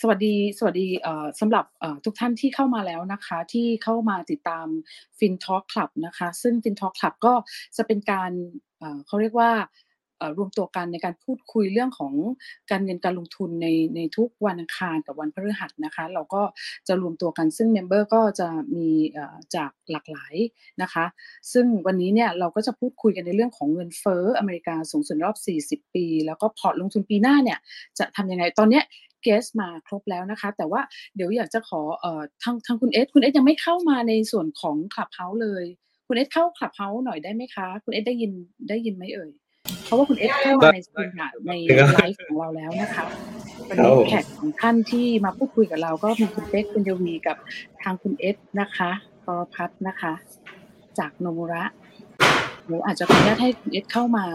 สวัสดีสวัสดีสำหรับทุกท่านที่เข้ามาแล้วนะคะ ที่เข้ามาติดตาม FinTalk Club นะคะ ซึ่ง FinTalk Club ก็จะเป็นการเขาเรียกว่ารวมตัวกันในการพูดคุยเรื่องของการเงินการลงทุนในในทุกวันอังคารกับวันพฤหัสนะคะ เราก็จะรวมตัวกันซึ่งเมมเบอร์ก็จะมีจากหลากหลายนะคะ ซึ่งวันนี้เนี่ยเราก็จะพูดคุยกันในเรื่องของเงินเฟ้ออเมริกาสูงสุดรอบ 40 ปี แล้วก็พอร์ตลงทุนปีหน้าเนี่ยจะทำยังไงตอนเนี้ย guest มาครบแล้วนะคะ แต่ว่าเดี๋ยวอยากจะขอเอ่อทางทางคุณเอสคุณเอสยังไม่เข้ามาในส่วนของ Clubhouse เลย คุณเอสเข้า Clubhouse หน่อยได้ไหมคะ คุณเอสได้ยินได้ยินไหมเอ่ยเพราะว่าคุณเอสเข้ามาใน stream ในไลฟ์ของเราแล้วนะคะวันนี้แขกของท่านที่มาพูดคุยกับเราก็มีคุณเป๊กคุณยวีกับทางคุณเอสนะคะกรพัฒนะคะ จากโนมุระ หนูอาจจะขออนุญาตให้คุณเอสเข้ามา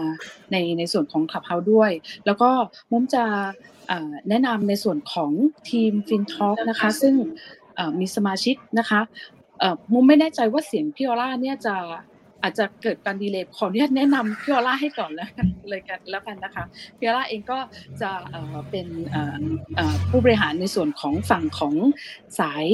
ในในส่วนของ Clubhouse ด้วย แล้วก็มุมจะแนะนำในส่วนของทีม FinTalk นะคะ ซึ่งมีสมาชิกนะคะมุมไม่แน่ใจว่าเสียงพี่ออร่าเนี่ยจะอาจจะเกิดการ delay ขออนุญาตแนะนำพี่ออร่าให้ก่อนแล้วเลยกันแล้วกันนะคะพี่ออร่าเองก็จะเป็นผู้บริหารในส่วนของฝั่งของสาย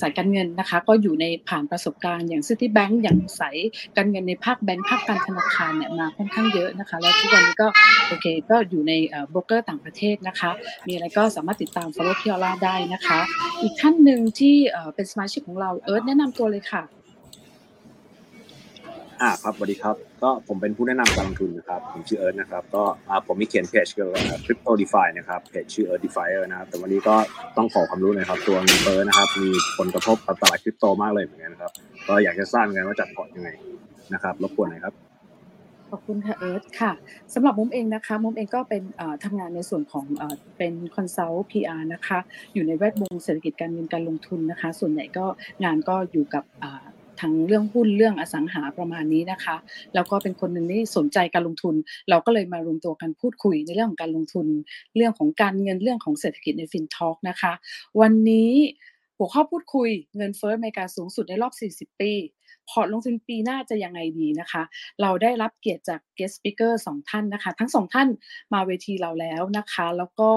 สายการเงินนะคะ ก็อยู่ในผ่านประสบการณ์อย่าง Citibank อย่างสายการเงินในภาคแบงก์ภาคการธนาคารเนี่ยมาค่อนข้างเยอะนะคะ แล้วทุกวันนี้ก็โอเคก็อยู่ในโบรกเกอร์ต่างประเทศนะคะ มีอะไรก็สามารถติดตาม follow พี่ออร่าได้นะคะ อีกท่านหนึ่งที่เป็นสมาชิกของเราเอิร์ธแนะนำตัวเลยค่ะ อ่าครับสวัสดีครับ ก็ผมเป็นผู้แนะนำการลงทุนนะครับ ผมชื่อเอิร์ธนะครับ ก็อ่าผมมีเขียนเพจเกี่ยวกับคริปโต DeFi นะครับ เพจชื่อเอิร์ธ DeFi นะครับ แต่วันนี้ก็ต้องขอความรู้หน่อยครับ ตัวเงินเฟ้อนะครับ มีผลกระทบกับตลาดคริปโตมากเลยเหมือนกันนะครับ ก็อยากจะทราบกันว่าจัดพอร์ตยังไงนะครับ รบกวนหน่อยครับขอบคุณค่ะเอิร์ธค่ะสำหรับมุมเองนะคะมุมเองก็เป็นทำงานในส่วนของเป็น consult PR นะคะอยู่ในแวดวงเศรษฐกิจการเงินการลงทุนนะคะ ส่วนใหญ่ก็งานก็อยู่กับ ทั้งเรื่องหุ้นเรื่องอสังหาประมาณนี้นะคะ แล้วก็เป็นคนหนึ่งที่สนใจการลงทุน เราก็เลยมารวมตัวกันพูดคุยในเรื่องของการลงทุน เรื่องของการเงินเรื่องของเศรษฐกิจใน FinTalk นะคะ วันนี้หัวข้อพูดคุยเงินเฟ้ออเมริกาสูงสุดในรอบ 40 ปี พอร์ตลงทุนปีหน้าจะยังไงดีนะคะ เราได้รับเกียรติจาก guest speaker สองท่านนะคะ ทั้งสองท่านมาเวทีเราแล้วนะคะ แล้วก็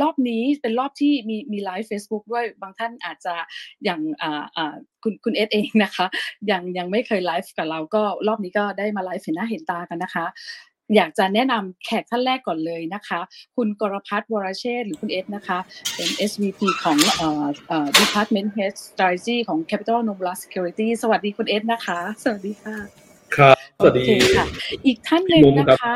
รอบนี้เป็นรอบที่มีมี live Facebook ด้วยบางท่านอาจจะอย่างคุณคุณเอสเองนะคะ ยังยังไม่เคยไลฟ์กับเราก็รอบนี้ก็ได้มาไลฟ์เห็นหน้าเห็นตากันนะคะ อยากจะแนะนำแขกท่านแรกก่อนเลยนะคะ คุณกรพัฒน์วรเชษหรือคุณเอสนะคะ เป็น SVP ของเอ่อเอ่อ Department Head Strategy ของ Capital Nobla Security สวัสดีคุณเอสนะคะ สวัสดีค่ะ ครับสวัสดีค่ะอีกท่านหนึ่งนะคะ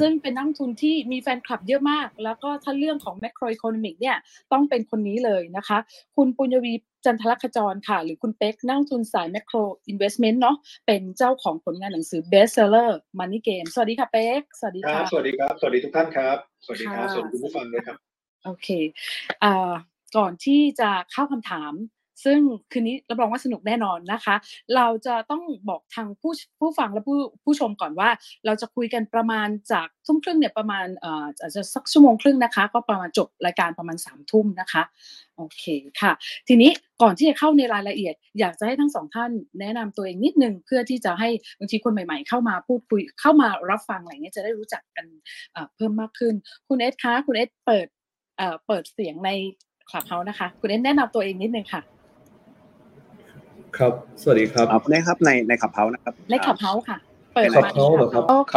ซึ่งเป็นนักทุนที่มีแฟนคลับเยอะมาก แล้วก็ถ้าเรื่องของ macro economic เนี่ยต้องเป็นคนนี้เลยนะคะ คุณปุญญวีจันทรคจรค่ะ หรือคุณเป๊กนั่งทุนสาย macro investment เนาะเป็นเจ้าของผลงานหนังสือ bestseller money game สวัสดีค่ะเป๊กสวัสดีค่ะสวัสดีครับ สวัสดีทุกท่านครับ สวัสดีครับสวัสดีคุณผู้ฟังด้วยครับ โอเคอ่าก่อนที่จะเข้าคำถาม ซึ่งคืนนี้รับรองว่าสนุกแน่นอนนะคะ เราจะต้องบอกทางผู้ผู้ฟังและผู้ผู้ชมก่อนว่า เราจะคุยกันประมาณจากทุ่มครึ่งเนี่ยประมาณเอ่ออาจจะสักชั่วโมงครึ่งนะคะ ก็ประมาณจบรายการประมาณสามทุ่มนะคะโอเคค่ะ ทีนี้ก่อนที่จะเข้าในรายละเอียด อยากจะให้ทั้งสองท่านแนะนำตัวเองนิดนึงเพื่อที่จะให้บางทีคนใหม่ ๆ เข้ามาพูดคุยเข้ามารับฟังอะไรเงี้ยจะได้รู้จักกันเพิ่มมากขึ้น คุณเอสคะคุณเอสเปิดเปิดเสียงในคลับเฮานะคะ คุณเอสแนะนำตัวเองนิดนึงค่ะ ครับ สวัสดีครับครับได้ครับในในขับเฮานะครับในขับเฮาค่ะ เปิดขับเฮาเหรอครับโอเค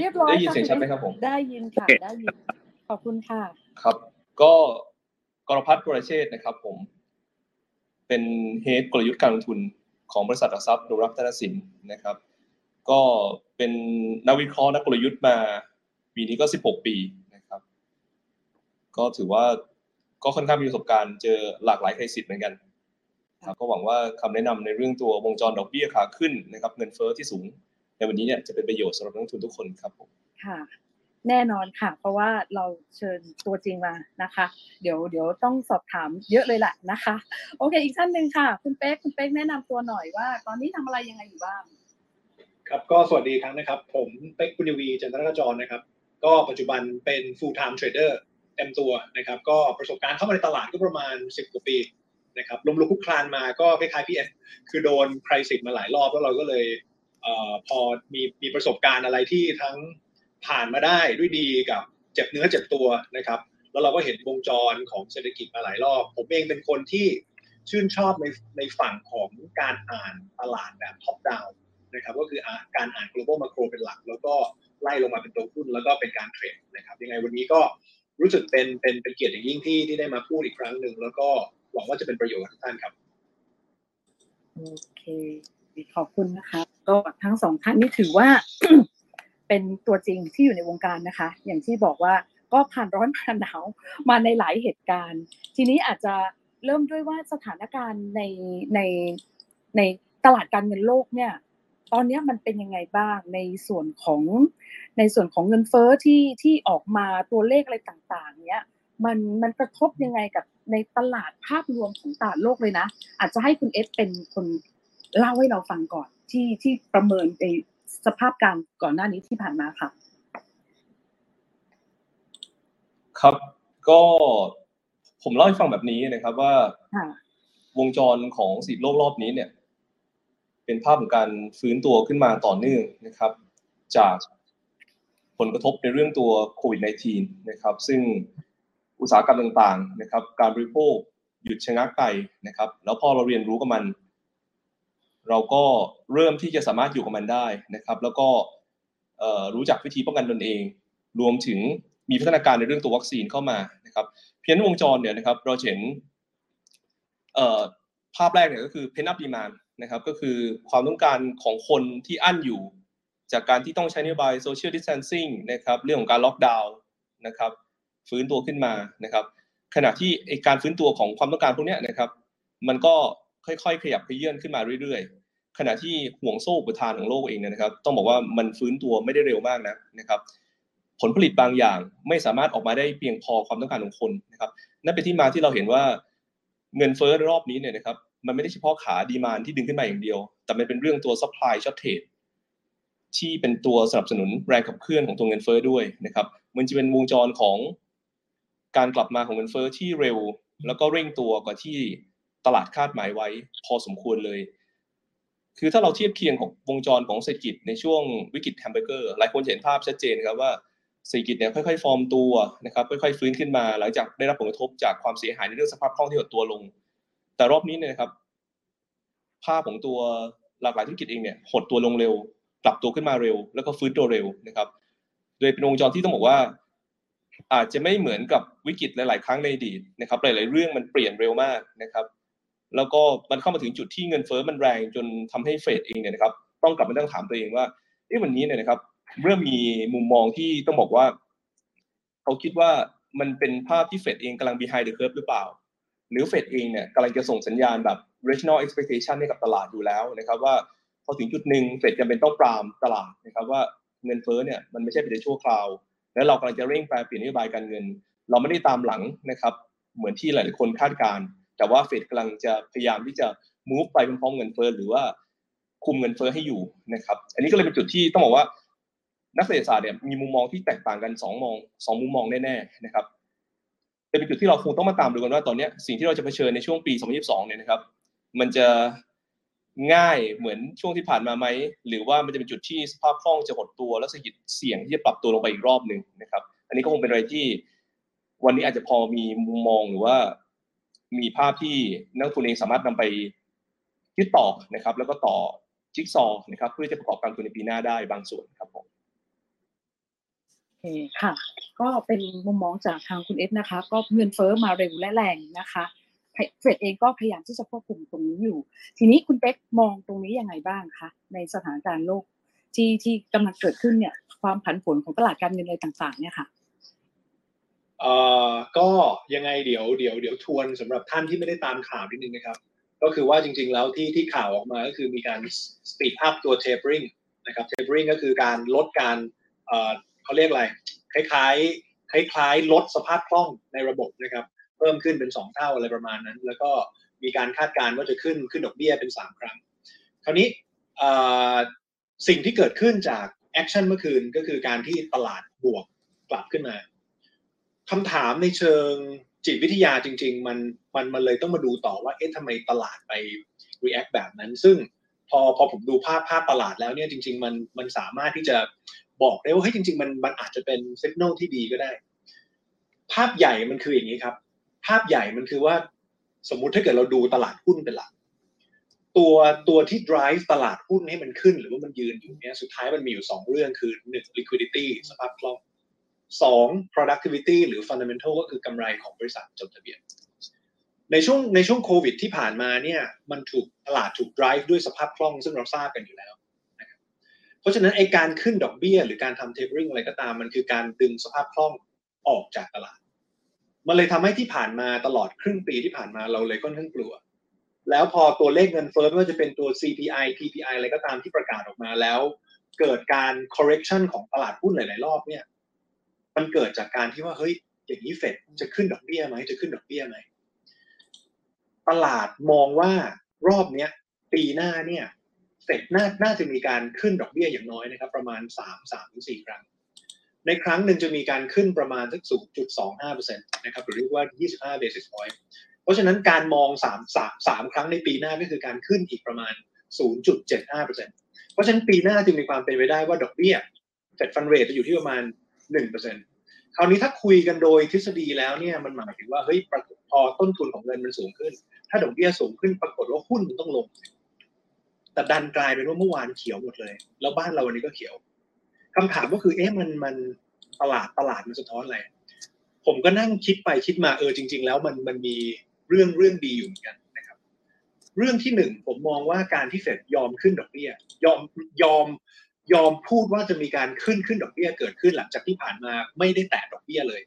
เรียบร้อยได้ยินเสียงชัดไหมครับผม ได้ยินค่ะ ได้ยิน ขอบคุณค่ะ ครับ ก็กรพัฒน์ปรเชษนะครับ ผม เป็นเฮดกลยุทธ์การลงทุนของบริษัทหลักทรัพย์ดูรับธนสินนะครับ ก็เป็นนักวิเคราะห์นักกลยุทธ์มาปีนี้ก็ 16 ปีนะครับ ก็ถือว่าก็ค่อนข้างมีประสบการณ์เจอหลากหลายเคสเหมือนกัน ครับก็หวังว่าคำแนะนำในเรื่องตัววงจรดอกเบี้ยขาขึ้นนะครับเงินเฟ้อที่สูง ในวันนี้เนี่ยจะเป็นประโยชน์สำหรับนักทุนทุกคนครับผมค่ะ แน่นอนค่ะ เพราะว่าเราเชิญตัวจริงมานะคะ เดี๋ยวเดี๋ยวต้องสอบถามเยอะเลยแหละนะคะ โอเค อีกท่านหนึ่งค่ะ คุณเป๊กคุณเป๊กแนะนำตัวหน่อยว่า ตอนนี้ทำอะไรยังไงอยู่บ้าง ครับก็สวัสดีครั้งนะครับ ผมเป๊กคุณวีจันทรกจรนะครับ ก็ปัจจุบันเป็น full time trader เต็มตัวนะครับ ก็ประสบการณ์เข้ามาในตลาดก็ประมาณ 10กว่าปี นะครับลมลุกคุกคลานมาก็คล้ายๆพี่เอคือโดนใครสิทมาหลายรอบแล้วเราก็เลยเอ่อพอมีมีประสบการณ์อะไรที่ทั้งผ่านมาได้ด้วยดีกับเจ็บเนื้อเจ็บตัวนะครับ แล้วเราก็เห็นวงจรของเศรษฐกิจมาหลายรอบ ผมเองเป็นคนที่ชื่นชอบในในฝั่งของการอ่านตลาดแบบท็อปดาวนะครับก็คือการอ่าน global macro เป็นหลัก แล้วก็ไล่ลงมาเป็นตัวหุ้นแล้วก็เป็นการเทรดนะครับ ยังไงวันนี้ก็รู้สึกเป็นเป็นเป็นเกียรติอย่างยิ่งที่ที่ได้มาพูดอีกครั้งหนึ่งแล้วก็ หวังว่าจะเป็นประโยชน์กับทุกท่านครับ โอเค ขอบคุณนะคะ ก็ทั้งสองท่านนี่ถือว่า เป็นตัวจริงที่อยู่ในวงการนะคะ อย่างที่บอกว่าก็ผ่านร้อนผ่านหนาวมาในหลายเหตุการณ์ ทีนี้อาจจะเริ่มด้วยว่าสถานการณ์ในในในตลาดการเงินโลกเนี่ยตอนนี้มันเป็นยังไงบ้างในส่วนของในส่วนของเงินเฟ้อที่ที่ออกมาตัวเลขอะไรต่าง ๆ เนี้ยมันมันกระทบยังไงกับ ในตลาดภาพรวมของตลาดโลกเลยนะ อาจจะให้คุณเอสเป็นคนเล่าให้เราฟังก่อน ที่ที่ประเมินในสภาพการก่อนหน้านี้ที่ผ่านมาค่ะ ครับก็ผมเล่าให้ฟังแบบนี้นะครับว่าวงจรของสิทธิโลกรอบนี้เนี่ย เป็นภาพของการฟื้นตัวขึ้นมาต่อเนื่องนะครับ จากผลกระทบในเรื่องตัวโควิด -19 นะครับ ซึ่ง อุตสาหกรรมต่างๆนะครับ การบริโภคหยุดชะงักไปนะครับ แล้วพอเราเรียนรู้กับมัน เราก็เริ่มที่จะสามารถอยู่กับมันได้นะครับ แล้วก็รู้จักวิธีป้องกันตนเอง รวมถึงมีพัฒนาการในเรื่องตัววัคซีนเข้ามานะครับ เพียงวงจรเนี่ยนะครับเราเห็นภาพแรกเนี่ยก็คือเพนนับดีมานนะครับก็คือความต้องการของคนที่อั้นอยู่ จากการที่ต้องใช้นโยบายโซเชียลดิส a ทนซิ่งนะครับเรื่องของการล็อกดาวน์นะครับ ฟื้นตัวขึ้นมานะครับ ขณะที่การฟื้นตัวของความต้องการพวกนี้นะครับ มันก็ค่อยๆ ขยับขยื่นขึ้นมาเรื่อยๆ ขณะที่ห่วงโซ่อุปทานของโลกเองนะครับ ต้องบอกว่ามันฟื้นตัวไม่ได้เร็วมากนะนะครับ ผลผลิตบางอย่างไม่สามารถออกมาได้เพียงพอความต้องการของคนนะครับนั่นเป็นที่มาที่เราเห็นว่าเงินเฟ้อรอบนี้เนี่ยนะครับมันไม่ได้เฉพาะขา demand ที่ดึงขึ้นมาอย่างเดียว แต่มันเป็นเรื่องตัว supply shortage ที่เป็นตัวสนับสนุนแรงขับเคลื่อนของตัวเงินเฟ้อด้วยนะครับ มันจะเป็นวงจรของ การกลับมาของเงินเฟ้อที่เร็ว แล้วก็เร่งตัวกว่าที่ตลาดคาดหมายไว้ พอสมควรเลย คือถ้าเราเทียบเคียงของวงจรของเศรษฐกิจในช่วงวิกฤตแฮมเบอร์เกอร์หลายคนเห็นภาพชัดเจนครับว่าเศรษฐกิจเนี่ยค่อยๆ ฟอร์มตัวนะครับค่อยๆฟื้นขึ้นมา หลังจากได้รับผลกระทบจากความเสียหายในเรื่องสภาพคล่องที่หดตัวลง แต่รอบนี้เนี่ยครับภาพของตัวหลากหลายธุรกิจเองเนี่ยหดตัวลงเร็วกลับตัวขึ้นมาเร็ว แล้วก็ฟื้นตัวเร็วนะครับ โดยเป็นวงจรที่ต้องบอกว่า อาจจะไม่เหมือนกับวิกฤตหลาย ๆ ครั้งในอดีตนะครับ หลาย ๆ เรื่องมันเปลี่ยนเร็วมากนะครับ แล้วก็มันเข้ามาถึงจุดที่เงินเฟ้อมันแรง จนทำให้เฟดเองเนี่ยนะครับ ต้องกลับมาตั้งถามตัวเองว่าเอ๊ะวันนี้เนี่ยนะครับ เริ่มมีมุมมองที่ต้องบอกว่า เขาคิดว่ามันเป็นภาพที่เฟดเองกำลัง behind the curve หรือเปล่า หรือเฟดเองเนี่ยกำลังจะส่งสัญญาณแบบ rational expectation ให้กับตลาดอยู่แล้วนะครับ ว่าพอถึงจุดหนึ่งเฟดจำเป็นต้องปรามตลาดนะครับว่าเงินเฟ้อเนี่ยมันไม่ใช่เป็นชั่วคราว และเรากำลังจะเร่งแปลเปลี่ยนนโยบายการเงิน เราไม่ได้ตามหลังนะครับ เหมือนที่หลายๆคนคาดการ แต่ว่าเฟดกำลังจะพยายามที่จะ move ไปพร้อมๆเงินเฟ้อหรือว่าคุมเงินเฟ้อให้อยู่นะครับ อันนี้ก็เลยเป็นจุดที่ต้องบอกว่า นักเศรษฐศาสตร์เนี่ยมีมุมมองที่แตกต่างกันสองมองสองมุมมองแน่ๆนะครับเป็นจุดที่เราคงต้องมาตามดูกันว่าตอนนี้สิ่งที่เราจะเผชิญในช่วงปี 2022 เนี่ยนะครับ มันจะ ง่ายเหมือนช่วงที่ผ่านมาไหม หรือว่ามันจะเป็นจุดที่สภาพคล่องจะหดตัว แล้วเศรษฐกิจเสี่ยงที่จะปรับตัวลงไปอีกรอบหนึ่งนะครับ อันนี้ก็คงเป็นอะไรที่ วันนี้อาจจะพอมีมุมมองหรือว่า มีภาพที่นักทุนเองสามารถนำไปคิดต่อนะครับ แล้วก็ต่อจิ๊กซอนะครับ เพื่อจะประกอบการทุนในปีหน้าได้บางส่วนครับผมโอเคค่ะ ก็เป็นมุมมองจากทางคุณเอฟนะคะ ก็เงินเฟ้อมาเร็วและแรงนะคะ เฟดเองก็พยายามที่จะควบคุมตรงนี้อยู่ ทีนี้คุณเป๊กมองตรงนี้ยังไงบ้างคะในสถานการณ์โลกที่ที่กำลังเกิดขึ้นเนี่ย ความผันผวนของตลาดการเงินอะไรต่าง ๆ เนี่ยค่ะเอ่อก็ยังไงเดี๋ยวเดี๋ยวเดี๋ยวทวนสำหรับท่านที่ไม่ได้ตามข่าวนิดนึงนะครับ ก็คือว่าจริง ๆ แล้วที่ที่ข่าวออกมาก็คือมีการ speed up ตัว tapering นะครับ tapering ก็คือการลดการเอ่อเขาเรียกอะไร คล้ายๆคล้ายๆลดสภาพคล่องในระบบนะครับ เพิ่มขึ้นเป็นสองเท่าอะไรประมาณนั้น แล้วก็มีการคาดการณ์ว่าจะขึ้นขึ้นดอกเบี้ยเป็นสามครั้ง คราวนี้สิ่งที่เกิดขึ้นจากaction เมื่อคืนก็คือการที่ตลาดบวกกลับขึ้นมาคำถามในเชิงจิตวิทยาจริง ๆ มันมันมันเลยต้องมาดูต่อว่าเอ๊ะทำไมตลาดไป react แบบนั้น ซึ่งพอพอผมดูภาพภาพตลาดแล้วเนี่ยจริง ๆ มันมันสามารถที่จะบอกได้ว่าเฮ้ยจริง ๆ มันมันอาจจะเป็นสัญญาณที่ดีก็ได้ ภาพใหญ่มันคืออย่างนี้ครับ ภาพใหญ่มันคือว่า สมมุติถ้าเกิดเราดูตลาดหุ้นเป็นหลัก ตัวตัวที่ drive ตลาดหุ้นให้มันขึ้น หรือว่ามันยืนอยู่เนี้ยสุดท้ายมันมีอยู่สองเรื่องคือหนึ่ง liquidity สภาพคล่องสอง productivity หรือ fundamental ก็คือกำไรของบริษัทจดทะเบียน ในช่วงในช่วงโควิดที่ผ่านมาเนี่ยมันถูกตลาดถูก drive ด้วยสภาพคล่องซึ่งเราทราบกันอยู่แล้วเพราะฉะนั้นไอการขึ้นดอกเบี้ย หรือการทำ tapering อะไรก็ตามมันคือการดึงสภาพคล่องออกจากตลาด มันเลยทำให้ที่ผ่านมาตลอดครึ่งปีที่ผ่านมาเราเลยค่อนข้างกลัว แล้วพอตัวเลขเงินเฟ้อไม่ว่าจะเป็นตัว CPI PPI อะไรก็ตามที่ประกาศออกมาแล้ว เกิดการ correction ของตลาดหุ้นหลาย ๆ รอบเนี่ย มันเกิดจากการที่ว่าเฮ้ยอย่างนี้เฟดจะขึ้นดอกเบี้ยไหมจะขึ้นดอกเบี้ยไหมตลาดมองว่ารอบเนี้ย ปีหน้าเนี่ยเฟดน่าน่าจะมีการขึ้นดอกเบี้ยอย่างน้อยนะครับ ประมาณสามสามถึงสี่ครั้ง ในครั้งหนึ่งจะมีการขึ้นประมาณสักศูนย์จุดสองห้าเปอร์เซ็นต์นะครับหรือเรียกว่ายี่สิบห้า basis point เพราะฉะนั้นการมองสามสามสามครั้งในปีหน้าก็คือการขึ้นอีกประมาณศูนย์จุดเจ็ดห้าเปอร์เซ็นต์เพราะฉะนั้นปีหน้าจึงมีความเป็นไปได้ว่าดอกเบี้ยเฟดฟันเรทจะอยู่ที่ประมาณหนึ่งเปอร์เซ็นต์คราวนี้ถ้าคุยกันโดยทฤษฎีแล้วเนี่ยมันหมายถึงว่าเฮ้ยพอต้นทุนของเงินมันสูงขึ้น ถ้าดอกเบี้ยสูงขึ้นปรากฏว่าหุ้นมันต้องลง แต่ดันกลายเป็นว่าเมื่อวานเขียวหมดเลย แล้วบ้านเราวันนี้ก็เขียว คำถามก็คือเอ๊ะมันมันตลาดตลาดมันสะท้อนอะไรผมก็นั่งคิดไปคิดมาเออจริง ๆ แล้วมันมันมีเรื่องเรื่องดีอยู่เหมือนกันนะครับ เรื่องที่หนึ่งผมมองว่าการที่เฟดยอมขึ้นดอกเบี้ย ยอมยอมยอมพูดว่าจะมีการขึ้นขึ้นดอกเบี้ยเกิดขึ้นหลังจากที่ผ่านมาไม่ได้แตะดอกเบี้ยเลย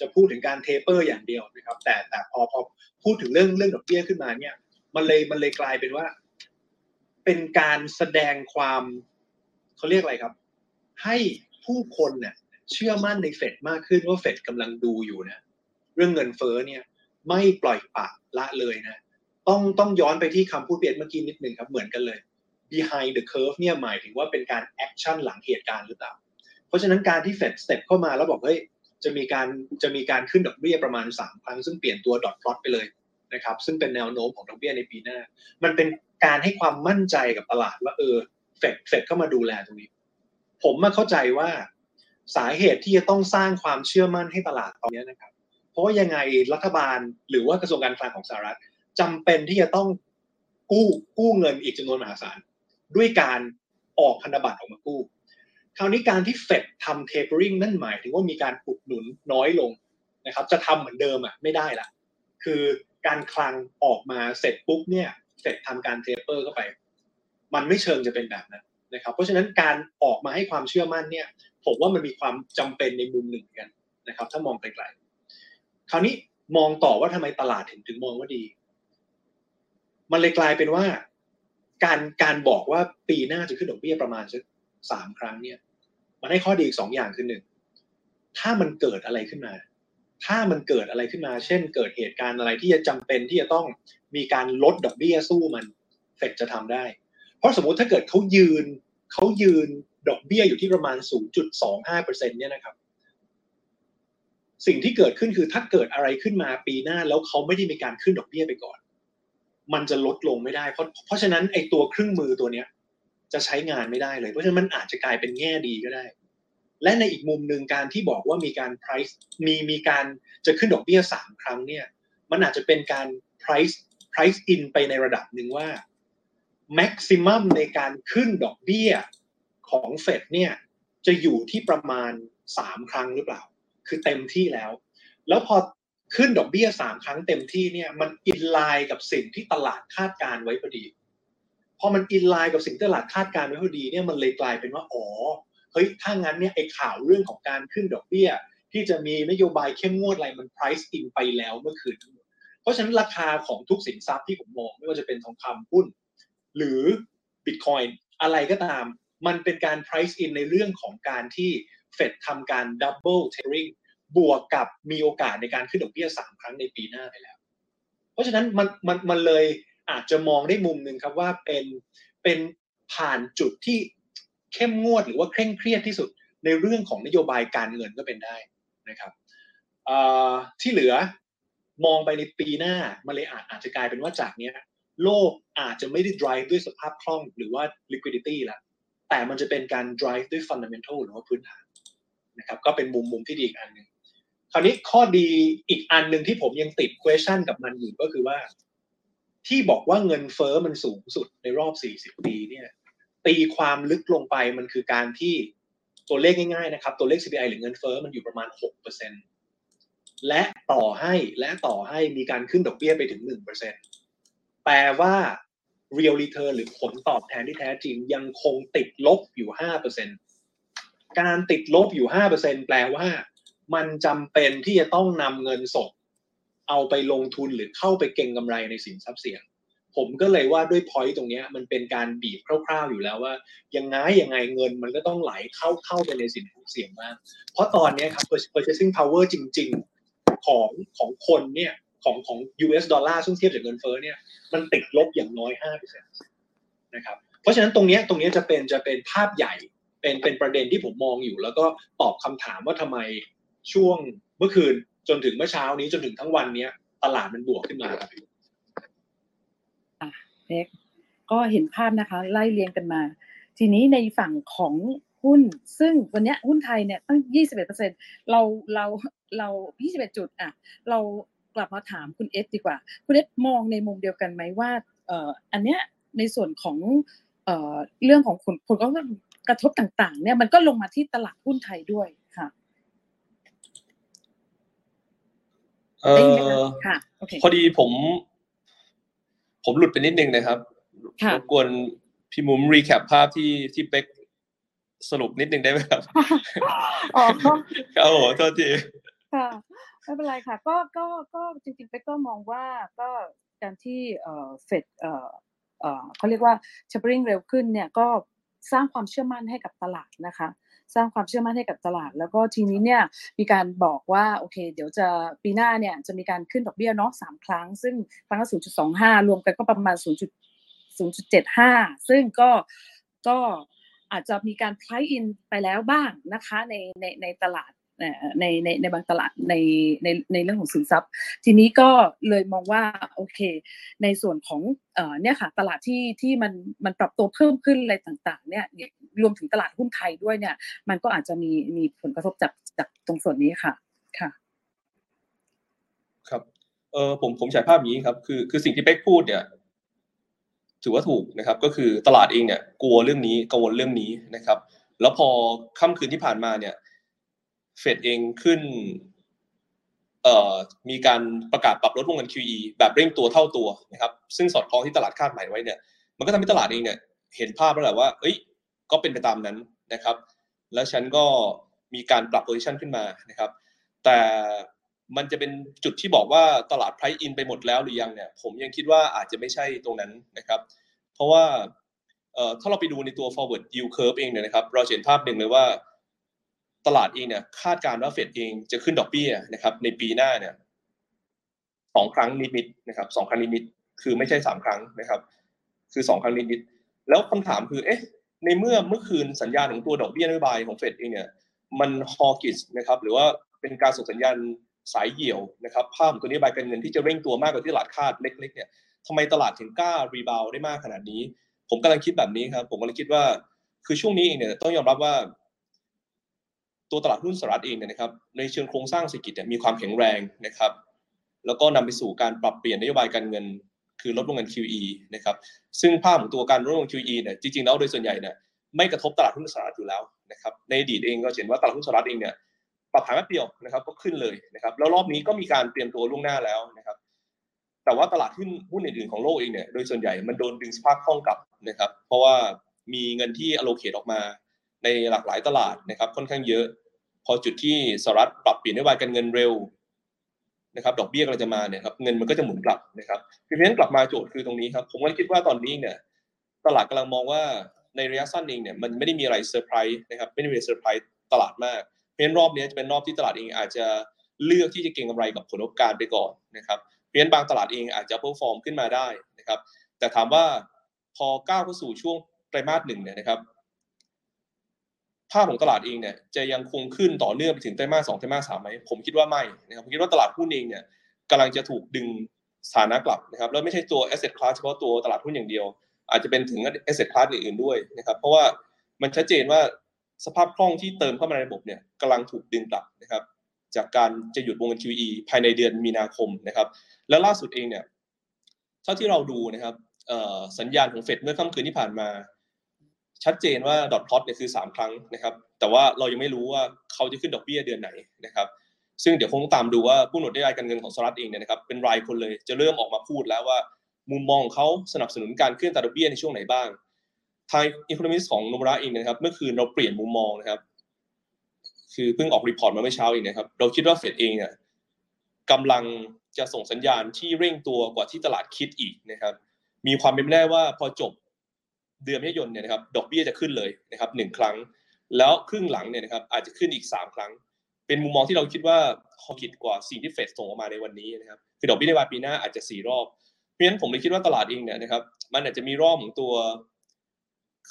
จะพูดถึงการเทเปอร์อย่างเดียวนะครับ แต่แต่พอพอพูดถึงเรื่องเรื่องดอกเบี้ยขึ้นมาเนี่ย มันเลยมันเลยกลายเป็นว่า เป็นการแสดงความเขาเรียกอะไรครับ ให้ผู้คนเนี่ยเชื่อมั่นในเฟดมากขึ้นว่าเฟดกำลังดูอยู่นะเรื่องเงินเฟ้อเนี่ยไม่ปล่อยปะละเลยนะต้องต้องย้อนไปที่คำพูดเปียนเมื่อกี้นิดหนึ่งครับเหมือนกันเลย behind the curve เนี่ยหมายถึงว่าเป็นการ action หลังเหตุการณ์หรือเปล่า เพราะฉะนั้นการที่เฟด step เข้ามาแล้วบอกเฮ้ยจะมีการจะมีการขึ้นดอกเบี้ยประมาณ3ครั้งซึ่งเปลี่ยนตัว dot plot ไปเลยนะครับซึ่งเป็นแนวโน้มของดอกเบี้ยในปีหน้า มันเป็นการให้ความมั่นใจกับตลาดว่าเออเฟดเฟดเข้ามาดูแลตรงนี้ ผมมาเข้าใจว่าสาเหตุที่จะต้องสร้างความเชื่อมั่นให้ตลาดตอนนี้นะครับ เพราะว่ายังไงรัฐบาลหรือว่ากระทรวงการคลังของสหรัฐจำเป็นที่จะต้องกู้กู้เงินอีกจำนวนมหาศาล ด้วยการออกพันธบัตรออกมากู้ คราวนี้การที่เฟดทำ tapering นั่นหมายถึงว่ามีการอุดหนุนน้อยลงนะครับ จะทำเหมือนเดิมอะไม่ได้ละคือการคลังออกมาเสร็จปุ๊บเนี่ยเฟดทำการ taper เข้าไป มันไม่เชิงจะเป็นแบบนั้น นะครับเพราะฉะนั้นการออกมาให้ความเชื่อมั่นเนี่ยผมว่ามันมีความจำเป็นในมุมหนึ่งกันนะครับถ้ามองไกลๆคราวนี้มองต่อว่าทำไมตลาดถึงถึงมองว่าดี มันเลยกลายเป็นว่า การการบอกว่าปีหน้าจะขึ้นดอกเบี้ยประมาณสักสามครั้งเนี่ยมันให้ข้อดีอีกสองอย่างคือหนึ่งถ้ามันเกิดอะไรขึ้นมา ถ้ามันเกิดอะไรขึ้นมา เช่น เกิดเหตุการณ์อะไรที่จะจำเป็นที่จะต้องมีการลดดอกเบี้ยสู้มันเฟดจะทำได้ ราะสมมติถ้าเกิดเขายืนเขายืนดอกเบี้ยอยู่ที่ประมาณ 0.25%เนี่ยนะครับ สิ่งที่เกิดขึ้นคือถ้าเกิดอะไรขึ้นมาปีหน้าแล้วเขาไม่ได้มีการขึ้นดอกเบี้ยไปก่อน มันจะลดลงไม่ได้ เพราะเพราะฉะนั้นไอ้ตัวเครื่องมือตัวเนี้ย จะใช้งานไม่ได้เลย เพราะฉะนั้นมันอาจจะกลายเป็นแง่ดีก็ได้ และในอีกมุมหนึ่งการที่บอกว่ามีการ price มีมีการจะขึ้นดอกเบี้ยสามครั้งเนี่ย มันอาจจะเป็นการ price price in ไปในระดับหนึ่งว่า maximum ในการขึ้นดอกเบี้ยของเฟดเนี่ยจะอยู่ที่ประมาณสามครั้งหรือเปล่า คือเต็มที่แล้ว แล้วพอขึ้นดอกเบี้ยสามครั้งเต็มที่เนี่ยมันอินไลน์กับสิ่งที่ตลาดคาดการไว้พอดี พอมันอินไลน์กับสิ่งที่ตลาดคาดการไว้พอดีเนี่ยมันเลยกลายเป็นว่าอ๋อเฮ้ยถ้างั้นเนี่ยไอ้ข่าวเรื่องของการขึ้นดอกเบี้ย ที่จะมีนโยบายเข้มงวดอะไรมัน price in ไปแล้วเมื่อคืน เพราะฉะนั้นราคาของทุกสินทรัพย์ที่ผมมองไม่ว่าจะเป็นทองคำหุ้น หรือ Bitcoin อะไรก็ตาม มันเป็นการ price in ในเรื่องของการที่เฟดทำการ double tapering บวกกับมีโอกาสในการขึ้นดอกเบี้ยสามครั้งในปีหน้าไปแล้ว เพราะฉะนั้นมันมันมันเลยอาจจะมองได้มุมหนึ่งครับว่าเป็นเป็นผ่านจุดที่เข้มงวดหรือว่าเคร่งเครียดที่สุดในเรื่องของนโยบายการเงินก็เป็นได้นะครับที่เหลือมองไปในปีหน้ามันเลยอาจอาจจะกลายเป็นว่าจากเนี้ย โลกอาจจะไม่ได้ drive ด้วยสภาพคล่องหรือว่า liquidity ละแต่มันจะเป็นการ drive ด้วย fundamental หรือว่าพื้นฐานนะครับก็เป็นมุมมุมที่ดีอีกอันหนึ่งคราวนี้ข้อดีอีกอันหนึ่งที่ผมยังติด question กับมันอยู่ก็คือว่า ที่บอกว่าเงินเฟอ้อมันสูงสุดในรอบ 40 ปีเนี่ยตีความลึกลงไปมันคือการที่ตัวเลขง่ายๆนะครับ ตัวเลข CPI หรือเงินเฟอ้อมันอยู่ประมาณ 6%และต่อให้และต่อให้มีการขึ้นดอกเบี้ยไปถึง 1% แปลว่า real return หรือผลตอบแทนที่แท้จริงยังคงติดลบอยู่ 5%การติดลบอยู่ 5%แปลว่า มันจำเป็นที่จะต้องนำเงินสด เอาไปลงทุนหรือเข้าไปเก็งกำไรในสินทรัพย์เสี่ยง ผมก็เลยว่าด้วยพอยต์ตรงนี้มันเป็นการบีบคร่าวๆอยู่แล้วว่า ยังไงยังไงเงินมันก็ต้องไหลเข้าเข้าไปในสินทรัพย์เสี่ยงบ้างเพราะตอนนี้ครับ purchasing power จริง ๆ ของของคนเนี่ย ของของ US ดอลลาร์ซึ่งเทียบจากเงินเฟ้อเนี่ยมันติดลบอย่างน้อย5%นะครับเพราะฉะนั้นตรงนี้ตรงนี้จะเป็นจะเป็นภาพใหญ่เป็นเป็นประเด็นที่ผมมองอยู่ แล้วก็ตอบคำถามว่าทำไมช่วงเมื่อคืนจนถึงเมื่อเช้านี้จนถึงทั้งวันเนี้ยตลาดมันบวกขึ้นมาครับเล็กก็เห็นภาพนะคะ ไล่เรียงกันมา ทีนี้ในฝั่งของหุ้น ซึ่งวันนี้หุ้นไทยเนี่ยตั้ง 21%เราเราเรา 21 จุดอะ เรา กลับมาถามคุณเอสดีกว่า คุณเอสมองในมุมเดียวกันไหมว่าเอ่ออันเนี้ยในส่วนของเอ่อเรื่องของผลผลกระทบต่าง ๆ เนี่ยมันก็ลงมาที่ตลาดหุ้นไทยด้วยค่ะเอได้ยินไหมอคะค่ะโอเคพอดีผม ผมหลุดไปนิดนึงนะครับค่ะรบกวนพี่มุมรีแคปภาพที่ที่เป็กสรุปนิดนึงได้ไหมครับ อ๋อครับผมโทษทีค่ะ ไม่เป็นไรค่ะก็ก็ก็จริงๆเป๊กก็มองว่าก็การที่เอ่อเฟดเอ่อเอ่อเขาเรียกว่า tapering เร็วขึ้นเนี่ยก็สร้างความเชื่อมั่นให้กับตลาดนะคะ สร้างความเชื่อมั่นให้กับตลาด แล้วก็ทีนี้เนี่ยมีการบอกว่าโอเค เดี๋ยวจะปีหน้าเนี่ยจะมีการขึ้นดอกเบี้ยเนาะสามครั้ง ซึ่งครั้งละ0.25รวมกันก็ประมาณ0.0.75ซึ่งก็ก็อาจจะมีการ price in ไปแล้วบ้างนะคะในในในตลาด ในในในบางตลาดในในในเรื่องของสินทรัพย์ ทีนี้ก็เลยมองว่าโอเค ในส่วนของเนี่ยค่ะตลาดที่ที่มันมันปรับตัวเพิ่มขึ้นอะไรต่างๆเนี่ยรวมถึงตลาดหุ้นไทยด้วยเนี่ย มันก็อาจจะมีมีผลกระทบจากจากตรงส่วนนี้ค่ะค่ะ ครับเออผมผมฉายภาพนี้ครับคือคือสิ่งที่เป๊กพูดเนี่ยถือว่าถูกนะครับก็คือตลาดเองเนี่ยกลัวเรื่องนี้กังวลเรื่องนี้นะครับ แล้วพอค่ำคืนที่ผ่านมาเนี่ย เฟดเองขึ้นเอ่อมีการประกาศปรับลดวงเงิน QE แบบเร่งตัวเท่าตัวนะครับ ซึ่งสอดคล้องที่ตลาดคาดหมายไว้เนี่ย มันก็ทำให้ตลาดเองเนี่ยเห็นภาพแล้วแหละว่า เอ้ย ก็เป็นไปตามนั้นนะครับ แล้วฉันก็มีการปรับโพซิชันขึ้นมานะครับ แต่มันจะเป็นจุดที่บอกว่าตลาด price in ไปหมดแล้วหรือยังเนี่ย ผมยังคิดว่าอาจจะไม่ใช่ตรงนั้นนะครับ เพราะว่าเอ่อถ้าเราไปดูในตัว forward yield curve เองเนี่ยนะครับ เราจะเห็นภาพหนึ่งเลยว่า ตลาดเองเนี่ยคาดการณ์ว่าเฟดเองจะขึ้นดอกเบี้ยนะครับ ในปีหน้าเนี่ยสองครั้งนิดๆนะครับสองครั้งนิดๆคือไม่ใช่สามครั้งนะครับ คือสองครั้งนิดๆแล้วคำถามคือเอ๊ะในเมื่อเมื่อคืนสัญญาณของตัวดอกเบี้ยนโยบายของเฟดเองเนี่ยมันฮอกิสนะครับ หรือว่าเป็นการส่งสัญญาณสายเหี่ยวนะครับภาพของตัวนโยบายการเงินที่จะเร่งตัวมากกว่าที่ตลาดคาดเล็ก ๆ เนี่ยทำไมตลาดถึงกล้ารีบาวได้มากขนาดนี้ ผมกำลังคิดแบบนี้ครับ ผมกำลังคิดว่า คือช่วงนี้เองเนี่ยต้องยอมรับว่า ตัวตลาดหุ้นสหรัฐเองเนี่ยนะครับในเชิงโครงสร้างเศรษฐกิจเนี่ยมีความแข็งแรงนะครับ แล้วก็นำไปสู่การปรับเปลี่ยนนโยบายการเงิน คือลดวงเงิน QE นะครับซึ่งภาพของตัวการลดวงเงิน QE เนี่ยจริงๆแล้วโดยส่วนใหญ่เนี่ยไม่กระทบตลาดหุ้นสหรัฐอยู่แล้วนะครับในอดีตเองก็เห็นว่าตลาดหุ้นสหรัฐเองเนี่ยปรับฐานแป๊บเดียวนะครับก็ขึ้นเลยนะครับแล้วรอบนี้ก็มีการเตรียมตัวล่วงหน้าแล้วนะครับแต่ว่าตลาดหุ้นหุ้นอื่นๆของโลกเองเนี่ยโดยส่วนใหญ่มันโดนดึงสภาพคล่องกลับนะครับเพราะว่ามีเงินที่ allocate ออกมา ในหลากหลายตลาดนะครับค่อนข้างเยอะ พอจุดที่สหรัฐปรับเปลี่ยนนโยบายการเงินเร็วนะครับดอกเบี้ยกำลังจะมาเนี่ยครับเงินมันก็จะหมุนกลับนะครับเพราะฉะนั้นกลับมาโจทย์คือตรงนี้ครับผมก็คิดว่าตอนนี้เนี่ยตลาดกำลังมองว่าในระยะสั้นเองเนี่ยมันไม่ได้มีอะไรเซอร์ไพรส์นะครับไม่ได้มีเซอร์ไพรส์ตลาดมากเพราะฉะนั้นรอบนี้จะเป็นรอบที่ตลาดเองอาจจะเลือกที่จะเก็งกำไรกับผลประกอบการไปก่อนนะครับเพราะฉะนั้นบางตลาดเองอาจจะ perform ขึ้นมาได้นะครับแต่ถามว่าพอก้าวเข้าสู่ช่วงไตรมาสหนึ่งเนี่ยนะครับ ภาพของตลาดเองเนี่ยจะยังคงขึ้นต่อเนื่องไปถึงไตรมาสสองไตรมาสสามไหมผมคิดว่าไม่นะครับผมคิดว่าตลาดหุ้นเองเนี่ยกำลังจะถูกดึงสถานะกลับนะครับแล้วไม่ใช่ตัว asset class เฉพาะตัวตลาดหุ้นอย่างเดียว อาจจะเป็นถึง asset class อื่นๆด้วยนะครับเพราะว่ามันชัดเจนว่าสภาพคล่องที่เติมเข้ามาในระบบเนี่ยกำลังถูกดึงกลับนะครับจากการจะหยุดวงเงิน QE ภายในเดือนมีนาคมนะครับและล่าสุดเองเนี่ยเท่าที่เราดูนะครับสัญญาณของเฟดเมื่อค่ำคืนที่ผ่านมา ชัดเจนว่าดอทพลอตเนี่ยคือ 3 ครั้งนะครับ แต่ว่าเรายังไม่รู้ว่าเขาจะขึ้นดอกเบี้ยเดือนไหนนะครับซึ่งเดี๋ยวคงต้องตามดูว่าผู้หนุนนโยบายการเงินของสหรัฐเองเนี่ยนะครับเป็นรายคนเลยจะเริ่มออกมาพูดแล้วว่า มุมมองของเขาสนับสนุนการขึ้นตดอกเบี้ยในช่วงไหนบ้างทาง economist ของโนมูระเองนะครับเมื่อคืนเราเปลี่ยนมุมมองนะครับ คือเพิ่งออก report มาเมื่อเช้าเองนะครับ เราคิดว่าเฟดเองเนี่ยกำลังจะส่งสัญญาณที่เร่งตัวกว่าที่ตลาดคิดอีกนะครับ มีความเป็นไปได้ว่าพอจบ เดือนมิถุนายนเนี่ยนะครับดอกเบี้ยจะขึ้นเลยนะครับหนึ่งครั้ง แล้วครึ่งหลังเนี่ยนะครับอาจจะขึ้นอีกสามครั้ง เป็นมุมมองที่เราคิดว่า hawkish กว่าสิ่งที่เฟดส่งออกมาในวันนี้นะครับคือดอกเบี้ยในวันปีหน้าอาจจะสี่รอบ เพราะฉะนั้นผมเลยคิดว่าตลาดเองเนี่ยนะครับมันอาจจะมีรอบของตัว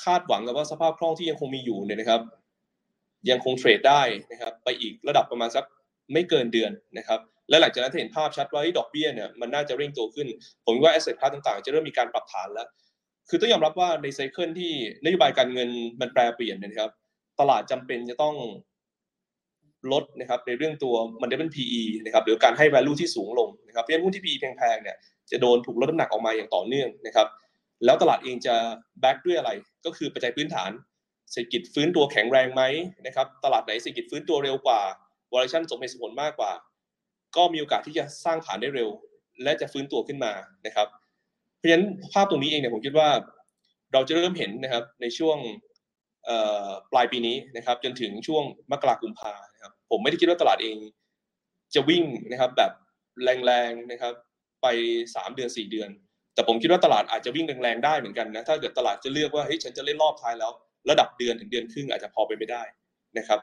คาดหวังกับว่าสภาพคล่องที่ยังคงมีอยู่เนี่ยนะครับ ยังคงเทรดได้นะครับ ไปอีกระดับประมาณสักไม่เกินเดือนนะครับ และหลังจากนั้นเห็นภาพชัดว่าดอกเบี้ยเนี่ยมันน่าจะเร่งตัวขึ้น ผมว่าแอสเซทคลาสต่างๆ จะเริ่มมีการปรับฐานแล้ว คือต้องยอมรับว่าในไซเคิลที่นโยบายการเงินมันแปรเปลี่ยนนะครับ ตลาดจำเป็นจะต้องลดนะครับในเรื่องตัวมันเดเป็น PE นะครับหรือการให้ value ที่สูงลงนะครับเพราะฉะนั้นหุ้นที่ PE แพงๆเนี่ยจะโดนถูกลดน้ำหนักออกมาอย่างต่อเนื่องนะครับแล้วตลาดเองจะแบ็กด้วยอะไร ก็คือปัจจัยพื้นฐาน เศรษฐกิจฟื้นตัวแข็งแรงไหมนะครับตลาดไหนเศรษฐกิจฟื้นตัวเร็วกว่าวอลชันสมเหตุสมผลมากกว่า ก็มีโอกาสที่จะสร้างฐานได้เร็ว และจะฟื้นตัวขึ้นมานะครับเราะฉะนั้นภาพตรงนี้เองเนี่ยผมคิดว่า เราจะเริ่มเห็นนะครับในช่วงปลายปีนี้นะครับ จนถึงช่วงมกราคมพานะครับผมไม่ได้คิดว่าตลาดเอง จะวิ่งนะครับแบบแรงๆนะครับ ไป 3 เดือน 4 เดือน แต่ผมคิดว่าตลาดอาจจะวิ่งแรงๆได้เหมือนกันนะถ้าเกิดตลาดจะเลือกว่าเฮ้ยฉันจะเล่นรอบท้ายแล้ว ระดับเดือนถึงเดือนครึ่งอาจจะพอไปไม่ได้นะครับ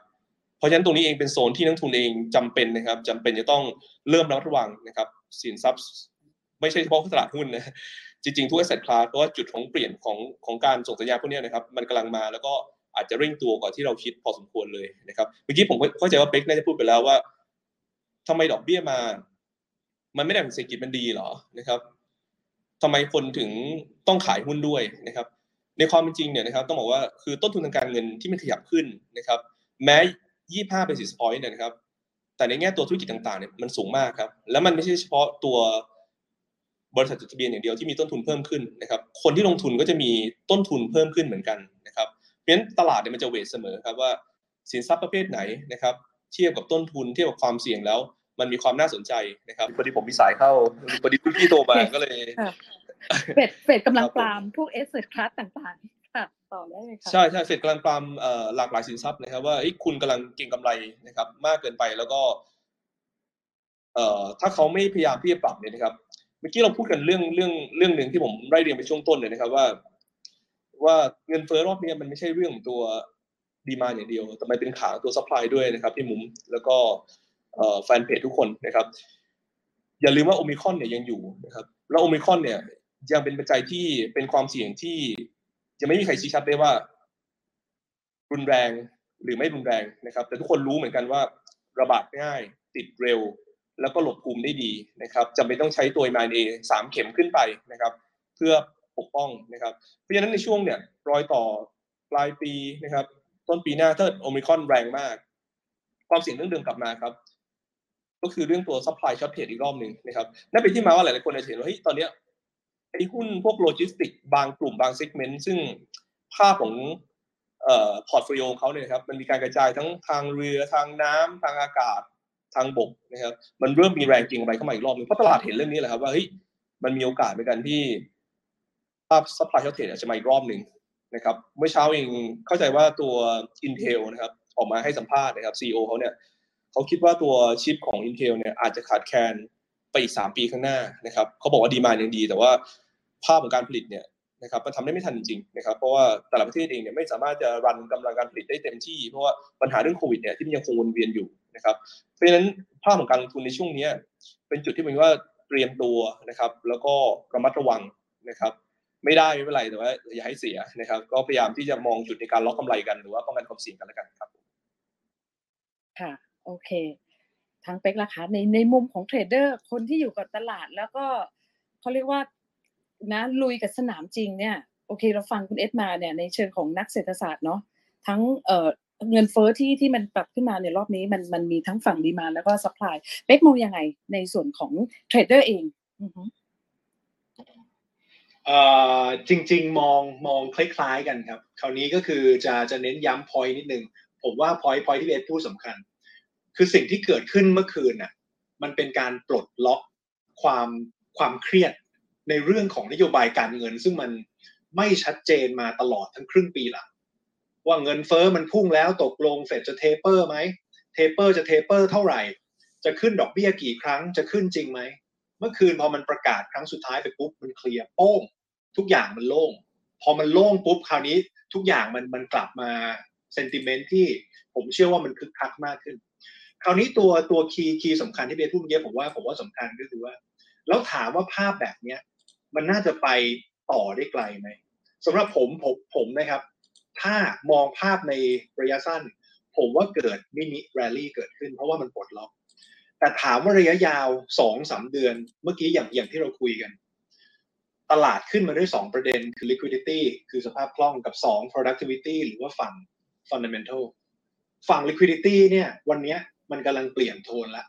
เพราะฉะนั้นตรงนี้เองเป็นโซนที่นักทุนเองจำเป็นนะครับจำเป็นจะต้องเริ่มรับระวังนะครับ สินทรัพย์ ไม่ใช่เฉพาะตลาดหุ้นนะ จริงๆทุก asset class เพราะว่าจุดของเปลี่ยนของของการส่งสัญญาพวกนี้นะครับมันกำลังมาแล้วก็อาจจะเร่งตัวกว่าที่เราคิดพอสมควรเลยนะครับเมื่อกี้ผมเข้าใจว่าเป๊กน่าจะพูดไปแล้วว่าทำไมดอกเบี้ยมา มันไม่ได้เป็นเศรษฐกิจมันดีหรอนะครับทำไมคนถึงต้องขายหุ้นด้วยนะครับ ในความเป็นจริงเนี่ยนะครับ ต้องบอกว่าคือต้นทุนทางการเงินที่มันขยับขึ้นนะครับ แม้25 basis point เนี่ยนะครับ แต่ในแง่ตัวธุรกิจต่างๆเนี่ยมันสูงมากครับ แล้วมันไม่ใช่เฉพาะตัว บริษัทจดทะเบียนอย่างเดียวที่มีต้นทุนเพิ่มขึ้นนะครับ คนที่ลงทุนก็จะมีต้นทุนเพิ่มขึ้นเหมือนกันนะครับ เพราะฉะนั้นตลาดเนี่ยมันจะ weight เสมอครับว่าสินทรัพย์ประเภทไหนนะครับเทียบกับต้นทุนเทียบกับความเสี่ยงแล้ว มันมีความน่าสนใจนะครับพอดีผมมีสายเข้าพอดีพี่โทรมาก็เลยเฟดเฟดกำลังปรามพวก asset class ต่างๆค่ะต่อได้เลยค่ะใช่ใช่เฟดกำลังปรามหลากหลายสินทรัพย์นะครับ ว่าคุณกำลังเก็งกำไรนะครับ มากเกินไปแล้วก็เอ่อถ้าเขาไม่พยายามที่จะปรับเนี่ยนะครับเมื่อกี้เราพูดกันเรื่องเรื่องเรื่องหนึ่งที่ผมไล่เรียงไปช่วงต้นเลยนะครับว่า ว่าเงินเฟ้อรอบนี้มันไม่ใช่เรื่องของตัว demand อย่างเดียวแต่มันเป็นขาตัว supply ด้วยนะครับพี่มุมแล้วก็แฟนเพจทุกคนนะครับ อย่าลืมว่าโอมิครอนเนี่ยยังอยู่นะครับ แล้วโอมิครอนเนี่ยยังเป็นปัจจัยที่เป็นความเสี่ยงที่ยังไม่มีใครชี้ชัดได้ว่า รุนแรงหรือไม่รุนแรงนะครับ แต่ทุกคนรู้เหมือนกันว่าระบาดง่าย ติดเร็ว แล้วก็หลบภูมิได้ดีนะครับจำเป็นต้องใช้ตัวมาเอสามเข็มขึ้นไปนะครับ เพื่อปกป้องนะครับ เพราะฉะนั้นในช่วงเนี่ยรอยต่อปลายปีนะครับ ต้นปีหน้าถ้าโอมิครอนแรงมาก ความเสี่ยงเรื่องเดิมกลับมาครับ ก็คือเรื่องตัว supply shortage อีกรอบหนึ่งนะครับนั่นเป็นที่มาว่าหลายๆคนจะเห็นว่าเฮ้ยตอนเนี้ยไอ้หุ้นพวกโลจิสติกบางกลุ่มบาง segment ซึ่งภาพของเอ่อ portfolio ของเขาเนี่ยครับมันมีการกระจายทั้งทางเรือทางน้ำทางอากาศ ทางบกนะครับมันเริ่มมีแรงเก็งกำไรเข้ามาอีกรอบนึงเพราะตลาดเห็นเรื่องนี้แหละครับว่าเฮ้ยมันมีโอกาสในการที่ภาพ supply shortage จะมาอีกรอบหนึ่งนะครับเมื่อเช้าเองเข้าใจว่าตัว Intel นะครับออกมาให้สัมภาษณ์นะครับ CEO เขาเนี่ยเขาคิดว่าตัวชิปของ Intel เนี่ยอาจจะขาดแคลนไปอีก 3 ปีข้างหน้านะครับเขาบอกว่า demand ยังดี แต่ว่าภาพของการผลิตเนี่ย นะครับมันทำได้ไม่ทันจริงๆนะครับเพราะว่าแต่ละประเทศเองเนี่ยไม่สามารถจะรันกำลังการผลิตได้เต็มที่ เพราะว่าปัญหาเรื่องโควิดเนี่ยที่มันยังคงวนเวียนอยู่นะครับเพราะฉะนั้นภาพของการลงทุนในช่วงนี้เป็นจุดที่ผมว่าเตรียมตัวนะครับ แล้วก็ระมัดระวังนะครับไม่ได้ไม่เป็นไรแต่ว่าอย่าให้เสียนะครับ ก็พยายามที่จะมองจุดในการล็อกกำไรกันหรือว่าป้องกันความเสี่ยงกันแล้วกันครับค่ะโอเคทางเป็กละคะในในมุมของเทรดเดอร์คนที่อยู่กับตลาดแล้วก็เขาเรียกว่า นะลุยกับสนามจริงเนี่ยโอเคเราฟังคุณเอสมาเนี่ยในเชิงของนักเศรษฐศาสตร์เนาะทั้งเออเงินเฟ้อที่ที่มันปรับขึ้นมาในรอบนี้มันมันมีทั้งฝั่ง demand แล้วก็ supply เป๊กมองยังไงในส่วนของเทรดเดอร์เองเอ่อจริง ๆ มองมองคล้ายๆกันครับ คราวนี้ก็คือจะจะเน้นย้ำ point นิดนึง ผมว่า point point ที่เบสพูดสำคัญ คือสิ่งที่เกิดขึ้นเมื่อคืนน่ะมันเป็นการปลดล็อกความความเครียด ในเรื่องของนโยบายการเงิน ซึ่งมันไม่ชัดเจนมาตลอดทั้งครึ่งปีหลัง ว่าเงินเฟ้อมันพุ่งแล้วตกลงเฟดจะ taper ไหม taper จะ taper เท่าไหร่ จะขึ้นดอกเบี้ยกี่ครั้งจะขึ้นจริงไหมเมื่อคืนพอมันประกาศครั้งสุดท้ายไปปุ๊บมัน clear โป้ง ทุกอย่างมันโล่ง พอมันโล่งปุ๊บคราวนี้ทุกอย่างมันมันกลับมา sentiment ที่ผมเชื่อว่ามันคึกคักมากขึ้น คราวนี้ตัวตัว key key สำคัญที่เบสพูดเมื่อกี้ผมว่าผมว่าสำคัญก็คือว่า แล้วถามว่าภาพแบบเนี้ย มันน่าจะไปต่อได้ไกลไหมสำหรับผมผมผมนะครับ ถ้ามองภาพในระยะสั้น ผมว่าเกิด mini rally เกิดขึ้น เพราะว่ามันปลดล็อก แต่ถามว่าระยะยาวสองสามเดือน เมื่อกี้อย่างอย่างที่เราคุยกัน ตลาดขึ้นมาด้วย 2 ประเด็นคือ liquidity คือสภาพคล่องกับ 2 productivity หรือว่าฝั่ง fundamental ฝั่ง liquidity เนี่ย วันนี้มันกำลังเปลี่ยนโทนละ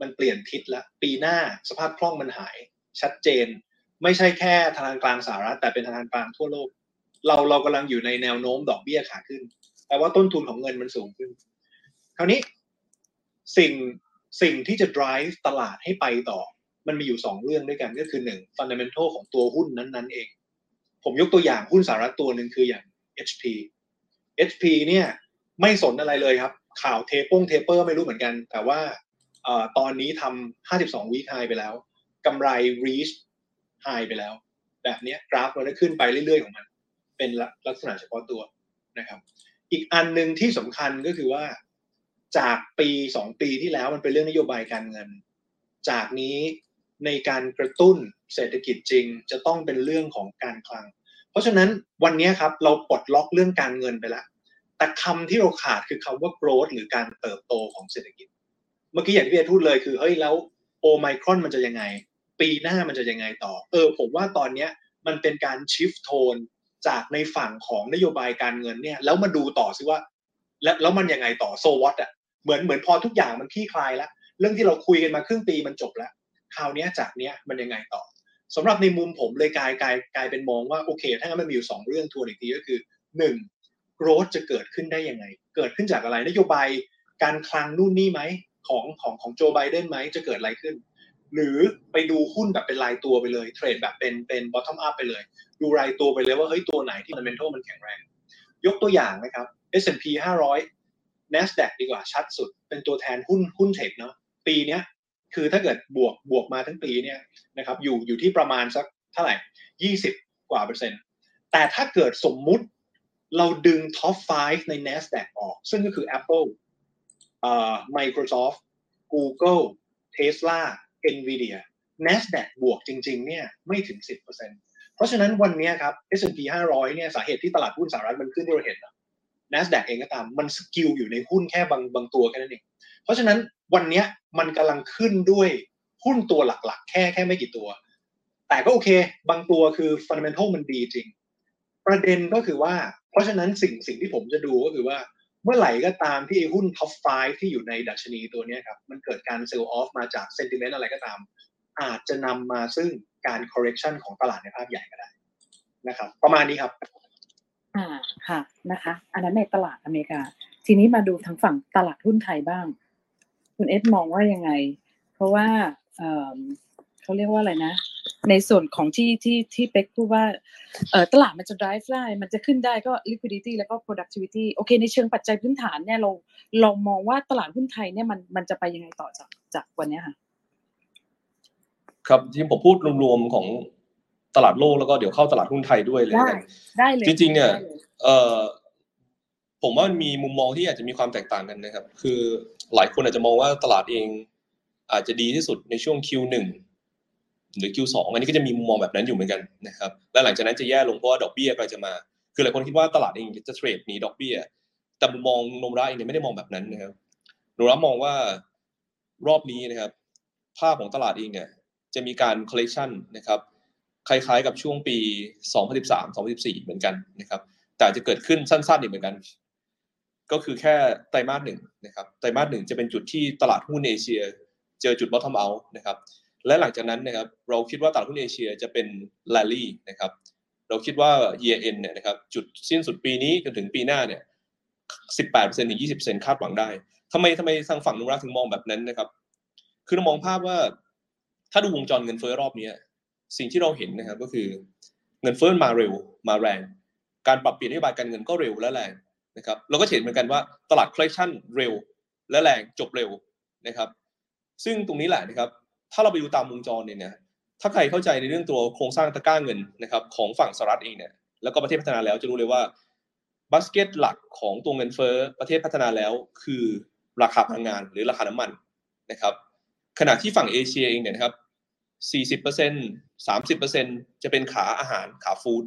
มันเปลี่ยนทิศละ ปีหน้าสภาพคล่องมันหาย ชัดเจน ไม่ใช่แค่ธนาคารกลางสหรัฐแต่เป็นธนาคารกลางทั่วโลก เราเรากำลังอยู่ในแนวโน้มดอกเบี้ยขาขึ้นแปลว่าต้นทุนของเงินมันสูงขึ้น คราวนี้สิ่งสิ่งที่จะ drive ตลาดให้ไปต่อ มันมีอยู่สองเรื่องด้วยกันก็คือหนึ่ง fundamental ของตัวหุ้นนั้นๆเอง ผมยกตัวอย่างหุ้นสหรัฐตัวหนึ่งคืออย่าง HP HP เนี่ยไม่สนอะไรเลยครับ ข่าวเทปงเทเปอร์ไม่รู้เหมือนกัน แต่ว่าตอนนี้ทำ52 วีคไฮไปแล้วกำไร reach ไฮไปแล้ว แบบนี้กราฟมันจะขึ้นไปเรื่อยๆของมัน เป็นลักษณะเฉพาะตัวนะครับ อีกอันหนึ่งที่สำคัญก็คือว่าจากปีสองปีที่แล้วมันเป็นเรื่องนโยบายการเงิน จากนี้ในการกระตุ้นเศรษฐกิจจริง จะต้องเป็นเรื่องของการคลัง เพราะฉะนั้นวันนี้ครับเราปลดล็อกเรื่องการเงินไปแล้วแต่คำที่เราขาดคือคำว่า growth หรือการเติบโตของเศรษฐกิจ เมื่อกี้อย่างที่พี่พูดเลยคือเฮ้ยแล้วโอไมครอนมันจะยังไง ปีหน้ามันจะยังไงต่อ เออ ผมว่าตอนเนี้ยมันเป็นการชิฟโทนจากในฝั่งของนโยบายการเงินเนี่ย แล้วมาดูต่อซิว่า แล้วแล้วมันยังไงต่อโซวอตอะเหมือนเหมือนพอทุกอย่างมันคลี่คลายแล้ว เรื่องที่เราคุยกันมาครึ่งปีมันจบแล้วคราวนี้จากเนี้ยมันยังไงต่อสำหรับในมุมผมเลยกลายกลายกลายเป็นมองว่าโอเค ถ้างั้นมันมีอยู่สองเรื่องทวนอีกทีก็คือหนึ่งโกรธจะเกิดขึ้นได้ยังไง เกิดขึ้นจากอะไรนโยบายการคลังนู่นนี่ไหมของของของโจไบเดนไหมจะเกิดอะไรขึ้น หรือไปดูหุ้นแบบเป็นรายตัวไปเลยเทรดแบบเป็นเป็น bottom up ไปเลย ดูรายตัวไปเลยว่าเฮ้ยตัวไหนที่ fundamental มันแข็งแรง ยกตัวอย่างนะครับ S&P 500 NASDAQ ดีกว่าชัดสุด เป็นตัวแทนหุ้นหุ้นเทคเนาะปีเนี้ยคือถ้าเกิดบวกบวกมาทั้งปีเนี่ยนะครับอยู่อยู่ที่ประมาณสักเท่าไหร่ 20 กว่าเปอร์เซ็นต์ แต่ถ้าเกิดสมมุติเราดึง top 5ใน NASDAQ ออก ซึ่งก็คือ Apple เอ่อ Microsoft Google Tesla NVIDIA NASDAQ บวกจริงๆเนี่ยไม่ถึง 10%เพราะฉะนั้นวันนี้ครับ S&P 500เนี่ยสาเหตุที่ตลาดหุ้นสหรัฐมันขึ้นที่เราเห็นนะ NASDAQ เองก็ตามมัน skew อยู่ในหุ้นแค่บางบางตัวแค่นั้นเอง เพราะฉะนั้นวันนี้มันกำลังขึ้นด้วยหุ้นตัวหลักๆ แค่แค่ไม่กี่ตัว แต่ก็โอเค บางตัวคือ fundamental มันดีจริง ประเด็นก็คือว่า เพราะฉะนั้นสิ่งสิ่งที่ผมจะดูก็คือว่า เมื่อไหร่ก็ตามที่หุ้น top 5ที่อยู่ในดัชนีตัวนี้ครับ มันเกิดการ sell off มาจาก sentiment อะไรก็ตาม อาจจะนำมาซึ่งการ correction ของตลาดในภาพใหญ่ก็ได้นะครับ ประมาณนี้ครับ อ่าค่ะนะคะ อันนั้นในตลาดอเมริกา ทีนี้มาดูทางฝั่งตลาดหุ้นไทยบ้าง คุณเอสมองว่ายังไง เพราะว่าเเขาเรียกว่าอะไรนะ ในส่วนของที่ที่ที่เป็กพูดว่าเออตลาดมันจะ drive ได้มันจะขึ้นได้ก็ liquidity แล้วก็ productivity โอเค ในเชิงปัจจัยพื้นฐานเนี่ยเราเรามองว่าตลาดหุ้นไทยเนี่ยมันมันจะไปยังไงต่อจากจากวันนี้ค่ะครับที่ผมพูดรวมๆของตลาดโลกแล้วก็เดี๋ยวเข้าตลาดหุ้นไทยด้วยเลยได้ได้เลยจริงๆ เนี่ยเออผมว่ามันมีมุมมองที่อาจจะมีความแตกต่างกันนะครับ คือหลายคนอาจจะมองว่าตลาดเองอาจจะดีที่สุดในช่วง Q1 หรือ Q2 อันนี้ก็จะมีมุมมองแบบนั้นอยู่เหมือนกันนะครับและหลังจากนั้นจะแย่ลงเพราะว่าดอกเบี้ยก็จะมา คือหลายคนคิดว่าตลาดเองจะเทรดหนีดอกเบี้ย แต่มุมมองโนมระเองเนี่ยไม่ได้มองแบบนั้นนะครับโนมระมองว่ารอบนี้นะครับ ภาพของตลาดเองเนี่ยจะมีการ collection นะครับคล้ายๆกับช่วงปี 2013 2014 เหมือนกันนะครับ แต่จะเกิดขึ้นสั้นๆอีกเหมือนกัน ก็คือแค่ไตรมาสหนึ่งนะครับ ไตรมาสหนึ่งจะเป็นจุดที่ตลาดหุ้นเอเชีย เจอจุด bottom out นะครับ และหลังจากนั้นนะครับเราคิดว่าตลาดหุ้นเอเชียจะเป็น rally นะครับเราคิดว่า year end เนี่ยนะครับจุดสิ้นสุดปีนี้จนถึงปีหน้าเนี่ย18%ถึง20%คาดหวังได้ทำไมทำไมทางฝั่งนุรักถึงมองแบบนั้นนะครับ คือเรามองภาพว่าถ้าดูวงจรเงินเฟ้อรอบนี้สิ่งที่เราเห็นนะครับก็คือเงินเฟ้อมาเร็วมาแรง การปรับเปลี่ยนนโยบายการเงินก็เร็วและแรงนะครับเราก็เห็นเหมือนกันว่าตลาด collection เร็ว และแรงจบเร็วนะครับ ซึ่งตรงนี้แหละนะครับ ถ้าเราไปดูตามวงจรเนี่ยถ้าใครเข้าใจในเรื่องตัวโครงสร้างตะก้าเงินนะครับของฝั่งสหรัฐเองเนี่ยแล้วก็ประเทศพัฒนาแล้วจะรู้เลยว่าบัสเกตหลักของตัวเงินเฟ้อประเทศพัฒนาแล้วคือราคาพลังงานหรือราคาน้ำมันนะครับขณะที่ฝั่งเอเชียเองเนี่ยนะครับ40% 30%จะเป็นขาอาหารขาฟู้ด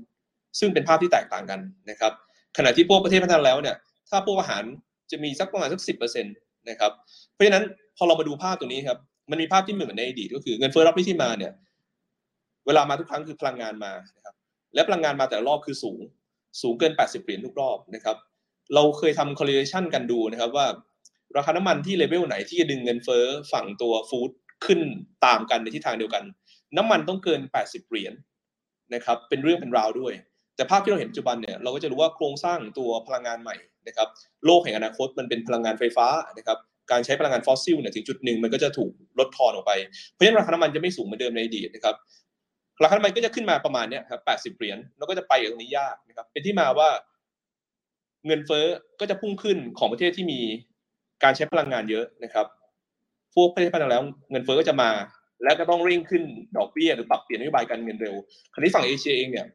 ซึ่งเป็นภาพที่แตกต่างกันนะครับขณะที่พวกประเทศพัฒนาแล้วเนี่ยถ้าพวกอาหารจะมีสักประมาณสัก10%นะครับเพราะฉะนั้นพอเรามาดูภาพตัวนี้ครับ มันมีภาพที่เหมือนในอดีตก็คือเงินเฟ้อรอบที่มาเนี่ย เวลามาทุกครั้งคือพลังงานมานะครับ และพลังงานมาแต่รอบคือสูง สูงเกิน 80เหรียญทุกรอบนะครับ เราเคยทำ correlation กันดูนะครับว่า ราคาน้ำมันที่เลเวลไหนที่จะดึงเงินเฟ้อฝั่งตัวฟู้ดขึ้นตามกันในทิศทางเดียวกัน น้ำมันต้องเกิน 80เหรียญนะครับ เป็นเรื่องเป็นราวด้วย แต่ภาพที่เราเห็นปัจจุบันเนี่ยเราก็จะรู้ว่าโครงสร้างตัวพลังงานใหม่นะครับ โลกแห่งอนาคตมันเป็นพลังงานไฟฟ้านะครับ การใช้พลังงานฟอสซิลเนี่ยถึงจุดหนึ่งมันก็จะถูกลดทอนออกไป เพราะฉะนั้นราคาน้ำมันจะไม่สูงเหมือนเดิมในอดีตนะครับราคาน้ำมันก็จะขึ้นมาประมาณเนี้ยครับ80เหรียญแล้วก็จะไปอย่างนี้ยากนะครับ เป็นที่มาว่าเงินเฟ้อก็จะพุ่งขึ้นของประเทศที่มีการใช้พลังงานเยอะนะครับพวกประเทศพัฒนาแล้วเงินเฟ้อก็จะมา แล้วก็ต้องเร่งขึ้นดอกเบี้ยหรือปรับเปลี่ยนนโยบายการเงินเร็ว คราวนี้ฝั่งเอเชียเองเนี่ย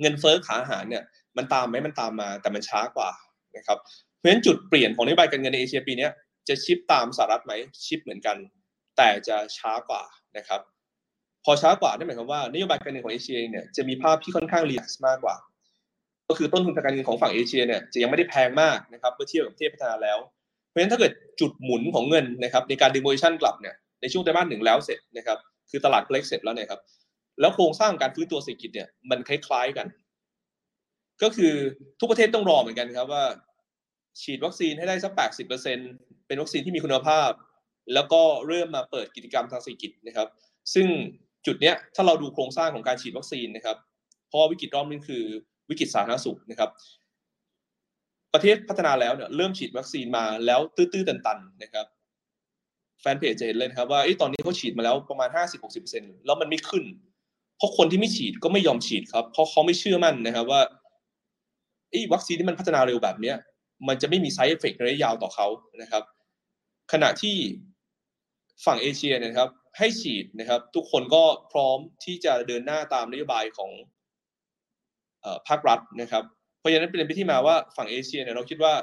เงินเฟ้อขาอาหารเนี่ยมันตามไหมมันตามมาแต่มันช้ากว่านะครับ เพราะฉะนั้นจุดเปลี่ยนของนโยบายการเงินในเอเชียปีนี้ จะ shift ตามสหรัฐไหม shift เหมือนกัน แต่จะช้ากว่านะครับ พอช้ากว่านั่นหมายความว่านโยบายการเงินของเอเชียเนี่ยจะมีภาพที่ค่อนข้าง relax มากกว่า ก็คือต้นทุนทางการเงินของฝั่งเอเชียเนี่ยจะยังไม่ได้แพงมากนะครับเมื่อเทียบกับประเทศพัฒนาแล้ว เพราะฉะนั้นถ้าเกิดจุดหมุนของเงินนะครับในการดึง position กลับเนี่ยในช่วงไตรมาสหนึ่งแล้วเสร็จนะครับคือตลาดเล็กเสร็จแล้วเนี่ยครับแล้วโครงสร้างการฟื้นตัวเศรษฐกิจเนี่ยมันคล้ายๆกัน ก็คือทุกประเทศต้องรอเหมือนกันครับว่าฉีดวัคซีนให้ได้สักแปดสิบเปอร์เซ็น เป็นวัคซีนที่มีคุณภาพ แล้วก็เริ่มมาเปิดกิจกรรมทางเศรษฐกิจนะครับ ซึ่งจุดเนี้ยถ้าเราดูโครงสร้างของการฉีดวัคซีนนะครับเพราะวิกฤตรอบนี้คือวิกฤตสาธารณสุขนะครับ ประเทศพัฒนาแล้วเนี่ยเริ่มฉีดวัคซีนมาแล้วตื้อๆตันๆนะครับแฟนเพจจะเห็นเลยครับว่าตอนนี้เขาฉีดมาแล้วประมาณ 50-60%แล้วมันไม่ขึ้น เพราะคนที่ไม่ฉีดก็ไม่ยอมฉีดครับ เพราะเขาไม่เชื่อมั่นนะครับว่าไอ้วัคซีนที่มันพัฒนาเร็วแบบเนี้ยมันจะไม่มี side effect ระยะยาวต่อเขานะครับ ขณะที่ฝั่งเอเชียนะครับ ให้ฉีดนะครับ ทุกคนก็พร้อมที่จะเดินหน้าตามนโยบายของภาครัฐนะครับ เพราะฉะนั้นเป็นไปที่มาว่าฝั่งเอเชียเนี่ยเราคิดว่า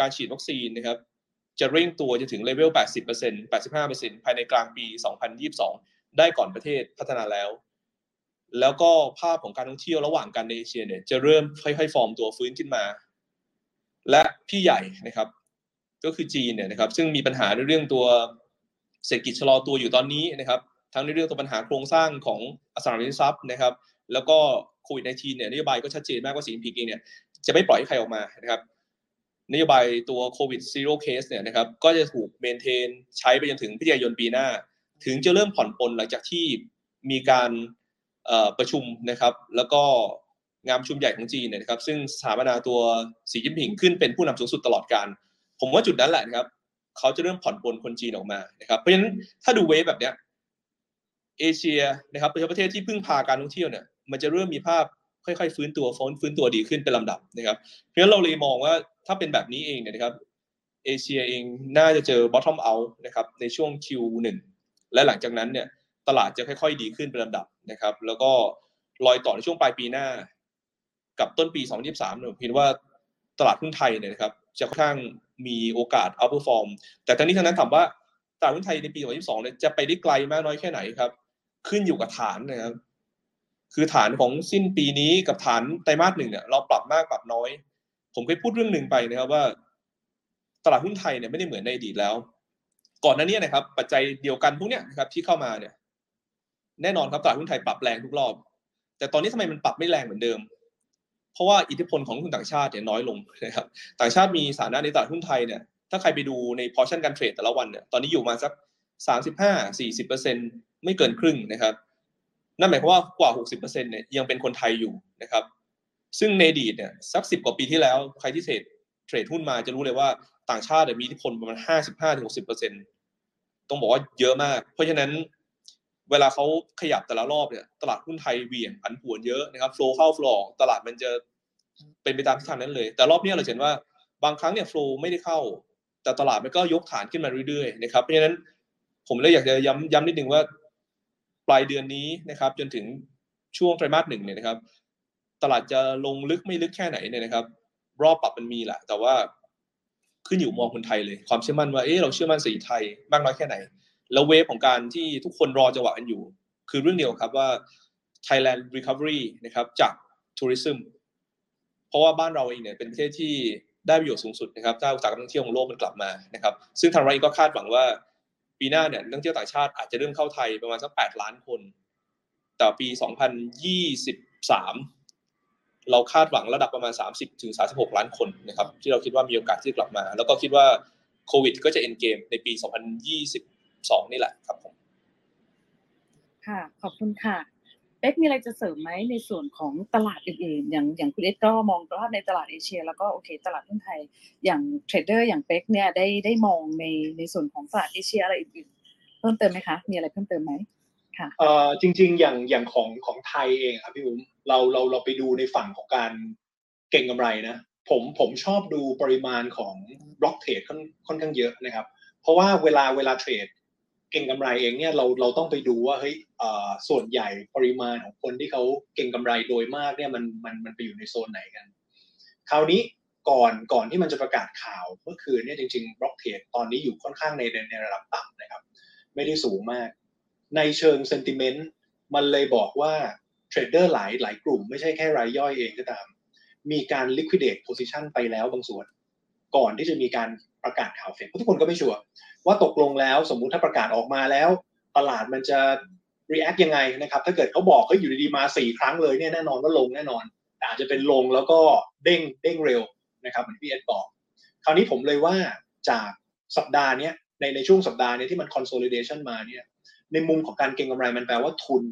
การฉีดวัคซีนนะครับ จะเร่งตัวจะถึงเลเวล 80% 85%ภายในกลางปี 2022 ได้ก่อนประเทศพัฒนาแล้ว แล้วก็ภาพของการท่องเที่ยวระหว่างกันในเอเชียเนี่ยจะเริ่มค่อยๆฟอร์มตัวฟื้นขึ้นมา และพี่ใหญ่นะครับ ก็คือจีนเนี่ยนะครับซึ่งมีปัญหาในเรื่องตัวเศรษฐกิจชะลอตัวอยู่ตอนนี้นะครับทั้งในเรื่องตัวปัญหาโครงสร้างของอสังหาริมทรัพย์นะครับ แล้วก็โควิด -19 เนี่ยนโยบายก็ชัดเจนมากว่าสีพิงเองเนี่ยจะไม่ปล่อยให้ใครออกมานะครับนโยบายตัวโควิด zero case เนี่ยนะครับก็จะถูก maintain ใช้ไปจนถึงพฤศจิกายนปีหน้า ถึงจะเริ่มผ่อนปลนหลังจากที่มีการประชุมนะครับ แล้วก็งานประชุมใหญ่ของจีนเนี่ยนะครับ ซึ่งสถาปนาตัวสีจิ้นผิงขึ้นเป็นผู้นำสูงสุดตลอดกาล ผมว่าจุดนั้นแหละนะครับเขาจะเริ่มผ่อนปลนคนจีนออกมานะครับ เพราะฉะนั้นถ้าดู wave แบบเนี้ยเอเชียนะครับประเทศที่พึ่งพาการท่องเที่ยวเนี่ย มันจะเริ่มมีภาพค่อยๆ ฟื้นตัวฟ้นฟื้นตัวดีขึ้นเป็นลำดับนะครับ เพราะฉะนั้นเราเลยมองว่าถ้าเป็นแบบนี้เองเนี่ยนะครับ เอเชียเองน่าจะเจอ bottom out นะครับในช่วง Q1 และหลังจากนั้นเนี่ยตลาดจะค่อยๆ ดีขึ้นเป็นลำดับนะครับ แล้วก็ลอยต่อในช่วงปลายปีหน้า กับต้นปี 2023เนี่ยผมคิดว่าตลาดหุ้นไทยเนี่ยนะครับจะค่อนข้าง มีโอกาส outperform แต่ทั้งนี้ทั้งนั้นถามว่าตลาดหุ้นไทยในปี 2022 เนี่ยจะไปได้ไกลมากน้อยแค่ไหนครับ ขึ้นอยู่กับฐานนะครับ คือฐานของสิ้นปีนี้กับฐานไตรมาสหนึ่งเนี่ยเราปรับมากปรับน้อย ผมเคยพูดเรื่องหนึ่งไปนะครับว่า ตลาดหุ้นไทยเนี่ยไม่ได้เหมือนในอดีตแล้ว ก่อนหน้านี้นะครับ ปัจจัยเดียวกันพวกเนี้ยนะครับ ที่เข้ามาเนี่ย แน่นอนครับตลาดหุ้นไทยปรับแรงทุกรอบ แต่ตอนนี้ทำไมมันปรับไม่แรงเหมือนเดิม เพราะว่าอิทธิพลของนักทุนต่างชาติเนี่ยน้อยลงนะครับต่างชาติมีสถานะในตลาดหุ้นไทยเนี่ยถ้าใครไปดูในพอชั่นการเทรดแต่ละวันเนี่ยตอนนี้อยู่มาสักสามสิบห้าสี่สิบเปอร์เซ็นไม่เกินครึ่งนะครับนั่นหมายความว่ากว่าหกสิบเปอร์เซ็นเนี่ยยังเป็นคนไทยอยู่นะครับ ซึ่งในอดีตเนี่ยสักสิบกว่าปีที่แล้ว ใครที่เทรดเทรดหุ้นมาจะรู้เลยว่าต่างชาติมีอิทธิพลประมาณห้าสิบห้าถึงหกสิบเปอร์เซ็นต้องบอกว่าเยอะมาก เพราะฉะนั้น เวลาเขาขยับแต่ละรอบเนี่ยตลาดหุ้นไทยเวียงผันผวนเยอะนะครับโฟล์เข้าโฟล์ออกตลาดมันจะเป็นไปตามทิศทางนั้นเลย แต่รอบนี้เราเห็นว่าบางครั้งเนี่ยโฟล์ไม่ได้เข้า แต่ตลาดมันก็ยกฐานขึ้นมาเรื่อยๆนะครับเพราะฉะนั้นผมเลยอยากจะย้ำย้ำนิดนึงว่าปลายเดือนนี้นะครับ จนถึงช่วงไตรมาสหนึ่งเนี่ยนะครับ ตลาดจะลงลึกไม่ลึกแค่ไหนเนี่ยนะครับ รอบปรับมันมีแหละแต่ว่าขึ้นอยู่มองคนไทยเลย ความเชื่อมั่นว่าเออเราเชื่อมั่นสีไทยมากน้อยแค่ไหน แล้วเวฟของการที่ทุกคนรอจังหวะกันอยู่ คือเรื่องเดียวครับว่า Thailand Recovery นะครับจากทัวริซึมเพราะว่าบ้านเราเองเนี่ยเป็นประเทศที่ได้ประโยชน์สูงสุดนะครับถ้าอุตสาหกรรมท่องเที่ยวของโลกมันกลับมานะครับ ซึ่งทางเราเองก็คาดหวังว่า ปีหน้าเนี่ยนักท่องเที่ยวต่างชาติอาจจะเริ่มเข้าไทยประมาณสัก 8 ล้านคน แต่ปี 2023 เราคาดหวังระดับประมาณ 30ถึง36 ล้านคนนะครับ ที่เราคิดว่ามีโอกาสที่จะกลับมา แล้วก็คิดว่าโควิด ก็จะเอ็นเกมในปี 2022นี่แหละครับผม ค่ะ ขอบคุณค่ะเอ็กมีอะไรจะเสริมไหมในส่วนของตลาดอื่นๆ อย่างอย่างคุณเอ็กก็มองว่าในตลาดเอเชีย แล้วก็โอเค ตลาดหุ้นไทย อย่าง trader อย่างเป็กเนี่ยได้ได้มองในในส่วนของตลาดเอเชียอะไรอื่นๆเพิ่มเติมไหมคะ มีอะไรเพิ่มเติมไหมค่ะเอ่อจริง ๆ อย่างอย่างของของไทยเองครับพี่อุ้มเราเราเราไปดูในฝั่งของการเก็งกำไรนะผมผมชอบดูปริมาณของ block trade ค่อนค่อนข้างเยอะนะครับ เพราะว่าเวลาเวลาเทรด เก่งกำไรเองเนี่ยเราเราต้องไปดูว่าเฮ้ยส่วนใหญ่ปริมาณของคนที่เขาเก่งกำไรโดยมากเนี่ยมันมันมันไปอยู่ในโซนไหนกัน คราวนี้ก่อนก่อนที่มันจะประกาศข่าวเมื่อคืนเนี่ยจริงๆบล็อกเทรดตอนนี้อยู่ค่อนข้างในในระดับต่ำนะครับ ไม่ได้สูงมาก ในเชิงเซนติเมนต์มันเลยบอกว่าเทรดเดอร์หลายหลายกลุ่มไม่ใช่แค่รายย่อยเองก็ตาม มีการ liquidate position ไปแล้วบางส่วน ก่อนที่จะมีการ ประกาศข่าวเฟดทุกคนก็ไม่ชัวร์ว่าตกลงแล้วสมมุติถ้าประกาศออกมาแล้ว ตลาดมันจะ react ยังไงนะครับ ถ้าเกิดเขาบอกเขาอยู่ดีๆมาสี่ครั้งเลยเนี่ยแน่นอนว่าลงแน่นอนแต่อาจจะเป็นลงแล้วก็เด้งเด้งเร็วนะครับเหมือนพี่เอ็ดบอก คราวนี้ผมเลยว่าจากสัปดาห์นี้ในในช่วงสัปดาห์นี้ที่มัน consolidation มาเนี่ยในมุมของการเก็งกำไรมันแปลว่าทุน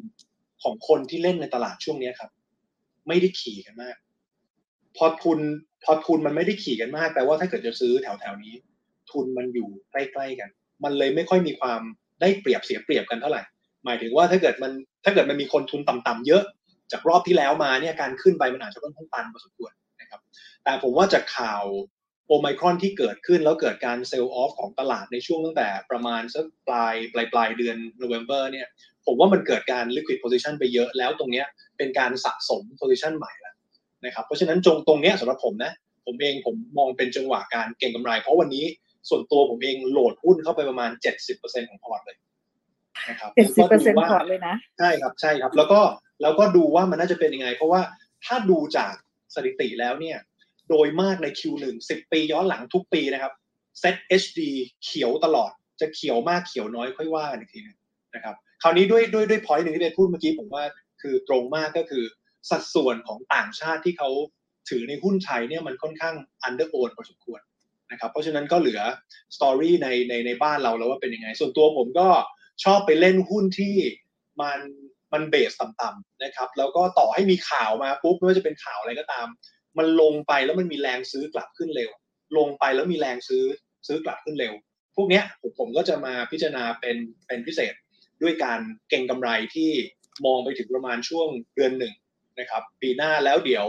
ของคนที่เล่นในตลาดช่วงนี้ครับ ไม่ได้ขี่กันมาก พอทุน พอทุนมันไม่ได้ขี่กันมากแปลว่าถ้าเกิดจะซื้อแถวแถวนี้ ทุนมันอยู่ใกล้ๆกัน มันเลยไม่ค่อยมีความได้เปรียบเสียเปรียบกันเท่าไหร่ หมายถึงว่าถ้าเกิดมันถ้าเกิดมันมีคนทุนต่ำๆเยอะ จากรอบที่แล้วมาเนี่ยการขึ้นไปมันอาจจะต้องตันพอสมควรนะครับแต่ผมว่าจากข่าวโอไมครอนที่เกิดขึ้นแล้วเกิดการเซลล์ออฟของตลาดในช่วงตั้งแต่ประมาณสักปลายปลายปลายเดือนโนเวม ber เนี่ยผมว่ามันเกิดการ liquid position ไปเยอะแล้วตรงเนี้ยเป็นการสะสม position ใหม่ นะครับเพราะฉะนั้นจงตรงเนี้ยสำหรับผมนะผมเองผมมองเป็นจังหวะการเก็งกำไร เพราะวันนี้ส่วนตัวผมเองโหลดหุ้นเข้าไปประมาณ 70%ของพอร์ตเลยนะครับเจ็ดสิบเปอร์เซ็นต์พอร์ตเลยนะใช่ครับใช่ครับ แล้วก็แล้วก็ดูว่ามันน่าจะเป็นยังไง เพราะว่าถ้าดูจากสถิติแล้วเนี่ย โดยมากใน Q1 10 ปีย้อนหลังทุกปีนะครับ SET HD เขียวตลอดจะเขียวมากเขียวน้อยค่อยว่ากันอีกทีนึงนะครับ คราวนี้ด้วยด้วยด้วย point หนึ่งที่ไปพูดเมื่อกี้ผมว่าคือตรงมากก็คือ สัดส่วนของต่างชาติที่เขาถือในหุ้นไทยเนี่ยมันค่อนข้าง under own พอสมควรนะครับเพราะฉะนั้นก็เหลือ story ในในในบ้านเราแล้วว่าเป็นยังไง ส่วนตัวผมก็ชอบไปเล่นหุ้นที่มันมัน base ต่ำๆนะครับ แล้วก็ต่อให้มีข่าวมาปุ๊บไม่ว่าจะเป็นข่าวอะไรก็ตาม มันลงไปแล้วมันมีแรงซื้อกลับขึ้นเร็ว ลงไปแล้วมีแรงซื้อซื้อกลับขึ้นเร็ว พวกเนี้ยผมผมก็จะมาพิจารณาเป็นเป็นพิเศษด้วยการเก่งกำไรที่มองไปถึงประมาณช่วงเดือนหนึ่ง นะครับ ปีหน้าแล้วเดี๋ยว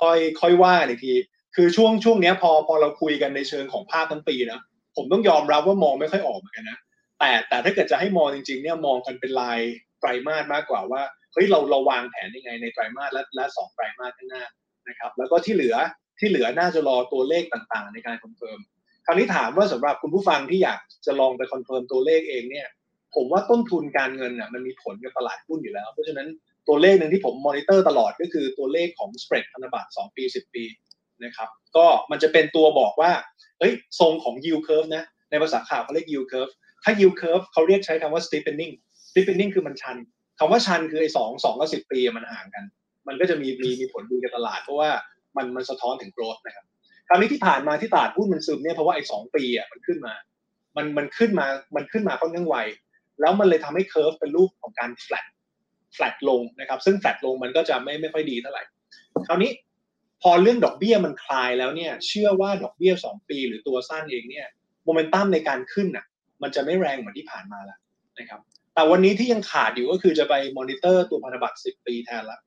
ค่อยค่อยว่าอีกที คือช่วงช่วงเนี้ยพอพอเราคุยกันในเชิงของภาพทั้งปีนะผมต้องยอมรับว่ามองไม่ค่อยออกเหมือนกันนะแต่แต่ถ้าเกิดจะให้มองจริงๆเนี่ยมองกันเป็นลายไตรมาสมากกว่าว่าเฮ้ยเราเราวางแผนยังไงในไตรมาสและและสองไตรมาสข้างหน้านะครับ แล้วก็ที่เหลือที่เหลือน่าจะรอตัวเลขต่างๆ ในการ confirm คราวนี้ถามว่าสำหรับคุณผู้ฟังที่อยากจะลองไป confirm ตัวเลขเองเนี่ย ผมว่าต้นทุนการเงินน่ะมันมีผลกับตลาดหุ้นอยู่แล้ว เพราะฉะนั้น ตัวเลขหนึ่งที่ผมมอนิเตอร์ตลอดก็คือตัวเลขของ spread พันธบัตร2ปี 10 ปีนะครับ ก็มันจะเป็นตัวบอกว่าเฮ้ยทรงของ yield curve นะ ในภาษาข่าวเขาเรียก yield curve ถ้า yield curve เขาเรียกใช้คำว่า steepening steepening คือมันชันคำว่าชันคือไอ้สองสองกับสิบปีมันห่างกัน มันก็จะมีมีมีผลดีกับตลาดเพราะว่ามันมันสะท้อนถึงโกรธนะครับคราวนี้ที่ผ่านมาที่ตลาดหุ้นมันซึมเนี่ยเพราะว่าไอ้สองปีอะมันขึ้นมา มันมันขึ้นมามันขึ้นมาค่อนข้างไวแล้วมันเลยทำให้เคอร์ฟเป็นรูปของการ flat แฟลทลงนะครับ ซึ่ง flat ลงมันก็จะไม่ไม่ค่อยดีเท่าไหร่คราวนี้พอเรื่องดอกเบี้ยมันคลายแล้วเนี่ยเชื่อว่าดอกเบี้ยสองปีหรือตัวสั้นเองเนี่ยโมเมนตัมในการขึ้นอะมันจะไม่แรงเหมือนที่ผ่านมาแล้วนะครับแต่วันนี้ที่ยังขาดอยู่ก็คือจะไปมอนิเตอร์ตัวพันธบัตร 10 ปีแทนละ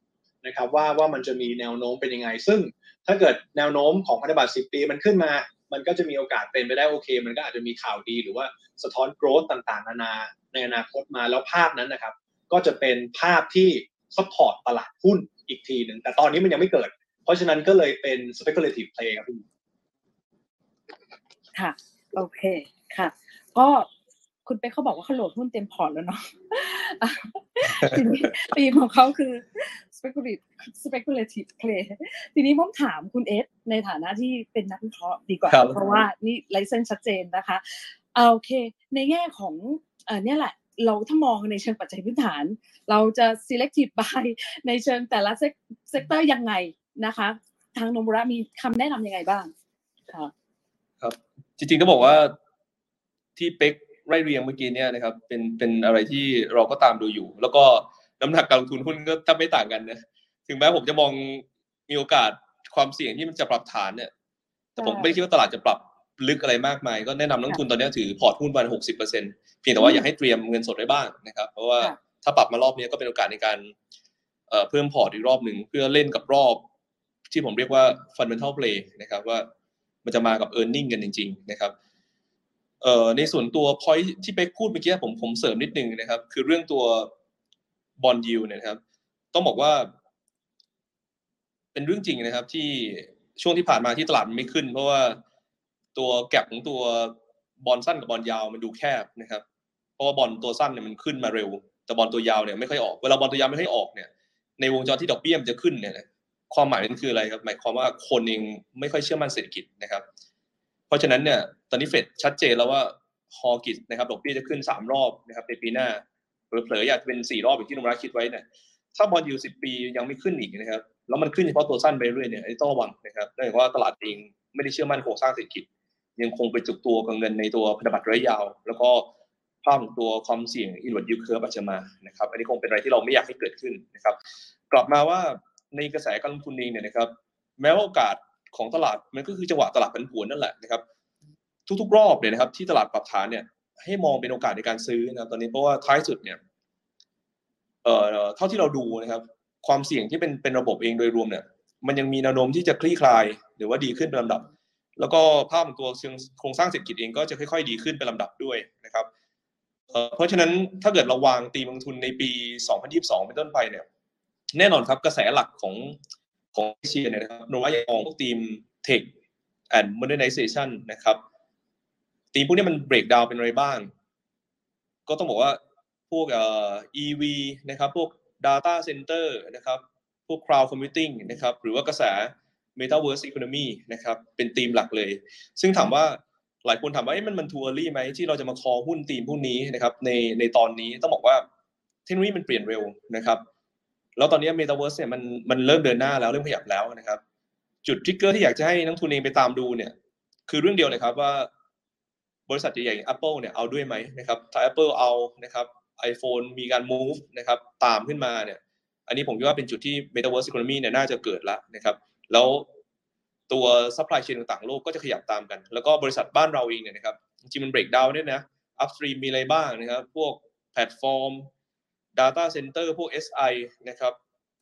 นะครับว่าว่ามันจะมีแนวโน้มเป็นยังไง ซึ่งถ้าเกิดแนวโน้มของพันธบัตร 10 ปีมันขึ้นมา มันก็จะมีโอกาสเป็นไปได้โอเค มันก็อาจจะมีข่าวดีหรือว่าสะท้อน growth ต่างๆ นานาในอนาคตมาแล้วภาพนั้นนะครับ ก็จะเป็นภาพที่ support ตลาดหุ้นอีกทีหนึ่งแต่ตอนนี้มันยังไม่เกิด เพราะฉะนั้นก็เลยเป็น speculative play ครับพี่ค่ะ โอเคค่ะ ก็คุณเป๊กเขาบอกว่าเขาโหลดหุ้นเต็มพอร์ตแล้วเนาะทีนี้ธีมของเขาคือ speculative speculative play ทีนี้ผมถามคุณเอสในฐานะที่เป็นนักวิเคราะห์ดีกว่าครับเพราะว่านี่ license ชัดเจนนะคะเอาโอเค ในแง่ของเอ่อเนี่ยแหละ เราถ้ามองในเชิงปัจจัยพื้นฐาน เราจะ selective buy ในเชิงแต่ละ sector ยังไงนะคะ ทางโนมุระมีคำแนะนำยังไงบ้างค่ะครับ จริงๆต้องบอกว่าที่เป็กไล่เรียงเมื่อกี้เนี่ยนะครับเป็นเป็นอะไรที่เราก็ตามดูอยู่ แล้วก็น้ำหนักการลงทุนหุ้นก็ถ้าไม่ต่างกันนะถึงแม้ผมจะมองมีโอกาสความเสี่ยงที่มันจะปรับฐานเนี่ย แต่ผมไม่คิดว่าตลาดจะปรับ ลึกอะไรมากมาย ก็แนะนำนักลงทุนตอนนี้ถือพอร์ตหุ้นประมาณหกสิบเปอร์เซ็นเพียงแต่ว่าอยากให้เตรียมเงินสดไว้บ้างนะครับ เพราะว่าค่ะถ้าปรับมารอบนี้ก็เป็นโอกาสในการเอ่อเพิ่มพอร์ตอีกรอบหนึ่งเพื่อเล่นกับรอบ ที่ผมเรียกว่า fundamental play นะครับว่ามันจะมากับ e a r n i n g กันจริง ๆ นะครับเอ่อในส่วนตัว point ที่เป๊กพูดเมื่อกี้ผมผมเสริมนิดนึงนะครับ คือเรื่องตัว bond yield เนี่ยนะครับ ต้องบอกว่า เป็นเรื่องจริงนะครับ ที่ช่วงที่ผ่านมาที่ตลาดมันไม่ขึ้น เพราะว่า ตัวแก็บของตัวบอลสั้นกับบอลยาวมันดูแคบนะครับ เพราะว่าบอลตัวสั้นเนี่ยมันขึ้นมาเร็ว แต่บอลตัวยาวเนี่ยไม่ค่อยออก เวลาบอลตัวยาวไม่ค่อยออกเนี่ย ในวงจรที่ดอกเบี้ยมันจะขึ้นเนี่ยความหมายมันคืออะไรครับ หมายความว่าคนเองไม่ค่อยเชื่อมั่นเศรษฐกิจนะครับ เพราะฉะนั้นเนี่ยตอนนี้เฟดชัดเจนแล้วว่าฮอกิสนะครับดอกเบี้ยจะขึ้นสามรอบนะครับในปีหน้าเผลอๆอยากจะเป็นสี่รอบอย่างที่นุมรักคิดไว้เนี่ยถ้าบอลยูสิบปียังไม่ขึ้นอีกนะครับ แล้วมันขึ้นเฉพาะตัวสั้นไปเรื่อยเนี่ยต้องระวังนะครับเนื่องจากว่าตลาดเองไม่ได้เชื่อมั่นโครงสร้างเศรษฐกิจ ยังคงไปจุกตัวกับเงินในตัวพันธบัตรระยะยาว แล้วก็ภาพของตัวความเสี่ยง invert yield curve อาจจะมานะครับ อันนี้คงเป็นอะไรที่เราไม่อยากให้เกิดขึ้นนะครับ กลับมาว่าในกระแสการลงทุนเองเนี่ยนะครับ แม้ว่าโอกาสของตลาดมันก็คือจังหวะตลาดผันผวนนั่นแหละนะครับ ทุกๆ รอบเนี่ยนะครับ ที่ตลาดปรับฐานเนี่ย ให้มองเป็นโอกาสในการซื้อนะครับ ตอนนี้เพราะว่าท้ายสุดเนี่ย เอ่อเท่าที่เราดูนะครับ ความเสี่ยงที่เป็นเป็นระบบเองโดยรวมเนี่ย มันยังมีแนวโน้มที่จะคลี่คลาย หรือว่าดีขึ้นเป็นลำดับ แล้วก็ภาพของตัวเชิงโครงสร้างเศรษฐกิจเองก็จะค่อยๆ ดีขึ้นเป็นลำดับด้วยนะครับเพราะฉะนั้นถ้าเกิดเราวางตีมลงทุนในปี 2022 เป็นต้นไปเนี่ย แน่นอนครับกระแสหลักของของเอเชียเนี่ยนะครับนว่ายังมองพวกทีม Tech and Modernization นะครับทีมพวกนี้มัน break down เป็นอะไรบ้าง ก็ต้องบอกว่าพวกเอ่อ EV นะครับ พวก Data Center นะครับ พวก Cloud Computing นะครับ หรือว่ากระแส Metaverse Economy นะครับเป็นธีมหลักเลย ซึ่งถามว่าหลายคนถามว่ามันมันทัวรี่ไหมที่เราจะมาคอหุ้นธีมพวกนี้นะครับในในตอนนี้ต้องบอกว่าเทคโนโลยีมันเปลี่ยนเร็วนะครับแล้วตอนนี้ Metaverse เนี่ยมันมันเริ่มเดินหน้าแล้วเริ่มขยับแล้วนะครับ จุดทริกเกอร์ที่อยากจะให้นักทุนเองไปตามดูเนี่ย คือเรื่องเดียวเลยครับว่า บริษัทใหญ่ๆอย่าง Apple เนี่ยเอาด้วยไหมนะครับถ้า Apple เอานะครับ iPhone มีการ move นะครับตามขึ้นมาเนี่ย อันนี้ผมคิดว่าเป็นจุดที่ Metaverse Economy เนี่ยน่าจะเกิดแล้วนะครับ แล้วตัว supply chain ต่างๆโลกก็จะขยับตามกัน แล้วก็บริษัทบ้านเราเองเนี่ยนะครับจริงๆมัน break down ด้วยนะ upstream มีอะไรบ้างนะครับ พวกแพลตฟอร์ม data center พวก SI นะครับ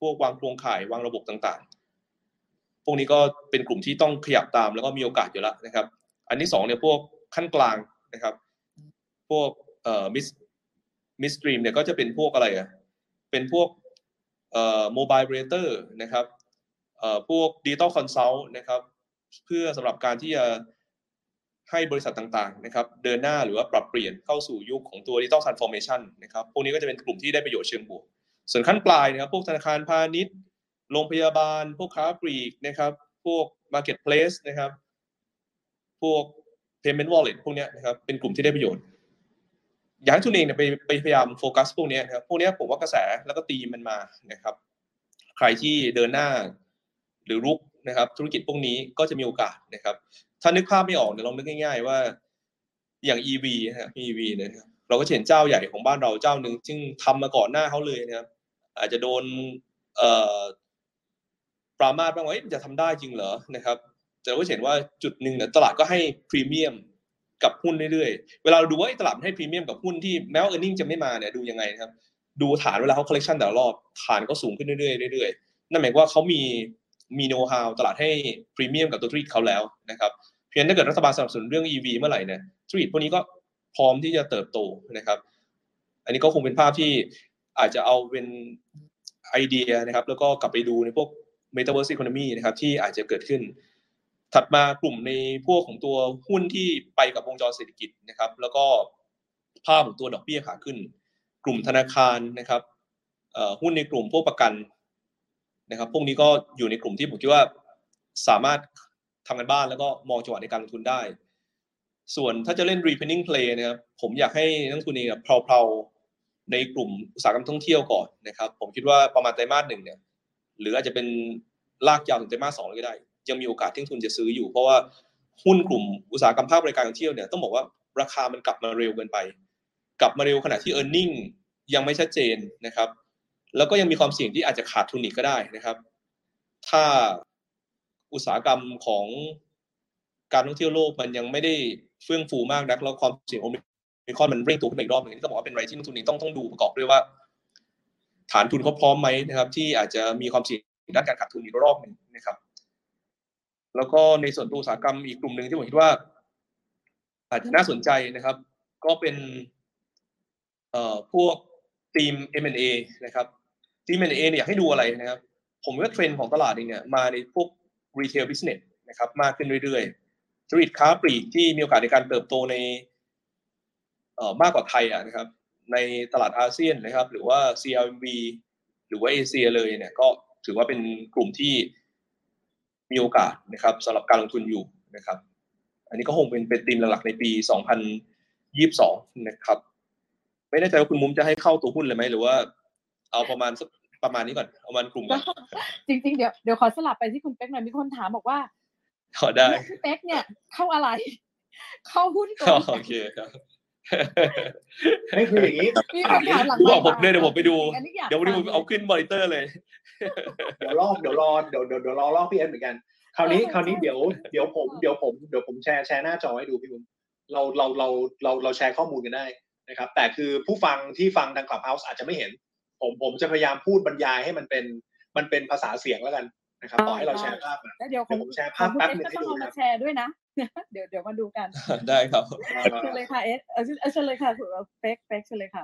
พวกวางโครงข่ายวางระบบต่างๆ พวกนี้ก็เป็นกลุ่มที่ต้องขยับตามแล้วก็มีโอกาสอยู่แล้วนะครับ อันที่สองเนี่ยพวกขั้นกลางนะครับ พวกเอ่อ mid midstream เนี่ยก็จะเป็นพวกอะไรอะเป็นพวกเอ่อ mobile operator นะครับ พวก digital consult นะครับเพื่อสำหรับการที่จะให้บริษัทต่างๆนะครับเดินหน้าหรือว่าปรับเปลี่ยนเข้าสู่ยุคของตัว digital transformation นะครับพวกนี้ก็จะเป็นกลุ่มที่ได้ประโยชน์เชิงบวก ส่วนขั้นปลายนะครับพวกธนาคารพาณิชย์ โรงพยาบาล พวกค้าปลีกนะครับพวก Marketplace นะครับพวก Payment Wallet พวกนี้นะครับเป็นกลุ่มที่ได้ประโยชน์อยากให้ทุนเองเนี่ยไปไปพยายามโฟกัสพวกนี้นะครับพวกนี้ผมว่ากระแสแล้วก็ตีมันมานะครับ ใครที่เดินหน้า หรือรุกนะครับ ธุรกิจพวกนี้ก็จะมีโอกาสนะครับ ถ้านึกภาพไม่ออกเดี๋ยวลองนึกง่าย ๆ ว่าอย่าง EV นะครับ EV เนี่ยนะครับเราก็เห็นเจ้าใหญ่ของบ้านเราเจ้าหนึ่งซึ่งทำมาก่อนหน้าเขาเลยนะครับ อาจจะโดนเอ่อปรามาสบ้างว่าจะทำได้จริงเหรอนะครับแต่เราก็เห็นว่าจุดหนึ่งเนี่ยตลาดก็ให้พรีเมียมกับหุ้นเรื่อยๆ เวลาเราดูว่าตลาดให้พรีเมียมกับหุ้นที่แม้ว่า earning จะไม่มาเนี่ยดูยังไงนะครับ ดูฐานเวลาเขา correction แต่ละรอบฐานก็สูงขึ้นเรื่อยๆเรื่อยๆนั่นหมายว่าเขามี มีโน้ตฮาวตลาดให้พรีเมียมกับตัวธุรกิจเขาแล้วนะครับเพียงถ้าเกิดรัฐบาลสนับสนุนเรื่อง EV เมื่อไหร่เนี่ยธุรกิจพวกนี้ก็พร้อมที่จะเติบโตนะครับ อันนี้ก็คงเป็นภาพที่อาจจะเอาเป็นไอเดียนะครับ แล้วก็กลับไปดูในพวก Metaverse Economy นะครับที่อาจจะเกิดขึ้น ถัดมากลุ่มในพวกของตัวหุ้นที่ไปกับวงจรเศรษฐกิจนะครับ แล้วก็ภาพของตัวดอกเบี้ยขาขึ้น กลุ่มธนาคารนะครับหุ้นในกลุ่มพวกประกัน นะครับ พวกนี้ก็อยู่ในกลุ่มที่ผมคิดว่าสามารถทำกันบ้านแล้วก็มองจังหวะในการลงทุนได้ ส่วนถ้าจะเล่น repeating play นะครับผมอยากให้นักทุนเนี่ยเพลาๆในกลุ่มอุตสาหกรรมท่องเที่ยวก่อนนะครับ ผมคิดว่าประมาณไตรมาสหนึ่งเนี่ย หรืออาจจะเป็นลากยาวถึงไตรมาสสองเลยก็ได้ ยังมีโอกาสที่ทุนจะซื้ออยู่ เพราะว่าหุ้นกลุ่มอุตสาหกรรมภาคบริการท่องเที่ยวเนี่ยต้องบอกว่าราคามันกลับมาเร็วเกินไป กลับมาเร็วขณะที่ e a r n i n g ยังไม่ชัดเจนนะครับ แล้วก็ยังมีความเสี่ยงที่อาจจะขาดทุนอีกก็ได้นะครับ ถ้าอุตสาหกรรมของการท่องเที่ยวโลกมันยังไม่ได้เฟื่องฟูมากนักแล้วความเสี่ยงโอมิคอนมันเร่งตัวขึ้นอีกรอบหนึ่งนี่ต้องบอกว่าเป็นอะไรที่นักทุนนี้ต้องต้องดูประกอบด้วยว่า ฐานทุนเขาพร้อมไหมนะครับ ที่อาจจะมีความเสี่ยงด้านการขาดทุนอีกรอบหนึ่งนะครับ แล้วก็ในส่วนตัวอุตสาหกรรมอีกกลุ่มหนึ่งที่ผมคิดว่า อาจจะน่าสนใจนะครับ ก็เป็นเอ่อพวกทีม M&A นะครับ ทีม M&A เนี่ยอยากให้ดูอะไรนะครับ ผมว่าเทรนด์ของตลาดเองเนี่ยมาในพวก retail business นะครับมากขึ้นเรื่อยๆธุรกิจค้าปลีกที่มีโอกาสในการเติบโตในเอ่อมากกว่าไทยอะนะครับ ในตลาดอาเซียนนะครับ หรือว่า CLMV หรือว่าเอเชียเลยเนี่ยก็ถือว่าเป็นกลุ่มที่มีโอกาสนะครับสำหรับการลงทุนอยู่นะครับ อันนี้ก็คงเป็นเป็นธีมหลักๆในปี 2022 นะครับ ไม่แน่ใจว่าคุณมุ้มจะให้เข้าตัวหุ้นเลยไหมหรือว่า เอาประมาณสักประมาณนี้ก่อนเอามันกลุ่มก่อนจริง ๆ เดี๋ยวเดี๋ยวขอสลับไปที่คุณเป๊กหน่อยมีคนถามบอกว่าขอได้คุณเป๊กเนี่ยเข้าอะไร เข้าหุ้นตัวโอเคครับไม่คืออย่างนี้มีคนถามหลังคุณบอกผมเลยเดี๋ยวผมไปดูอันนี้อยากเดี๋ยววันนี้ผมเอาขึ้นมอนิเตอร์เลย เดี๋ยวลอกเดี๋ยวรอเดี๋ยวเดี๋ยวเดี๋ยวรอลอกพี่เอ็นเหมือนกัน คราวนี้คราวนี้เดี๋ยวเดี๋ยวผมเดี๋ยวผมเดี๋ยวผมแชร์แชร์หน้าจอให้ดูพี่บุญเราเราเราเราเราแชร์ข้อมูลกันได้นะครับ แต่คือผู้ฟังที่ฟังทาง Clubhouse อาจจะไม่เห็น ผมผมจะพยายามพูดบรรยายให้มันเป็นมันเป็นภาษาเสียงแล้วกันนะครับต่อให้เราแชร์ภาพมาแล้วเดี๋ยวเดี๋ยวผมแชร์ภาพของคุณแป๊บเอสหนึ่งก็ให้ต้องดูเอานะมาแชร์ด้วยนะ เดี๋ยวเดี๋ยวมาดูกัน ได้ครับเชิญเลยค่ะเอสเออเชิญเลยค่ะคุณเป๊กเป๊กเชิญเลยค่ะ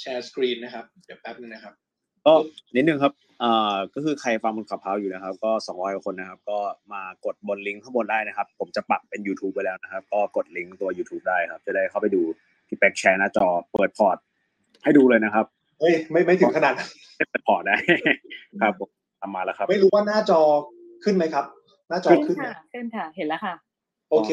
share screen นะครับ เดี๋ยวแป๊บนึงนะครับ ก็นิดนึงครับอ่าก็คือใครฟังบน Clubhouse อยู่นะครับ ก็สองร้อยคนนะครับ ก็มากดบนลิงก์ข้างบนได้นะครับ ผมจะปักเป็น YouTube ไปแล้วนะครับ ก็กดลิงก์ตัว YouTube ได้ครับ จะได้เข้าไปดูที่เป๊กแชร์หน้าจอเปิดพอร์ตให้ดูเลยนะครับ เฮ้ยไม่ไม่ถึงขนาดนั้นเปิดพอร์ตได้ ครับผมทำมาแล้วครับ ไม่รู้ว่าหน้าจอขึ้นไหมครับ หน้าจอขึ้นขึ้นไหมค่ะขึ้นค่ะ เห็นแล้วค่ะ โอเค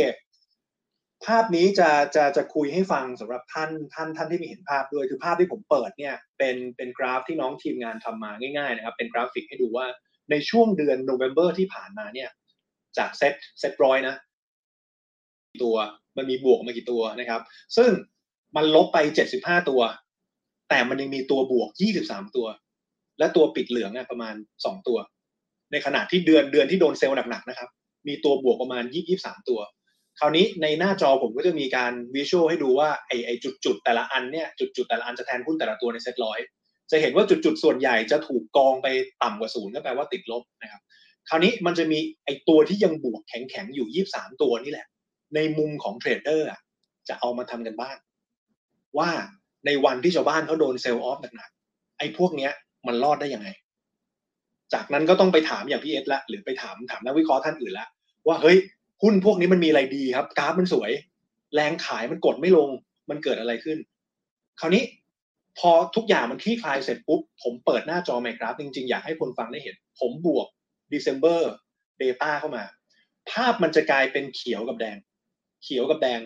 ภาพนี้จะจะจะคุยให้ฟังสำหรับท่านท่านท่านที่ไม่เห็นภาพด้วยคือภาพที่ผมเปิดเนี่ย เป็นเป็นกราฟที่น้องทีมงานทำมาง่ายๆนะครับ เป็นกราฟิกให้ดูว่าในช่วงเดือนโนเวม ber ที่ผ่านมาเนี่ย จากเซตเซตร้อยนะ ตัวมันมีบวกมากี่ตัวนะครับ ซึ่งมันลบไป 75 ตัว แต่มันยังมีตัวบวก 23 ตัว และตัวปิดเหลืองอะประมาณ 2 ตัว ในขณะที่เดือนเดือนที่โดนเซลล์หนักๆนะครับ มีตัวบวกประมาณ 23 ตัว คราวนี้ในหน้าจอผมก็จะมีการวิชวลให้ดูว่าไอไอจุดจุดๆแต่ละอันเนี่ยจุดจุดๆแต่ละอันจะแทนหุ้นแต่ละตัวในเซ็ตร้อยจะเห็นว่าจุดจุดๆส่วนใหญ่จะถูกกองไปต่ำกว่าศูนย์ก็แปลว่าติดลบนะครับ คราวนี้มันจะมีไอตัวที่ยังบวกแข็งๆอยู่ 23 ตัวนี่แหละ ในมุมของเทรดเดอร์จะเอามาทำกันบ้านว่า ในวันที่ชาวบ้านเขาโดนเซลล์ออฟหนักๆไอ้พวกเนี้ย มันรอดได้ยังไง จากนั้นก็ต้องไปถามอย่างพี่เอสละหรือไปถามถามนักวิเคราะห์ท่านอื่นละว่าเฮ้ยหุ้นพวกนี้มันมีอะไรดีครับกราฟมันสวย แรงขายมันกดไม่ลง มันเกิดอะไรขึ้น คราวนี้พอทุกอย่างมันคลี่คลายเสร็จปุ๊บ ผมเปิดหน้าจอไมกราฟจริงๆ อยากให้คนฟังได้เห็น ผมบวก December Data เข้ามา ภาพมันจะกลายเป็นเขียวกับแดง เขียวกับแดง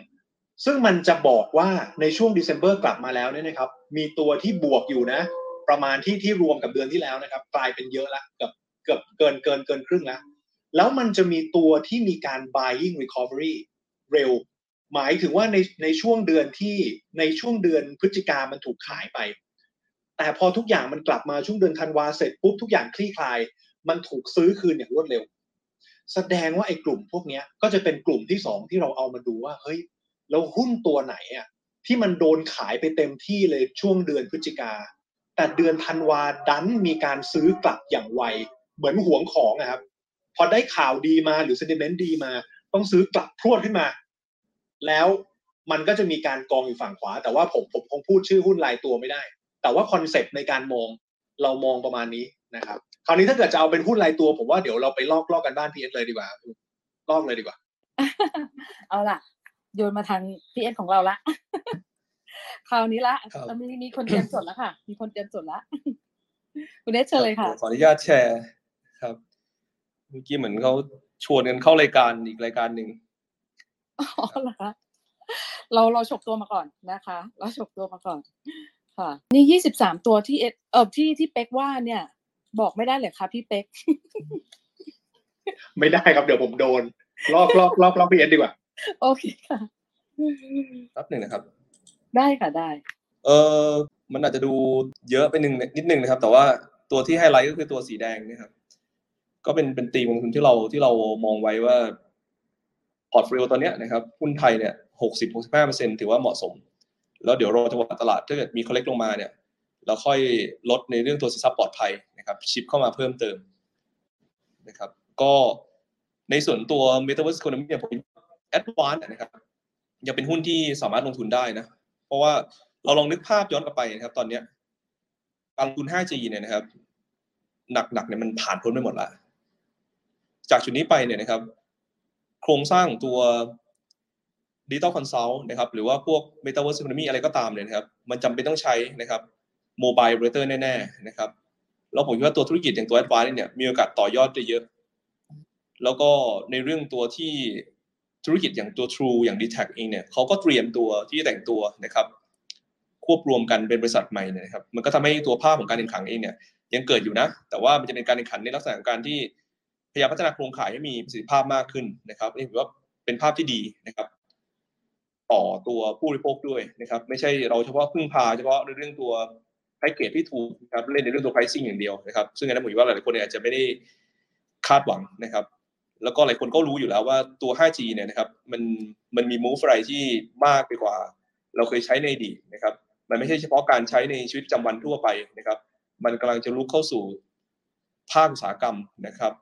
ซึ่งมันจะบอกว่าในช่วง December กลับมาแล้วเนี่ยนะครับ มีตัวที่บวกอยู่นะ ประมาณที่ที่รวมกับเดือนที่แล้วนะครับ กลายเป็นเยอะละเกือบเกือบเกินเกินเกินครึ่งแล้วแล้วมันจะมีตัวที่มีการ buying recovery เร็ว หมายถึงว่าในในช่วงเดือนที่ในช่วงเดือนพฤศจิกามันถูกขายไป แต่พอทุกอย่างมันกลับมาช่วงเดือนธันวาเสร็จปุ๊บทุกอย่างคลี่คลาย มันถูกซื้อคืนอย่างรวดเร็ว แสดงว่าไอ้กลุ่มพวกนี้ก็จะเป็นกลุ่มที่สองที่เราเอามาดูว่าเฮ้ย แล้วหุ้นตัวไหนอะที่มันโดนขายไปเต็มที่เลยช่วงเดือนพฤศจิกา แต่เดือนธันวาดันมีการซื้อกลับอย่างไว เหมือนหวงของนะครับ พอได้ข่าวดีมาหรือ sentiment ดีมา ต้องซื้อกลับพรวดขึ้นมา แล้วมันก็จะมีการกองอยู่ฝั่งขวา แต่ว่าผมผมคงพูดชื่อหุ้นรายตัวไม่ได้ แต่ว่า concept ในการมองเรามองประมาณนี้นะครับ คราวนี้ถ้าเกิดจะเอาเป็นหุ้นรายตัว ผมว่าเดี๋ยวเราไปลอกลอกกันบ้านพี่เอสเลยดีกว่าลอกเลยดีกว่า เอาล่ะ โยนมาทางพี่เอสของเราละคราวนี้ละครับเรามีมีคนเตรียมจดแล้วค่ะ มีคนเตรียมจดละคุณเอสเชิญเลยค่ะ ขออนุญาตแชร์ครับ เมื่อกี้เหมือนเขาชวนกันเข้ารายการอีกรายการหนึ่งอ๋อเหรอคะเราเราฉกตัวมาก่อนนะคะ เราฉกตัวมาก่อน ค่ะ นี่ยี่สิบสามตัวที่เอสเออที่ที่เป๊กว่าเนี่ย บอกไม่ได้เลยคะพี่เป๊กไม่ได้ครับเดี๋ยวผมโดน ลอกลอกลอกลอกพีเอสดีกว่า โอเคค่ะแป๊บหนึ่งนะครับ ได้ค่ะได้ เออมันอาจจะดูเยอะไปหนึ่งนิดนึงนะครับ แต่ว่าตัวที่ไฮไลท์ก็คือตัวสีแดงเนะครับก็เป็นเป็นตีมลงทุนที่เราที่เรามองไว้ว่า portfolio ตอนเนี้ยนะครับหุ้นไทยเนี่ยหกสิบหกสิบห้าเปอร์เซ็นถือว่าเหมาะสม แล้วเดี๋ยวรอจังหวะตลาดถ้าเกิดมี correct ลงมาเนี่ย เราค่อยลดในเรื่องตัวสินทรัพย์ปลอดภัยนะครับ shift เข้ามาเพิ่มเติมนะครับ ก็ในส่วนตัว Metaverse Economy เนี่ยผม แอดวานนะครับยังเป็นหุ้นที่สามารถลงทุนได้นะ เพราะว่าเราลองนึกภาพย้อนกลับไปนะครับ ตอนเนี้ยการลงทุน 5G เนี่ยนะครับ หนักๆเนี่ยมันผ่านพ้นไปหมดล้วจากจุดนี้ไปเนี่ยนะครับ โครงสร้างตัว Digital Consult นะครับ หรือว่าพวก Metaverse Economy อะไรก็ตามเนี่ยนะครับ มันจำเป็นต้องใช้นะครับ Mobile Operator แน่ๆนะครับแล้วผมคิดว่าตัวธุรกิจอย่างตัว Advance เนี่ยมีโอกาสต่อยอดได้เยอะ แล้วก็ในเรื่องตัวที่ ธุรกิจอย่างตัว True อย่าง d t แทเองเนี่ยเขาก็เตรียมตัวที่จะแต่งตัวนะครับ ควบรวมกันเป็นบริษัทใหม่เนี่ยนะครับมันก็ทำให้ตัวภาพของการแข่งขันเองเนี่ยยังเกิดอยู่นะ แต่ว่ามันจะเป็นการแข่งขันในลักษณะของการที่พยายามพัฒนาโครงข่ายให้มีประสิทธิภาพมากขึ้นนะครับนี่ถือว่าเป็นภาพที่ดีนะครับ ต่อตัวผู้บริโภคด้วยนะครับ ไม่ใช่เราเฉพาะพึ่งพาเฉพาะในเรื่องตัวไพรเกรดที่ถูกนะครับเล่นในเรื่องตัว pricing อย่างเดียวนะครับ ซึ่งอันนั้นผมว่าหลายๆคนอาจจะไม่ได้คาดหวังนะครับ แล้วก็หลายคนก็รู้อยู่แล้วว่าตัว 5G เนี่ยนะครับมันมันมี move อะไรที่มากไปกว่า เราเคยใช้ในอดีตนะครับ มันไม่ใช่เฉพาะการใช้ในชีวิตประจำวันทั่วไปนะครับ มันกำลังจะลุกเข้าสู่ภาคอุตสาหกรรมนะครับ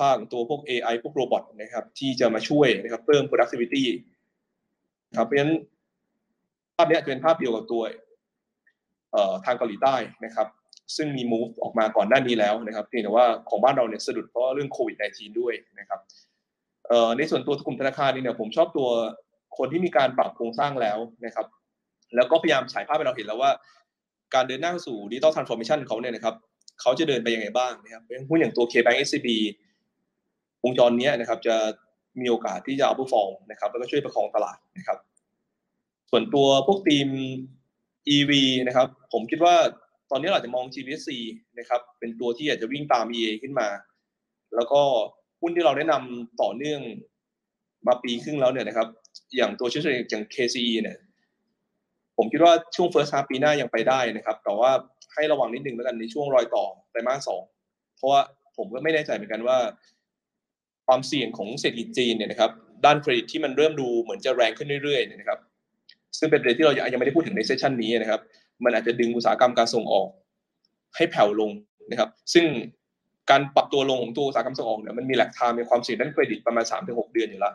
ภาคตัวพวก AI พวกโรบอทนะครับ ที่จะมาช่วยนะครับเพิ่ม productivity ครับเพราะฉะนั้นภาพนี้จะเป็นภาพเดียวกับตัวทางเกาหลีใต้นะครับ ซึ่งมี move ออกมาก่อนหน้านี้แล้วนะครับเพียงแต่ว่าของบ้านเราเนี่ยสะดุดเพราะเรื่องโควิด -19 ด้วยนะครับในส่วนตัวกลุ่มธนาคารนี่เนี่ยผมชอบตัวคนที่มีการปรับโครงสร้างแล้วนะครับ แล้วก็พยายามฉายภาพให้เราเห็นแล้วว่า การเดินหน้าสู่ดิจิตอลทรานส์ฟอร์เมชันเขาเนี่ยนะครับเขาจะเดินไปยังไงบ้างนะครับหุ้นอย่างตัว K-Bank SCB วงจรนี้นะครับ จะมีโอกาสที่จะเอาผู้ฟองนะครับ แล้วก็ช่วยประคองตลาดนะครับ ส่วนตัวพวกทีม EV นะครับ ผมคิดว่า ตอนนี้เราจะมอง GVC นะครับ เป็นตัวที่อาจจะวิ่งตาม EA ขึ้นมา แล้วก็หุ้นที่เราแนะนำต่อเนื่องมาปีครึ่งแล้วเนี่ยนะครับ อย่างตัวชื่ออย่าง KCE เนี่ย ผมคิดว่าช่วง first half ปีหน้ายังไปได้นะครับ แต่ว่าให้ระวังนิดนึงแล้วกันในช่วงรอยต่อไตรมาสสองเพราะว่าผมก็ไม่แน่ใจเหมือนกันว่า ความเสี่ยงของเศรษฐกิจจีนเนี่ยนะครับ ด้านเครดิตที่มันเริ่มดูเหมือนจะแรงขึ้นเรื่อยๆเนี่ยนะครับ ซึ่งเป็นประเด็นที่เรายังไม่ได้พูดถึงในเซสชันนี้นะครับ มันอาจจะดึงอุตสาหกรรมการส่งออก ให้แผ่วลงนะครับ ซึ่งการปรับตัวลงของตัวอุตสาหกรรมส่งออกเนี่ยมันมีแหลกทางมีความเสี่ยงด้านเครดิตประมาณสามถึงหกเดือนอยู่แล้ว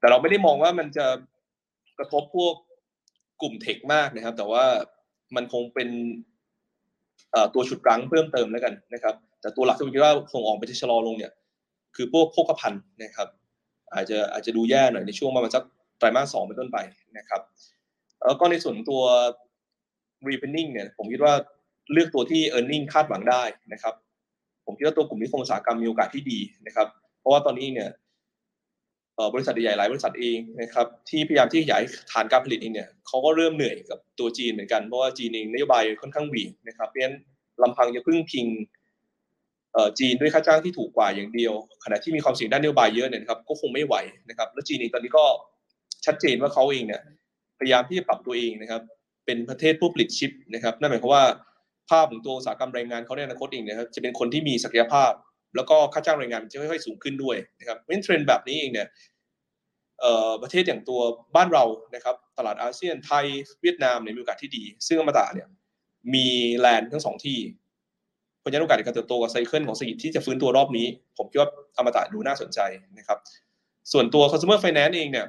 แต่เราไม่ได้มองว่ามันจะกระทบพวกกลุ่มเทคมากนะครับ แต่ว่ามันคงเป็นตัวฉุดรั้งเพิ่มเติมแล้วกันนะครับ แต่ตัวหลักที่ผมคิดว่าส่งออกไปจะชะลอลงเนี่ย คือพวกโภคภัณฑ์นะครับ อาจจะอาจจะดูแย่หน่อยในช่วงประมาณสักไตรมาสสองเป็นต้นไปนะครับ แล้วก็ในส่วนตัว repenning เนี่ยผมคิดว่าเลือกตัวที่ earning คาดหวังได้นะครับ ผมคิดว่าตัวกลุ่มนิคมอุตสาหกรรมมีโอกาสที่ดีนะครับ เพราะว่าตอนนี้เนี่ยบริษัทใหญ่หลายบริษัทเองนะครับที่พยายามที่ขยายฐานการผลิตเองเนี่ยเขาก็เริ่มเหนื่อยกับตัวจีนเหมือนกันเพราะว่าจีนเองนโยบายค่อนข้างบีนะครับเพราะฉะนั้นลำพังจะพึ่งพิงจีนด้วยค่าจ้างที่ถูกกว่าอย่างเดียว ขณะที่มีความเสี่ยงด้านนโยบายเยอะเนี่ยครับก็คงไม่ไหวนะครับ แล้วจีนเองตอนนี้ก็ชัดเจนว่าเขาเองเนี่ยพยายามที่จะปรับตัวเองนะครับ เป็นประเทศผู้ผลิตชิปนะครับนั่นหมายความว่าภาพของตัวอุตสาหกรรมแรงงานเขาในอนาคตเองนะครับจะเป็นคนที่มีศักยภาพ แล้วก็ค่าจ้างแรงงานจะค่อยๆสูงขึ้นด้วยนะครับเพราะเทรนด์แบบนี้เองเนี่ยประเทศอย่างตัวบ้านเรานะครับตลาดอาเซียนไทยเวียดนามเนี่ยมีโอกาสที่ดี ซึ่งอมตะเนี่ยมีแลนด์ทั้งสองที่เพราะฉะนั้นโอกาสในการเติบโตกับไซเคิลของเศรษฐกิจที่จะฟื้นตัวรอบนี้ ผมคิดว่าอมตะดูน่าสนใจนะครับ ส่วนตัว consumer finance เองเนี่ย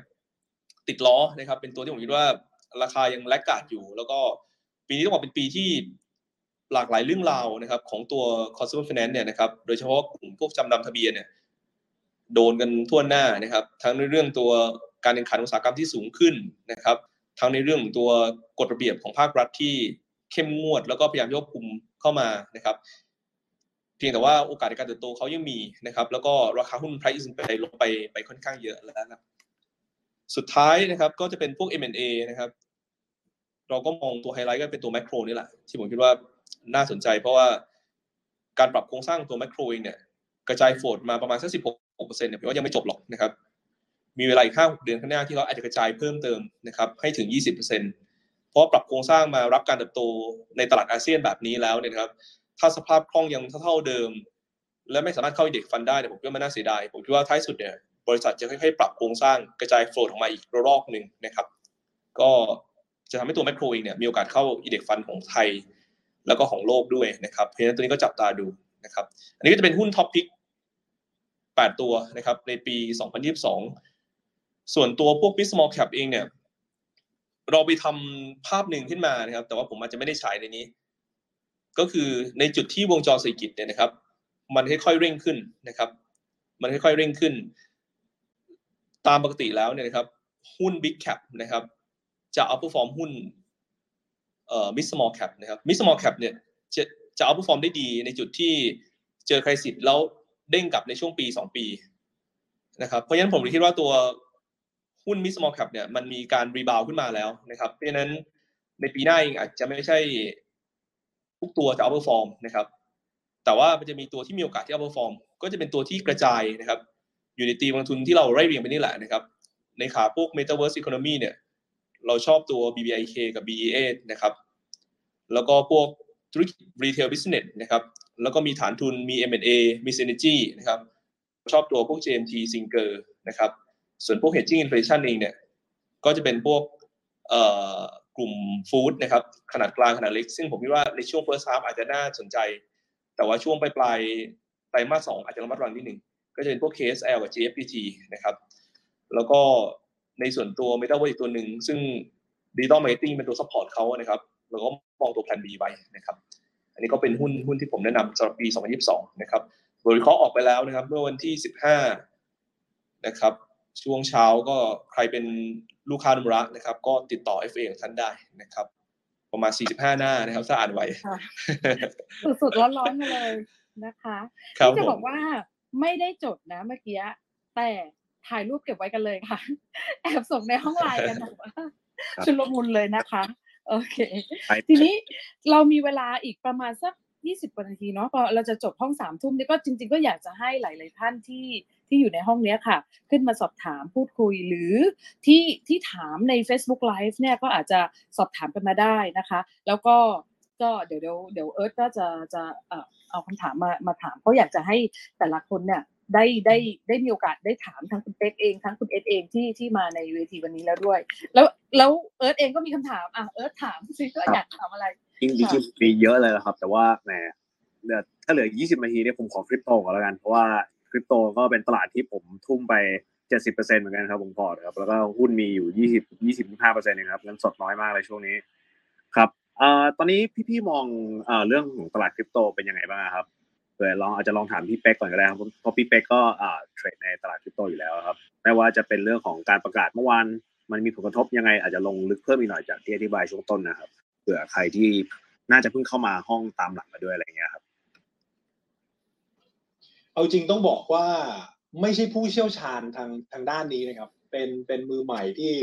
ติดล้อนะครับเป็นตัวที่ผมคิดว่า ราคายังแลกกาดอยู่ แล้วก็ปีนี้ต้องบอกเป็นปีที่หลากหลายเรื่องราวนะครับ ของตัว consumer finance เนี่ยนะครับ โดยเฉพาะกลุ่มพวกจำนำทะเบียนเนี่ยโดนกันทั่วหน้านะครับ ทั้งในเรื่องตัวการแข่งขันอุตสาหกรรมที่สูงขึ้นนะครับ ทั้งในเรื่องตัวกฎระเบียบของภาครัฐที่เข้มงวด แล้วก็พยายามยกคุมเข้ามานะครับ เพียงแต่ว่าโอกาสในการเติบโตเขายังมีนะครับ แล้วก็ราคาหุ้น price ไปลงไปไปค่อนข้างเยอะแล้วนะสุดท้ายนะครับก็จะเป็นพวก M&A นะครับ เราก็มองตัวไฮไลท์ก็เป็นตัวแมคโครนี่แหละ ที่ผมคิดว่าน่าสนใจ เพราะว่าการปรับโครงสร้างตัวแมคโครเองเนี่ย กระจายโฟดมาประมาณสักสิบหกเปอร์เซ็นต์เนี่ยผมว่ายังไม่จบหรอกนะครับ มีเวลาอีกห้าเดือนข้างหน้าที่เขาอาจจะกระจายเพิ่มเติมนะครับ ให้ถึงยี่สิบเปอร์เซ็นต์เพราะปรับโครงสร้างมารับการเติบโตในตลาดอาเซียนแบบนี้แล้วเนี่ยครับ ถ้าสภาพคล่องยังเท่าเดิม และไม่สามารถเข้าเด็กฟันได้เนี่ยผมคิดว่ามันน่าเสียดายผมคิดว่าท้ายสุดเนี่ยบริษัทจะค่อยๆปรับโครงสร้างกระจายโฟลดออกมาอีกระลอกหนึ่งนะครับ ก็ จะทำให้ตัวแมคโครเองเนี่ยมีโอกาสเข้าอิเด็กฟันของไทย แล้วก็ของโลกด้วยนะครับเพราะฉะนั้นตัวนี้ก็จับตาดูนะครับอันนี้ก็จะเป็นหุ้น top pick 8 ตัวนะครับในปี 2022 ส่วนตัวพวก Big Small Cap เองเนี่ยเราไปทำภาพหนึ่งขึ้นมานะครับ แต่ว่าผมอาจจะไม่ได้ใช้ในนี้ ก็คือในจุดที่วงจรเศรษฐกิจเนี่ยนะครับ มันค่อยๆเร่งขึ้นนะครับ มันค่อยๆเร่งขึ้น ตามปกติแล้วเนี่ยนะครับ หุ้น Big Cap นะครับ จะเอา perform หุ้นเอ่อ Mid Small Cap นะครับ Mid Small Cap เนี่ยจะจะเอา perform ได้ดีในจุดที่เจอ crisis แล้วเด้งกลับในช่วงปีสองปีนะครับเพราะฉะนั้นผมคิดว่าตัวหุ้น Mid Small Cap เนี่ยมันมีการ rebound ขึ้นมาแล้วนะครับ เพราะฉะนั้นในปีหน้าเองอาจจะไม่ใช่ทุกตัวจะ outperform นะครับ แต่ว่ามันจะมีตัวที่มีโอกาสที่ outperform ก็จะเป็นตัวที่กระจายนะครับ อยู่ในตีมลงทุนที่เราไล่เรียงไปนี่แหละนะครับ ในขาพวก Metaverse Economy เนี่ย เราชอบตัว BBIK กับ BEA นะครับ แล้วก็พวกธุรกิจ Retail Business นะครับ แล้วก็มีฐานทุนมี M&A มี Synergy นะครับ ชอบตัวพวก JMT Singer นะครับ ส่วนพวก Hedging Inflation เองเนี่ย ก็จะเป็นพวกกลุ่มฟู้ดนะครับ ขนาดกลางขนาดเล็ก ซึ่งผมคิดว่าในช่วง first half อาจจะน่าสนใจ แต่ว่าช่วงปลายปลายไตรมาสสองอาจจะระมัดระวังนิดหนึ่ง ก็จะเป็นพวก KSL กับ GFPT นะครับ แล้วก็ ในส่วนตัว Metaverse อีกตัวหนึ่ง ซึ่ง Digital Marketing เป็นตัว support เขานะครับแล้วก็มองตัวแผน B ไว้นะครับ อันนี้ก็เป็นหุ้นหุ้นที่ผมแนะนำสำหรับปี 2022 นะครับโดยวิเคราะห์ออกไปแล้วนะครับ เมื่อวันที่ 15 นะครับ ช่วงเช้าก็ใครเป็นลูกค้านุมระนะครับ ก็ติดต่อ FA ของท่านได้นะครับ ประมาณ 45 หน้านะครับถ้าอ่านไว้สุดๆร้อนๆมาเลยนะคะที่จะบอกว่าไม่ได้จดนะเมื่อกี้แต่ ถ่ายรูปเก็บไว้กันเลยค่ะ แอบส่งในห้องไลน์กันแบบว่าชุลมุนเลยนะคะ โอเค ทีนี้เรามีเวลาอีกประมาณสักยี่สิบนาทีเนาะพอเราจะจบห้องสามทุ่มนี่ก็จริง ๆ ก็อยากจะให้หลาย ๆ ท่านที่ที่อยู่ในห้องนี้ค่ะ ขึ้นมาสอบถามพูดคุยหรือที่ที่ถามใน Facebook Live เนี่ยก็อาจจะสอบถามกันมาได้นะคะ แล้วก็ก็เดี๋ยวเดี๋ยวเดี๋ยวเอิร์ธก็จะจะเอาคำถามมามาถามเพราะอยากจะให้แต่ละคนเนี่ย ได้ได้ได้มีโอกาสได้ถามทั้งคุณเป๊กเองทั้งคุณเอสเองที่ที่มาในเวทีวันนี้แล้วด้วย แล้วแล้วเอิร์ธเองก็มีคำถามอะเอิร์ธถามซิก็อยากถามอะไรจริงจริงมีเยอะเลยนะครับ แต่ว่าแหมถ้าเหลือ 20 นาทีเนี่ยผมขอคริปโตก่อนแล้วกันเพราะว่าคริปโตก็เป็นตลาดที่ผมทุ่มไป 70%เหมือนกันครับผมพอร์ตครับแล้วก็หุ้นมีอยู่ 20 25%เองครับเงินสดน้อยมากเลยช่วงนี้ครับเอ่อตอนนี้พี่ๆมองเอ่อเรื่องของตลาดคริปโตเป็นยังไงบ้างครับเผื่อลองอาจจะลองถามพี่เป๊กก่อนก็ได้ครับเพราะพี่เป๊กก็เทรดในตลาดคริปโตอยู่แล้วครับไม่ว่าจะเป็นเรื่องของการประกาศเมื่อวานมันมีผลกระทบยังไงอาจจะลงลึกเพิ่มอีกหน่อยจากที่อธิบายช่วงต้นนะครับเผื่อใครที่น่าจะเพิ่งเข้ามาห้องตามหลังมาด้วยอะไรเงี้ยครับเอาจริงต้องบอกว่าไม่ใช่ผู้เชี่ยวชาญทางทางด้านนี้นะครับ เป็นเป็นมือใหม่ที่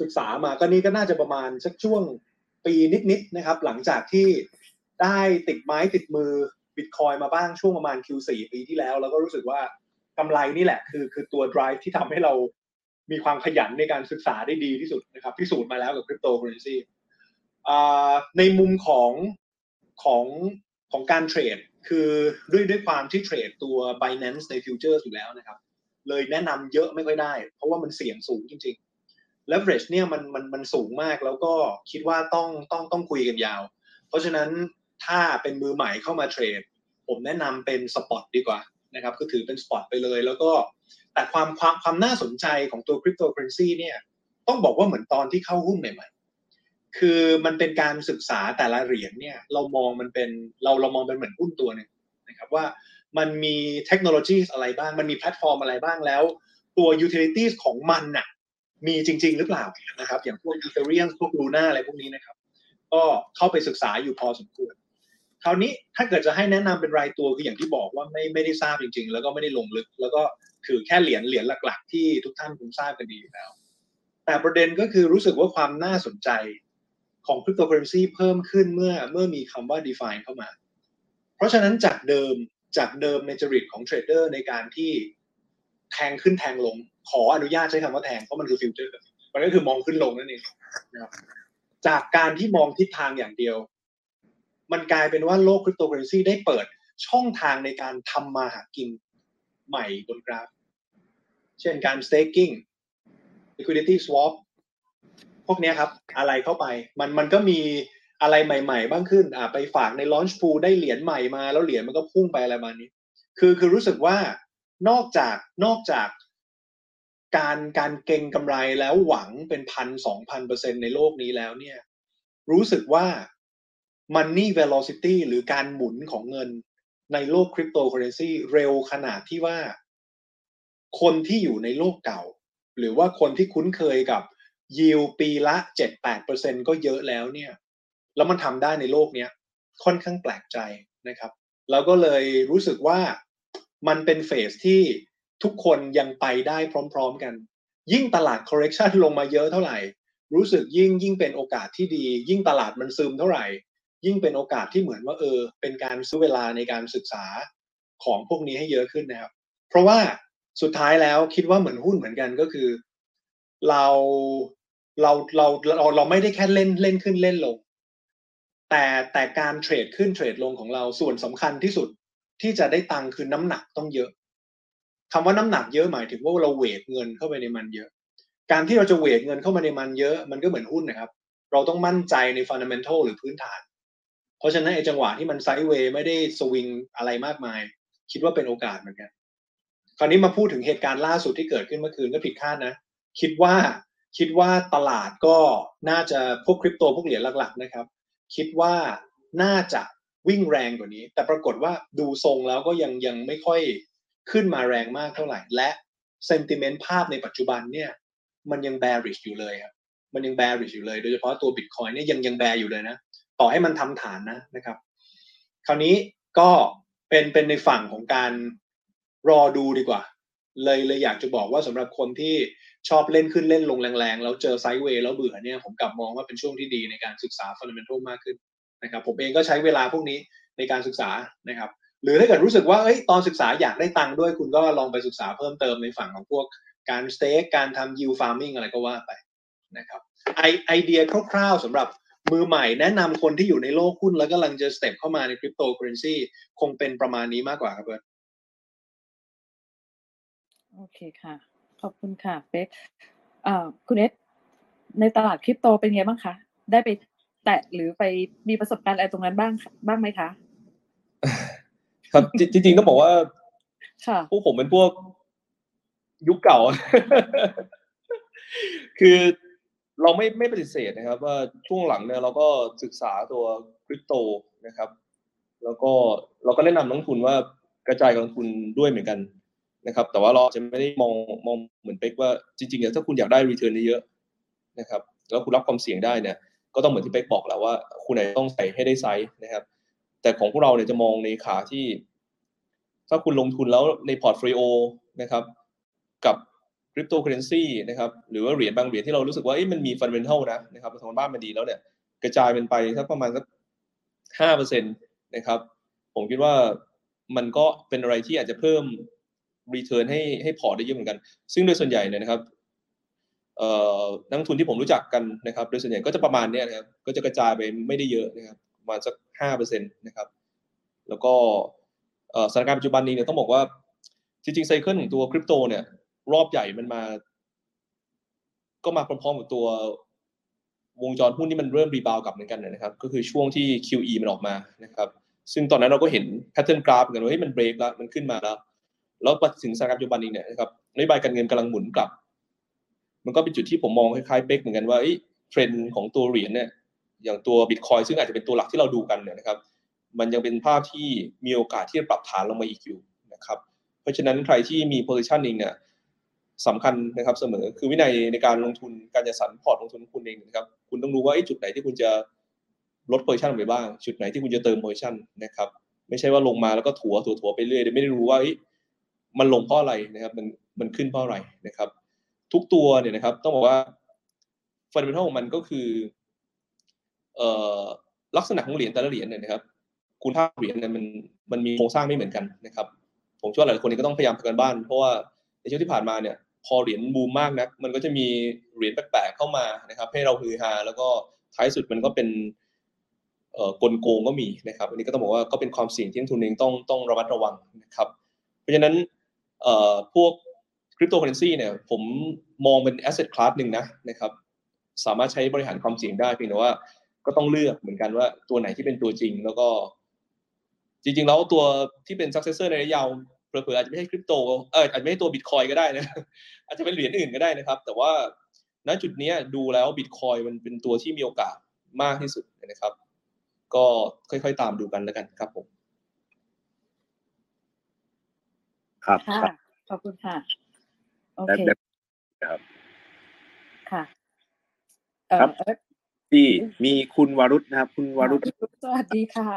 ศึกษามาก็นี่ก็น่าจะประมาณสักช่วงปีนิดๆนะครับ หลังจากที่ได้ติดไม้ติดมือ บิตคอยมาบ้างช่วงประมาณ Q4 ปีที่แล้ว แล้วก็รู้สึกว่ากำไรนี่แหละคือคือตัว drive ที่ทำให้เรามีความขยันในการศึกษาได้ดีที่สุดนะครับพิสูจน์มาแล้วกับคริปโตเคอเรนซีในมุมของของของการเทรดคือด้วยด้วยความที่เทรดตัว Binance ใน future อยู่แล้วนะครับ เลยแนะนำเยอะไม่ค่อยได้ เพราะว่ามันเสี่ยงสูงจริงๆ leverage เนี่ยมันมันมันสูงมากแล้วก็คิดว่าต้องต้องต้องคุยกันยาว เพราะฉะนั้น ถ้าเป็นมือใหม่เข้ามาเทรด ผมแนะนำเป็น spot ดีกว่านะครับก็ถือเป็น spot ไปเลย แล้วก็แต่ความความความน่าสนใจของตัวคริปโตเคอเรนซีเนี่ยต้องบอกว่าเหมือนตอนที่เข้าหุ้นใหม่ๆคือมันเป็นการศึกษาแต่ละเหรียญเนี่ยเรามองมันเป็นเราเรามองเป็นเหมือนหุ้นตัวหนึ่งนะครับว่ามันมีเทคโนโลยีอะไรบ้าง มันมีแพลตฟอร์มอะไรบ้างแล้ว ตัว utilities ของมันน่ะมีจริง ๆ หรือเปล่านะครับ อย่างพวก Ethereum พวก Luna อะไรพวกนี้นะครับ ก็เข้าไปศึกษาอยู่พอสมควร คราวนี้ถ้าเกิดจะให้แนะนำเป็นรายตัวคืออย่างที่บอกว่าไม่ไม่ได้ทราบจริง ๆ แล้วก็ไม่ได้ลงลึก แล้วก็ถือแค่เหรียญเหรียญหลัก ๆ ที่ทุกท่านคงทราบกันดีอยู่แล้ว แต่ประเด็นก็คือรู้สึกว่าความน่าสนใจของคริปโตเคอเรนซีเพิ่มขึ้นเมื่อเมื่อมีคำว่า DeFi เข้ามา เพราะฉะนั้นจากเดิมจากเดิมในจริตของเทรดเดอร์ในการที่แทงขึ้นแทงลง ขออนุญาตใช้คำว่าแทงเพราะมันคือ future มันก็คือมองขึ้นลงนั่นเองนะครับจากการที่มองทิศทางอย่างเดียว มันกลายเป็นว่าโลกคริปโตเคอเรนซีได้เปิดช่องทางในการทำมาหากินใหม่บนกราฟ เช่นการ staking liquidity swap พวกนี้ครับ อะไรเข้าไป มันมันก็มีอะไรใหม่ ๆ บ้างขึ้น อ่าไปฝากใน launch pool ได้เหรียญใหม่มาแล้วเหรียญมันก็พุ่งไปอะไรมานี้ คือคือรู้สึกว่านอกจากนอกจากการการเก็งกำไรแล้วหวังเป็นพันสองพันเปอร์เซ็นในโลกนี้แล้วเนี่ย รู้สึกว่า money velocity หรือการหมุนของเงินในโลกคริปโตเคอเรนซีเร็วขนาดที่ว่า คนที่อยู่ในโลกเก่า หรือว่าคนที่คุ้นเคยกับยิวปีละเจ็ดแปดเปอร์เซ็นก็เยอะแล้วเนี่ย แล้วมันทำได้ในโลกเนี้ยค่อนข้างแปลกใจนะครับ แล้วก็เลยรู้สึกว่ามันเป็นเฟสที่ทุกคนยังไปได้พร้อมๆกัน ยิ่งตลาด correction ลงมาเยอะเท่าไหร่ รู้สึกยิ่งยิ่งเป็นโอกาสที่ดี ยิ่งตลาดมันซึมเท่าไหร่ ยิ่งเป็นโอกาสที่เหมือนว่าเออ เป็นการซื้อเวลาในการศึกษาของพวกนี้ให้เยอะขึ้นนะครับ เพราะว่าสุดท้ายแล้วคิดว่าเหมือนหุ้นเหมือนกันก็คือ เราเราเราเราเราไม่ได้แค่เล่นเล่นขึ้นเล่นลง แต่แต่การเทรดขึ้นเทรดลงของเราส่วนสำคัญที่สุดที่จะได้ตังค์คือน้ำหนักต้องเยอะคำว่าน้ำหนักเยอะหมายถึงว่าเราเวทเงินเข้าไปในมันเยอะ การที่เราจะเวทเงินเข้ามาในมันเยอะมันก็เหมือนหุ้นนะครับ เราต้องมั่นใจในฟันเดเมนทัลหรือพื้นฐาน เพราะฉะนั้นไอ้จังหวะที่มันไซด์เวย์ไม่ได้สวิงอะไรมากมาย คิดว่าเป็นโอกาสเหมือนกัน คราวนี้มาพูดถึงเหตุการณ์ล่าสุดที่เกิดขึ้นเมื่อคืนก็ผิดคาดนะ คิดว่าคิดว่าตลาดก็น่าจะพวกคริปโตพวกเหรียญหลักๆนะครับ คิดว่าน่าจะวิ่งแรงกว่านี้ แต่ปรากฏว่าดูทรงแล้วก็ยังยังไม่ค่อยขึ้นมาแรงมากเท่าไหร่ และเซนติเมนต์ภาพในปัจจุบันเนี่ย มันยัง bearish อยู่เลยครับ มันยัง bearish อยู่เลย โดยเฉพาะตัว Bitcoin เนี่ยยังยังแบอยู่เลยนะ ต่อให้มันทำฐานนะนะครับ คราวนี้ก็เป็นเป็นในฝั่งของการรอดูดีกว่า เลยเลยอยากจะบอกว่าสำหรับคนที่ชอบเล่นขึ้นเล่นลงแรงๆ แล้วเจอไซด์เวย์แล้วเบื่อเนี่ยผมกลับมองว่าเป็นช่วงที่ดีในการศึกษาฟันเดเมนทัลมากขึ้นนะครับผมเองก็ใช้เวลาพวกนี้ในการศึกษานะครับ หรือถ้าเกิดรู้สึกว่าเอ้ยตอนศึกษาอยากได้ตังค์ด้วย คุณก็ลองไปศึกษาเพิ่มเติมในฝั่งของพวกการ stake การทำ yield farming อะไรก็ว่าไปนะครับไอไอเดียคร่าวๆสำหรับ มือใหม่แนะนำคนที่อยู่ในโลกหุ้นแล้วก็กำลังจะ step เข้ามาในคริปโตเคอเรนซีคงเป็นประมาณนี้มากกว่าครับเบิร์ตโอเคค่ะ ขอบคุณค่ะเป๊กอ่าคุณเอสในตลาดคริปโตเป็นไงบ้างคะ ได้ไปแตะหรือไปมีประสบการณ์อะไรตรงนั้นบ้างบ้างไหมคะ ครับจริงๆต้องบอกว่าค่ะพวกผมเป็นพวกยุคเก่า คือ เราไม่ไม่ปฏิเสธนะครับ ว่าช่วงหลังเนี่ยเราก็ศึกษาตัวคริปโตนะครับ แล้วก็เราก็แนะนำนักทุนว่ากระจายกองทุนด้วยเหมือนกันนะครับ แต่ว่าเราจะไม่ได้มองมองเหมือนเป๊กว่าจริงๆถ้าคุณอยากได้รีเทิร์นเยอะนะครับ แล้วคุณรับความเสี่ยงได้เนี่ย ก็ต้องเหมือนที่เป๊กบอกแล้วว่า คุณไหนต้องใส่ให้ได้ไซส์นะครับ แต่ของพวกเราเนี่ยจะมองในขาที่ ถ้าคุณลงทุนแล้วใน portfolio นะครับ กับ คริปโตเคอเรนซีนะครับหรือว่าเหรียญบางเหรียญที่เรารู้สึกว่ามันมี fundamental นะนะครับทางบ้านมันดีแล้วเนี่ยกระจายมันไปสักประมาณสักห้าเปอร์เซ็นต์นะครับ ผมคิดว่ามันก็เป็นอะไรที่อาจจะเพิ่ม return ให้ให้พอร์ตได้เยอะเหมือนกัน ซึ่งโดยส่วนใหญ่เนี่ยนะครับเอ่อนักทุนที่ผมรู้จักกันนะครับ โดยส่วนใหญ่ก็จะประมาณเนี้ยนะครับ ก็จะกระจายไปไม่ได้เยอะนะครับประมาณสักห้าเปอร์เซ็นตนะครับ แล้วก็สถานการณ์ปัจจุบันนี้เนี่ยต้องบอกว่าจริงๆไซเคิลของตัวคริปโตเนี่ย รอบใหญ่มันมา ก็มาพร้อมๆกับตัววงจรหุ้นที่มันเริ่มรีบาวกลับเหมือนกันนะครับ ก็คือช่วงที่ QE มันออกมานะครับ ซึ่งตอนนั้นเราก็เห็นแพทเทิร์นกราฟกันว่าเฮ้ยมันเบรกแล้วมันขึ้นมาแล้ว แล้วมาถึงสถานการณ์ปัจจุบันนี้เนี่ยนะครับนโยบายการเงินกำลังหมุนกลับ มันก็เป็นจุดที่ผมมองคล้ายๆเป๊กเหมือนกันว่าเทรนด์ของตัวเหรียญเนี่ยอย่างตัวบิตคอยน์ซึ่งอาจจะเป็นตัวหลักที่เราดูกันเนี่ยนะครับ มันยังเป็นภาพที่มีโอกาสที่จะปรับฐานลงมาอีกอยู่นะครับ เพราะฉะนั้นใครที่มี positioning เนี่ย สำคัญนะครับเสมอคือวินัยในการลงทุนการจัดสรรพอร์ตลงทุนคุณเองนะครับ คุณต้องรู้ว่าจุดไหนที่คุณจะลด position ไปบ้าง จุดไหนที่คุณจะเติม positionนะครับ ไม่ใช่ว่าลงมาแล้วก็ถัวถัวถัวไปเรื่อยไม่ได้รู้ว่ามันลงเพราะอะไรนะครับมันมันขึ้นเพราะอะไรนะครับ ทุกตัวเนี่ยนะครับ ต้องบอกว่าฟันเดเมนทัลของมันก็คือเอ่อลักษณะของเหรียญแต่ละเหรียญเนี่ยนะครับ คุณค่าเหรียญเนี่ยมันมันมีโครงสร้างไม่เหมือนกันนะครับ ผมเชื่อว่าหลายคนก็ต้องพยายามทำกันบ้าน เพราะว่า ในช่วงที่ผ่านมาเนี่ยพอเหรียญบูมมากนะมันก็จะมีเหรียญแปลกๆเข้ามานะครับ ให้เราฮือฮาแล้วก็ท้ายสุดมันก็เป็นเอ่อกลโกงก็มีนะครับ อันนี้ก็ต้องบอกว่าก็เป็นความเสี่ยงที่นักทุนเองต้องต้องระมัดระวังนะครับ เพราะฉะนั้นเอ่อพวกคริปโตเคอร์เรนซีเนี่ยผมมองเป็น asset class หนึ่งนะนะครับสามารถใช้บริหารความเสี่ยงได้เพียงแต่ว่าก็ต้องเลือกเหมือนกันว่าตัวไหนที่เป็นตัวจริงแล้วก็จริงๆ แล้วตัวที่เป็น successor ในระยะยาว เผลอๆอาจจะไม่ใช่คริปโตเอออาจจะไม่ใช่ตัวบิตคอยน์ก็ได้นะอาจจะเป็นเหรียญอื่นก็ได้นะครับ แต่ว่าณจุดนี้ดูแล้วบิตคอยมันเป็นตัวที่มีโอกาสมากที่สุดนะครับ ก็ค่อยๆตามดูกันแล้วกันครับผมครับค่ะขอบคุณค่ะโอเคครับค่ะเอ่อครับที่มีคุณวรุษนะครับ คุณวรุษสวัสดีค่ะ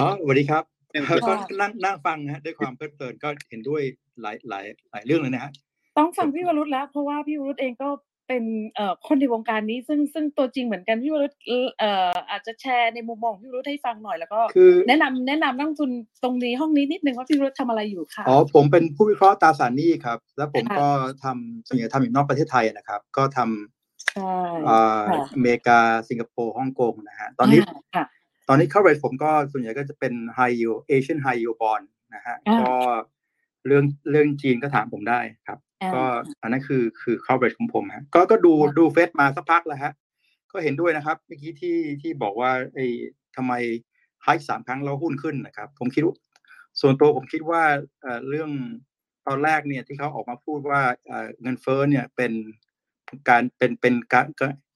อ๋อสวัสดีครับ เป็นก็นั่งนั่งฟังนะฮะด้วยความเพลิดเพลินก็เห็นด้วยหลายหลายหลายเรื่องเลยนะฮะต้องฟังพี่วรุษแล้ว เพราะว่าพี่วรุษเองก็เป็นเอ่อคนในวงการนี้ซึ่งซึ่งตัวจริงเหมือนกันพี่วรุษเอ่ออาจจะแชร์ในมุมมองของพี่วรุษให้ฟังหน่อยแล้วก็คือแนะนำแนะนำนักลงทุนตรงนี้ห้องนี้นิดนึงว่าพี่วรุษทำอะไรอยู่ค่ะอ๋อผมเป็นผู้วิเคราะห์ตราสารหนี้ครับ แล้วผมค่ะก็ทำส่วนใหญ่ทำอยู่นอกประเทศไทยนะครับ ก็ทำใช่อ่าค่ะอเมริกาสิงคโปร์ฮ่องกงนะฮะตอนนี้าค่ะ ตอนนี้ coverage ผมก็ส่วนใหญ่ก็จะเป็น high yield Asian high yield bond นะฮะอ่าก็เรื่องเรื่องจีนก็ถามผมได้ครับอ่าก็อันนั้นคือคือ coverage ของผมฮะก็ก็ดูค่ะดูเฟซมาสักพักแล้วฮะ ก็เห็นด้วยนะครับเมื่อกี้ที่ที่บอกว่าไอ้ทำไมไฮสามครั้งแล้วหุ้นขึ้นนะครับ ผมคิดว่าส่วนตัวผมคิดว่าเอ่อเรื่องตอนแรกเนี่ยที่เขาออกมาพูดว่าเอ่อเงินเฟ้อเนี่ยเป็นการเป็นเป็นการ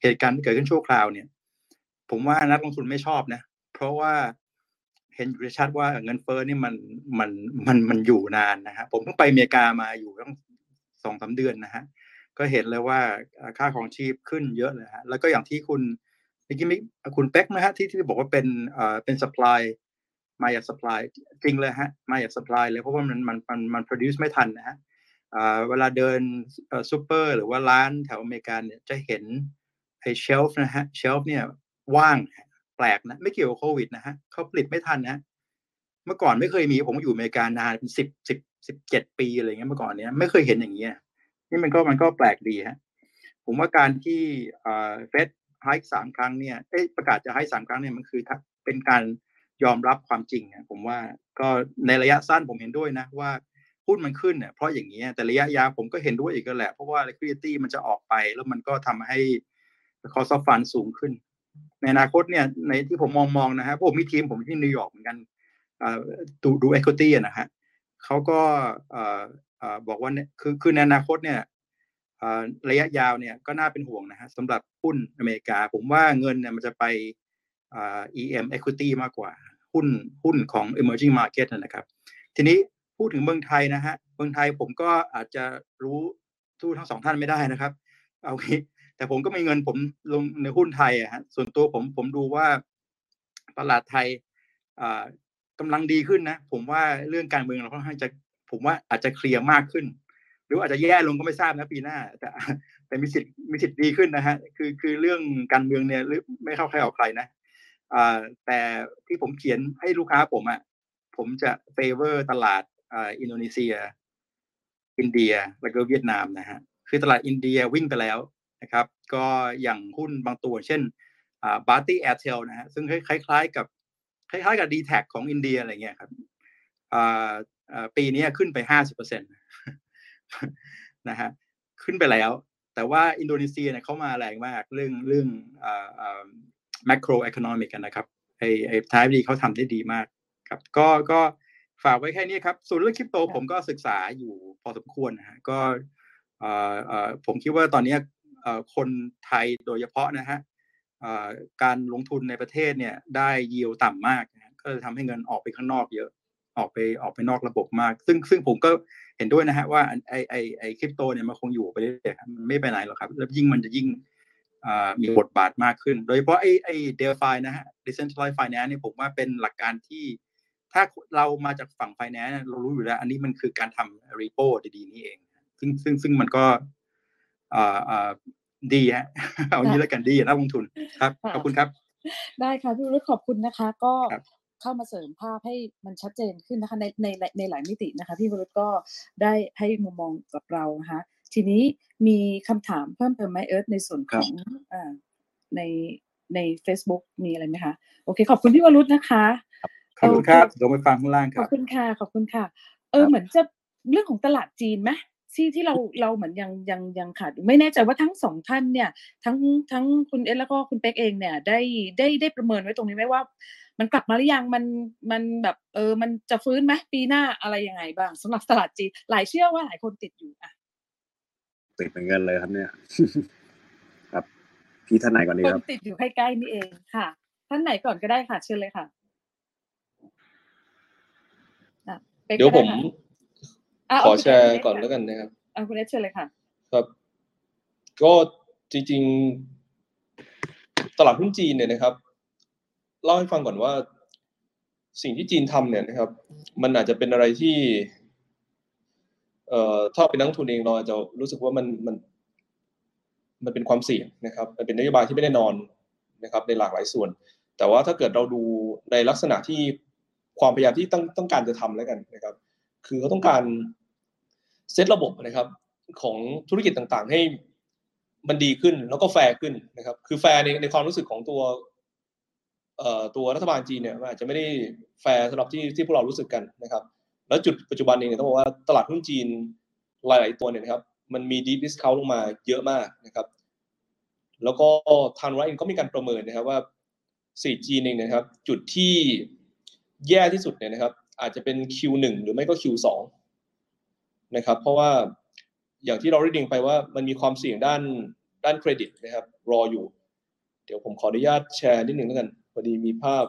เหตุการณ์ที่เกิดขึ้นชั่วคราวเนี่ย ผมว่านักลงทุนไม่ชอบนะ เพราะว่าเห็นอยู่ได้ชัดว่าเงินเฟ้อนี่มันมันมันมันอยู่นานนะฮะผมเพิ่งไปอเมริกามาอยู่ตั้งสองสามเดือนนะฮะก็เห็นเลยว่าค่าของชีพขึ้นเยอะเลยฮะแล้วก็อย่างที่คุณเมื่อกี้มิคุณเป๊กนะฮะที่ที่บอกว่าเป็นเอ่อเป็น supply มาจาก supply จริงเลยฮะมาจาก supply เลยเพราะว่ามันมันมันมัน produce ไม่ทันนะฮะเวลาเดินซูเปอร์หรือว่าร้านแถวอเมริกาเนี่ยจะเห็นไอ้เชลฟ์นะฮะเชลฟ์เนี่ยว่าง ปลกนะไม่เกี่ยวกับโควิดนะฮะเขาผลิตไม่ทันนะเมื่อก่อนไม่เคยมีผมอยู่อเมริกานานเป็นสิบสิบสิบเจ็ดปีอะไรเงี้ยเมื่อก่อนเนี้ยไม่เคยเห็นอย่างเงี้ยนี่มันก็มันก็แปลกดีฮะผมว่าการที่เฟดไฮสามครั้งเนี่ยประกาศจะไฮสามครั้งเนี่ยมันคือเป็นการยอมรับความจริงนะผมว่าก็ในระยะสั้นผมเห็นด้วยนะว่าหุ้นมันขึ้นเนี่ยเพราะอย่างเงี้ยแต่ระยะยาวผมก็เห็นด้วยอีกแหละ เพราะว่า liquidity มันจะออกไปแล้วมันก็ทำให้ cost of fund สูงขึ้น ในอนาคตเนี่ยในที่ผมมองมองนะฮะผมมีทีมผมที่นิวยอร์กเหมือนกันดูดู equity นะฮะเขาก็บอกว่าเนี่ยคือคือในอนาคตเนี่ยระยะยาวเนี่ยก็น่าเป็นห่วงนะฮะสำหรับหุ้นอเมริกา ผมว่าเงินเนี่ยมันจะไป EM equity มากกว่า หุ้นหุ้นของ emerging market นะครับ ทีนี้พูดถึงเมืองไทยนะฮะเมืองไทยผมก็อาจจะรู้ทู้ทั้งสองท่านไม่ได้นะครับ เอางี้ แต่ผมก็มีเงินผมลงในหุ้นไทยอะฮะส่วนตัวผมผมดูว่าตลาดไทยกำลังดีขึ้นนะ ผมว่าเรื่องการเมืองเราค่อนข้างจะผมว่าอาจจะเคลียร์มากขึ้น หรืออาจจะแย่ลงก็ไม่ทราบนะปีหน้า แต่แต่มีสิทธิ์มีสิทธิ์ดีขึ้นนะฮะคือคือเรื่องการเมืองเนี่ยหรือไม่เข้าใครออกใครนะแต่ที่ผมเขียนให้ลูกค้าผมอะผมจะ favor ตลาดอินโดนีเซีย อินเดียแล้วก็เวียดนามนะฮะคือตลาดอินเดียวิ่งไปแล้ว นะครับ ก็อย่างหุ้นบางตัว เช่นอ่า Bharti Airtel นะฮะซึ่งคล้าย ๆ กับคล้ายๆกับ d t แทของอินเดียอะไรเงี้ยครับอ่าปีนี้ขึ้นไปห้าสิบเปอร์เซ็นต์นะฮะขึ้นไปแล้ว แต่ว่าอินโดนีเซียเนี่ยเขามาแรงมากเรื่องเรื่องอ่า macro economic นะครับไอ้ไอ้ท้ายดีเขาทำได้ดีมากครับก็ก็ฝากไว้แค่นี้ครับ ส่วนเรื่องคริปโตผมก็ศึกษาอยู่พอสมควรนะฮะก็เอ่อเอ่อผมคิดว่าตอนนี้เอ่อ คนไทยโดยเฉพาะนะฮะการลงทุนในประเทศเนี่ยได้ยิวต่ำมากนะก็จะทำให้เงินออกไปข้างนอกเยอะออกไปออกไปนอกระบบมาก ซึ่งซึ่งผมก็เห็นด้วยนะฮะว่าไอไอไอคริปโตเนี่ยมันคงอยู่ไปเรื่อยๆมันไม่ไปไหนหรอกครับแล้วยิ่งมันจะยิ่งมีบทบาทมากขึ้น โดยเฉพาะไอ้ไอ้เดลฟายนะฮะ decentralized finance เนี่ยผมว่าเป็นหลักการที่ ถ้าเรามาจากฝั่ง finance เรารู้อยู่แล้ว อันนี้มันคือการทำ repo ดีๆนี่เอง ซึ่งซึ่งซึ่งมันก็ ดีฮะเอางี้แล้วกันดีนักลงทุนครับขอบคุณครับ ได้ค่ะพี่รุ่ขอบคุณนะคะ ก็เข้ามาเสริมภาพให้มันชัดเจนขึ้นนะคะในในในหลายมิตินะคะ พี่วรุษก็ได้ให้มุมมองกับเรานะคะทีนี้มีคำถามเพิ่มเติมไหมเอิร์ธในส่วนของอในใน Facebook มีอะไรไหมคะ โอเค ขอบคุณพี่วรุษนะคะขอบคุณครับเดี๋ยวไปฟังข้างล่างครับขอบคุณค่ะขอบคุณค่ะ เออเหมือนจะเรื่องของตลาดจีนไหม ที่ที่เราเราเหมือนยังยังยังขาดไม่แน่ใจว่าทั้งสองท่านเนี่ย ทั้งทั้งคุณเอสแล้วก็คุณเป๊กเองเนี่ย ได้ได้ได้ประเมินไว้ตรงนี้ไหมว่า มันกลับมาหรือยังมันมันแบบเออมันจะฟื้นไหมปีหน้าอะไรยังไงบ้างสำหรับตลาดจีนหลายเชื่อว่าหลายคนติดอยู่อะติดเหมือนกันเลยครับเนี่ย ครับ พี่ท่านไหนก่อนดีครับติดอยู่ใกล้ๆนี่เองค่ะ ท่านไหนก่อนก็ได้ค่ะเชิญเลยค่ะเดี๋ยวผม ขอแชร์ก่อนแล้วกันนะครับเอาคุณเอสเชิญเลยค่ะ ครับ ก็จริง ๆ ตลาดหุ้นจีนเนี่ยนะครับ เล่าให้ฟังก่อนว่า สิ่งที่จีนทำเนี่ยนะครับ มันอาจจะเป็นอะไรที่ เอ่อถ้าเป็นนักทุนเองเราจะรู้สึกว่ามันมัน มันเป็นความเสี่ยงนะครับ มันเป็นนโยบายที่ไม่แน่นอนนะครับ ในหลากหลายส่วน แต่ว่าถ้าเกิดเราดูในลักษณะที่ความพยายามที่ต้องต้องการจะทำแล้วกันนะครับ คือเขาต้องการเซตระบบนะครับ ของธุรกิจต่างๆ ให้มันดีขึ้นแล้วก็แฟร์ขึ้นนะครับ คือแฟร์ในในความรู้สึกของตัวตัวรัฐบาลจีนเนี่ยอาจจะไม่ได้แฟร์สำหรับที่ที่พวกเรารู้สึกกันนะครับ แล้วจุดปัจจุบันเองต้องบอกว่าตลาดหุ้นจีนหลาย ๆ ตัวเนี่ยนะครับ มันมีดิส discount ลงมาเยอะมากนะครับ แล้วก็ทางรัฐเองก็มีการประเมินนะครับว่า 4G เองนะครับ จุดที่แย่ที่สุดเนี่ยนะครับ อาจจะเป็น Q1 หรือไม่ก็ Q2 นะครับ เพราะว่าอย่างที่เราได้ดิงไปว่ามันมีความเสี่ยงด้านด้านเครดิตนะครับ รออยู่ เดี๋ยวผมขออนุญาตแชร์นิดหนึ่งแล้วกันพอดีมีภาพ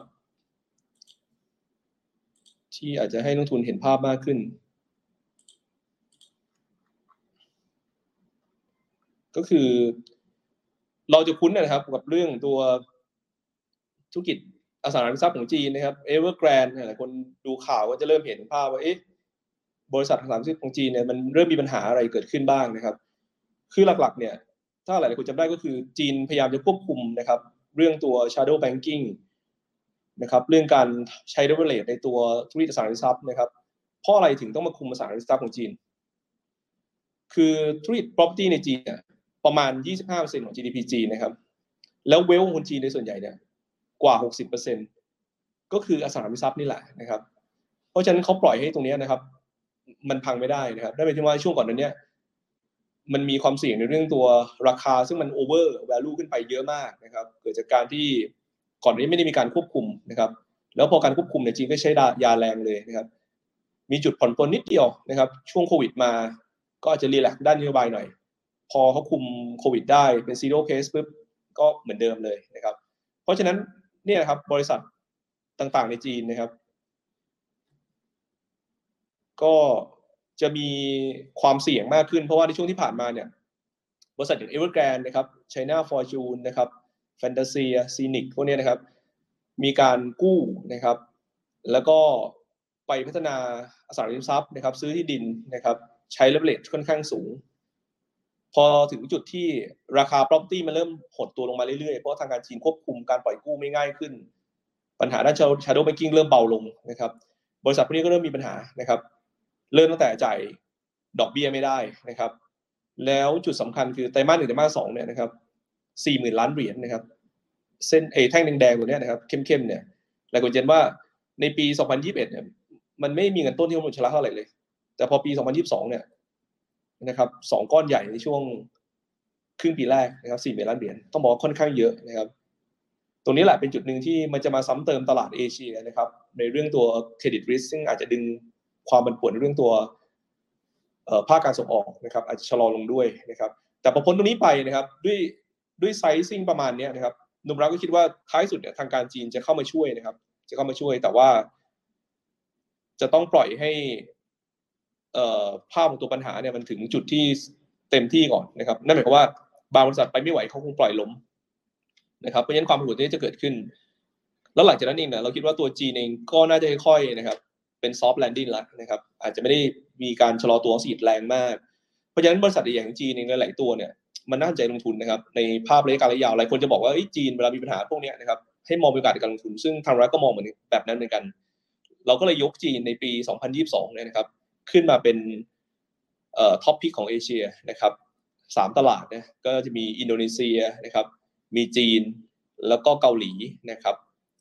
ที่อาจจะให้นักทุนเห็นภาพมากขึ้น ก็คือ เราจะคุ้นนะครับกับเรื่องตัวธุรกิจ อสังหาริมทรัพย์ของจีนนะครับเอเวอร์แกรนด์หลายคนดูข่าวก็จะเริ่มเห็นภาพว่าเอ๊ะบริษัทอสังหาริมทรัพย์ของจีนเนี่ยมันเริ่มมีปัญหาอะไรเกิดขึ้นบ้างนะครับ คือหลักๆ เนี่ย ถ้าหลายคนจำได้ก็คือจีนพยายามจะควบคุมนะครับ เรื่องตัว shadow banking นะครับเรื่องการใช้ด e v เ l ในตัวธุรกิจอสังหาริมทรัพย์นะครับเพราะอะไรถึงต้องมาคุมอสังหาริมทรัพย์ของจีน คือธุรกิจ property ในจีนเนี่ยประมาณ 25%ของ GDP จีนนะครับ แล้วเวลของคนจีนในส่วนใหญ่เนี่ย กว่า 60%ก็คืออสังหาริมทรัพย์นี่แหละนะครับ เพราะฉะนั้นเขาปล่อยให้ตรงนี้นะครับ มันพังไม่ได้นะครับได้เป็นที่ว่าช่วงก่อนนั้นเนี่ยมันมีความเสี่ยงในเรื่องตัวราคา ซึ่งมัน over value ขึ้นไปเยอะมากนะครับ เกิดจากการที่ก่อนนี้ไม่ได้มีการควบคุมนะครับ แล้วพอการควบคุมเนี่ยจีนก็ใช้ยาแรงเลยนะครับ มีจุดผ่อนปรนนิดเดียวนะครับ ช่วงโควิดมา ก็อาจจะ relax ด้านนโยบายหน่อย พอเขาคุมโควิดได้เป็น zero case ปุ๊บก็เหมือนเดิมเลยนะครับ เพราะฉะนั้น เนี่ยครับบริษัทต่างๆในจีนนะครับ ก็จะมีความเสี่ยงมากขึ้นเพราะว่าในช่วงที่ผ่านมาเนี่ยบริษัทอย่างเอเวอร์แกรนนะครับ China Fortune นะครับ Fantasia Sinic พวกนี้นะครับ มีการกู้นะครับ แล้วก็ไปพัฒนาอสังหาริมทรัพย์นะครับ ซื้อที่ดินนะครับ ใช้เลเวลค่อนข้างสูง พอถึงจุดที่ราคา property มันเริ่มหดตัวลงมาเรื่อยๆ เพราะทางการจีนควบคุมการปล่อยกู้ไม่ง่ายขึ้น ปัญหาด้าน shadow banking เริ่มเบาลงนะครับ บริษัทพวกนี้ก็เริ่มมีปัญหานะครับ เริ่มตั้งแต่จ่ายดอกเบี้ยไม่ได้นะครับ แล้วจุดสำคัญคือไตรมาสหนึ่งไตรมาสสองเนี่ยนะครับสี่หมื่นล้านเหรียญนะครับ เส้นเอแท่งแดงๆตัวนี้นะครับเข้มๆเนี่ยหลายคนเห็นว่าในปี 2021 เนี่ย มันไม่มีเงินต้นที่ต้องชำระเท่าไหร่เลย แต่พอปี 2022 เนี่ย นะครับสองก้อนใหญ่ในช่วงครึ่งปีแรกนะครับสี่หมื่นล้านเหรียญต้องบอกค่อนข้างเยอะนะครับ ตรงนี้แหละเป็นจุดหนึ่งที่มันจะมาซ้ำเติมตลาดเอเชียนะครับ ในเรื่องตัวเครดิตริสซึ่งอาจจะดึงความบันผวนในเรื่องตัวภาคการส่งออกนะครับ อาจจะชะลอลงด้วยนะครับ แต่พอพ้นตรงนี้ไปนะครับ ด้วยด้วยไซซิ่งประมาณนี้นะครับนุมรักก็คิดว่าท้ายสุดเนี่ยทางการจีนจะเข้ามาช่วยนะครับ จะเข้ามาช่วยแต่ว่าจะต้องปล่อยให้ ภาพของตัวปัญหาเนี่ยมันถึงจุดที่เต็มที่ก่อนนะครับ นั่นหมายความว่าบางบริษัทไปไม่ไหวเขาคงปล่อยล้มนะครับเพราะฉะนั้นความผันผวนที่จะเกิดขึ้น แล้วหลังจากนั้นเองเนี่ยเราคิดว่าตัวจีนเองก็น่าจะค่อยๆนะครับ เป็น soft landing แล้วนะครับ อาจจะไม่ได้มีการชะลอตัวที่แรงมาก เพราะฉะนั้นบริษัทอย่างจีนเองหลายตัวเนี่ยมันน่าสนใจลงทุนนะครับในภาพระยะกลางระยะยาวหลายคนจะบอกว่าจีนเวลามีปัญหาพวกนี้นะครับให้มองโอกาสในการลงทุน ซึ่งทางรัฐก็มองเหมือนแบบนั้นเหมือนกัน เราก็เลยยกจีนในปี 2022เนี่ยนะครับ ขึ้นมาเป็นเอ่อ top pick ของเอเชียนะครับสามตลาดนะก็จะมีอินโดนีเซียนะครับ มีจีนแล้วก็เกาหลีนะครับ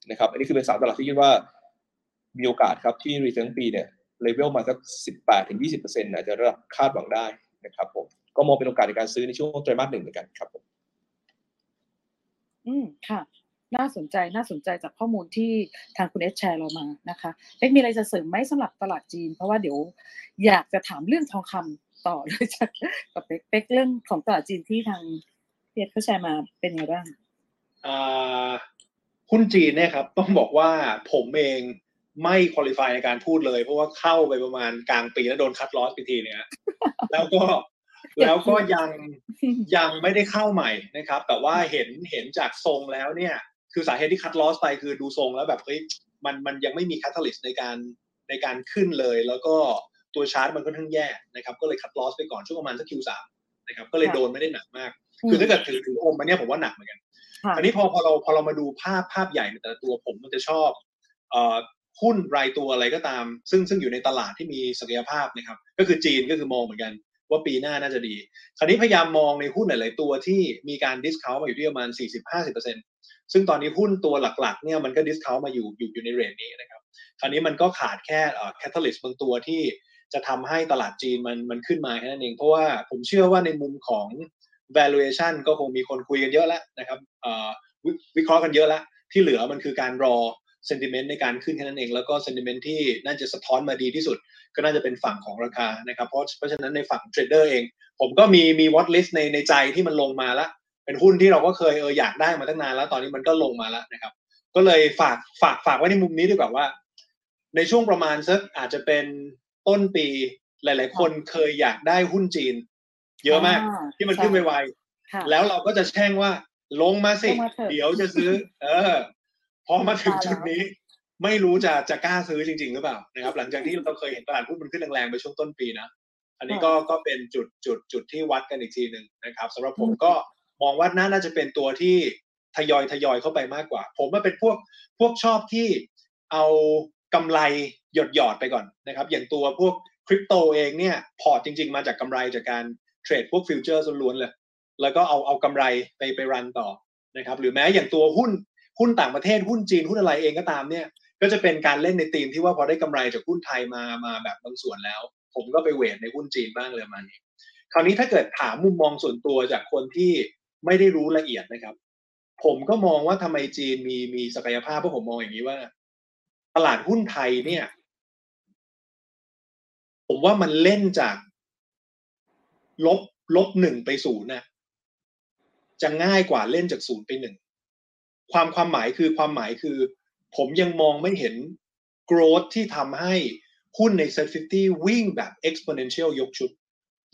นะครับอันนี้คือเป็นสามตลาดที่คิดว่ามีโอกาสครับที่ return ปีเนี่ย level มาสักสิบแปดถึงยี่สิบเปอร์เซ็นต์อาจจะระดับคาดหวังได้นะครับผมก็มองเป็นโอกาสในการซื้อในช่วงไตรมาสหนึ่งเหมือนกันครับผมอืมค่ะ น่าสนใจน่าสนใจจากข้อมูลที่ทางคุณเอสแชร์เรามานะคะเป๊กมีอะไรจะเสริมไหมสำหรับตลาดจีน เพราะว่าเดี๋ยวอยากจะถามเรื่องทองคำต่อเลยจากกับเป๊กเป๊กเรื่องของตลาดจีนที่ทางเพียรเขาแชร์มาเป็นไงบ้างหุ้นจีนเนี่ยครับต้องบอกว่าผมเองไม่คุริฟายในการพูดเลย เพราะว่าเข้าไปประมาณกลางปีแล้วโดนคัดลอสไปทีเนี่ยแล้วก็แล้วก็ยังยังไม่ได้เข้าใหม่นะครับ แต่ว่าเห็นเห็นจากทรงแล้วเนี่ย คือสาเหตุที่คัดลอสไปคือดูทรงแล้วแบบเฮ้ยมันมันยังไม่มีคาตาลิสในการในการขึ้นเลย แล้วก็ตัวชาร์ตมันก็ทั้งแย่นะครับก็เลยคัดลอสไปก่อนช่วงประมาณสักคิวสามนะครับก็เลยโดนไม่ได้หนักมาก คือถ้าเกิดถือถืออมมาเนี่ยผมว่าหนักเหมือนกันอันนี้พอพอเราพอเรามาดูภาพภาพใหญ่ในแต่ละตัวผมมันจะชอบเอ่อหุ้นรายตัวอะไรก็ตาม ซึ่งซึ่งอยู่ในตลาดที่มีศักยภาพนะครับ ก็คือจีนก็คือมองเหมือนกันว่าปีหน้าน่าจะดี คราวนี้พยายามมองในหุ้นหลาย ๆ ตัวที่มีการ discount มาอยู่ที่ประมาณ 40-50% ซึ่งตอนนี้หุ้นตัวหลักๆเนี่ยมันก็ discount มาอยู่อยู่อยู่ใน rate นี้นะครับคราวนี้มันก็ขาดแค่ catalyst บางตัวที่จะทำให้ตลาดจีนมันมันขึ้นมาแค่นั้นเอง เพราะว่าผมเชื่อว่าในมุมของ valuation ก็คงมีคนคุยกันเยอะแล้วนะครับวิเคราะห์กันเยอะแล้ว ที่เหลือมันคือการรอ sentiment ในการขึ้นแค่นั้นเอง แล้วก็ sentiment ที่น่าจะสะท้อนมาดีที่สุด ก็น่าจะเป็นฝั่งของราคานะครับเพราะเพราะฉะนั้นในฝั่งเทรดเดอร์เอง ผมก็มีมี watchlist ในในใจที่มันลงมาแล้ว เป็นหุ้นที่เราก็เคยเอออยากได้มาตั้งนานแล้วตอนนี้มันก็ลงมาแล้วนะครับ ก็เลยฝากฝากฝากไว้ในมุมนี้ดีกว่าว่า ในช่วงประมาณสักอาจจะเป็นต้นปีหลาย ๆ คนเคยอยากได้หุ้นจีน เยอะมากที่มันขึ้นไวๆแล้วเราก็จะแช่งว่าลงมาสิ เดี๋ยวจะซื้อ เออ พอมาถึงจุดนี้ ไม่รู้จะจะกล้าซื้อจริง ๆ หรือเปล่านะครับ หลังจากที่เราเคยเห็นตลาดหุ้นมันขึ้นแรงๆไปช่วงต้นปีนะ อันนี้ก็ก็เป็นจุดจุดจุดที่วัดกันอีกทีหนึ่งนะครับสำหรับผมก็ มองว่าน่าจะเป็นตัวที่ทยอยทยอยเข้าไปมากกว่า ผมว่าเป็นพวกพวกชอบที่เอากำไรหยดหยอดไปก่อนนะครับ อย่างตัวพวกคริปโตเองเนี่ยพอร์ตจริง ๆ มาจากกำไรจากการเทรดพวกฟิวเจอร์ล้วนเลย แล้วก็เอาเอากำไรไปไป run ต่อนะครับ หรือแม้อย่างตัวหุ้นหุ้นต่างประเทศหุ้นจีนหุ้นอะไรเองก็ตามเนี่ย ก็จะเป็นการเล่นในธีมที่ว่าพอได้กำไรจากหุ้นไทยมามาแบบบางส่วนแล้ว ผมก็ไป weight ในหุ้นจีนบ้างเลยมานี้คราวนี้ถ้าเกิดถามมุมมองส่วนตัวจากคนที่ ไม่ได้รู้ละเอียดนะครับ ผมก็มองว่าทำไมจีนมีมีศักยภาพเพราะผมมองอย่างนี้ว่า ตลาดหุ้นไทยเนี่ย ผมว่ามันเล่นจากลบลบหนึ่งไปศูนย์นะจะง่ายกว่าเล่นจากศูนย์ไปหนึ่งความความหมายคือความหมายคือ ผมยังมองไม่เห็น growth ที่ทำให้หุ้นใน Set 50วิ่งแบบ exponential ยกชุด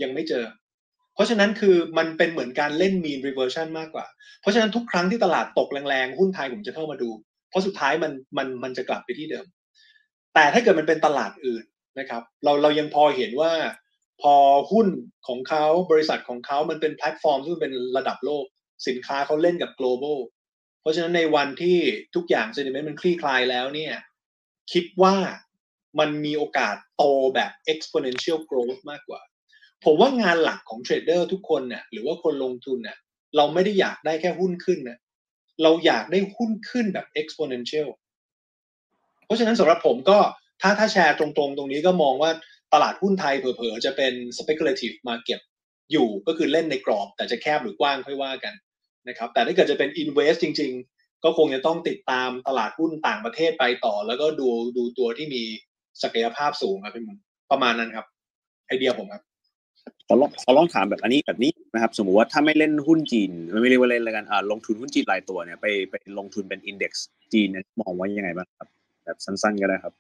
ยังไม่เจอ เพราะฉะนั้นคือมันเป็นเหมือนการเล่น mean reversion มากกว่า เพราะฉะนั้นทุกครั้งที่ตลาดตกแรงๆ หุ้นไทยผมจะเข้ามาดู เพราะสุดท้ายมันมันมันจะกลับไปที่เดิม แต่ถ้าเกิดมันเป็นตลาดอื่นนะครับ เราเรายังพอเห็นว่าพอหุ้นของเขาบริษัทของเขามันเป็นแพลตฟอร์มซึ่งเป็นระดับโลก สินค้าเขาเล่นกับ global เพราะฉะนั้นในวันที่ทุกอย่าง sentiment มันคลี่คลายแล้วเนี่ย คิดว่ามันมีโอกาสโตแบบ exponential growth มากกว่า ผมว่างานหลักของเทรดเดอร์ทุกคนเนี่ยหรือว่าคนลงทุนเนี่ยเราไม่ได้อยากได้แค่หุ้นขึ้นนะเราอยากได้หุ้นขึ้นแบบ exponential เพราะฉะนั้นสำหรับผมก็ถ้าถ้าแชร์ตรงๆ ตรงนี้ก็มองว่าตลาดหุ้นไทยเผลอๆ จะเป็น speculative market อยู่ก็คือเล่นในกรอบ แต่จะแคบหรือกว้างค่อยว่ากันนะครับแต่ถ้าเกิดจะเป็น invest จริง ๆ ก็คงจะต้องติดตามตลาดหุ้นต่างประเทศไปต่อ แล้วก็ดูดูตัวที่มีศักยภาพสูงครับพี่มุนประมาณนั้นครับ ไอเดียผมครับ เออลองขอลองถามแบบอันนี้แบบนี้นะครับ สมมุติว่าถ้าไม่เล่นหุ้นจีนไม่เรียกว่าเล่นแล้วกันอ่าลงทุนหุ้นจีนรายตัวเนี่ยไปไปลงทุนเป็น index จีนเนี่ยมองว่ายังไงบ้างครับ แบบสั้นๆก็ได้ครับ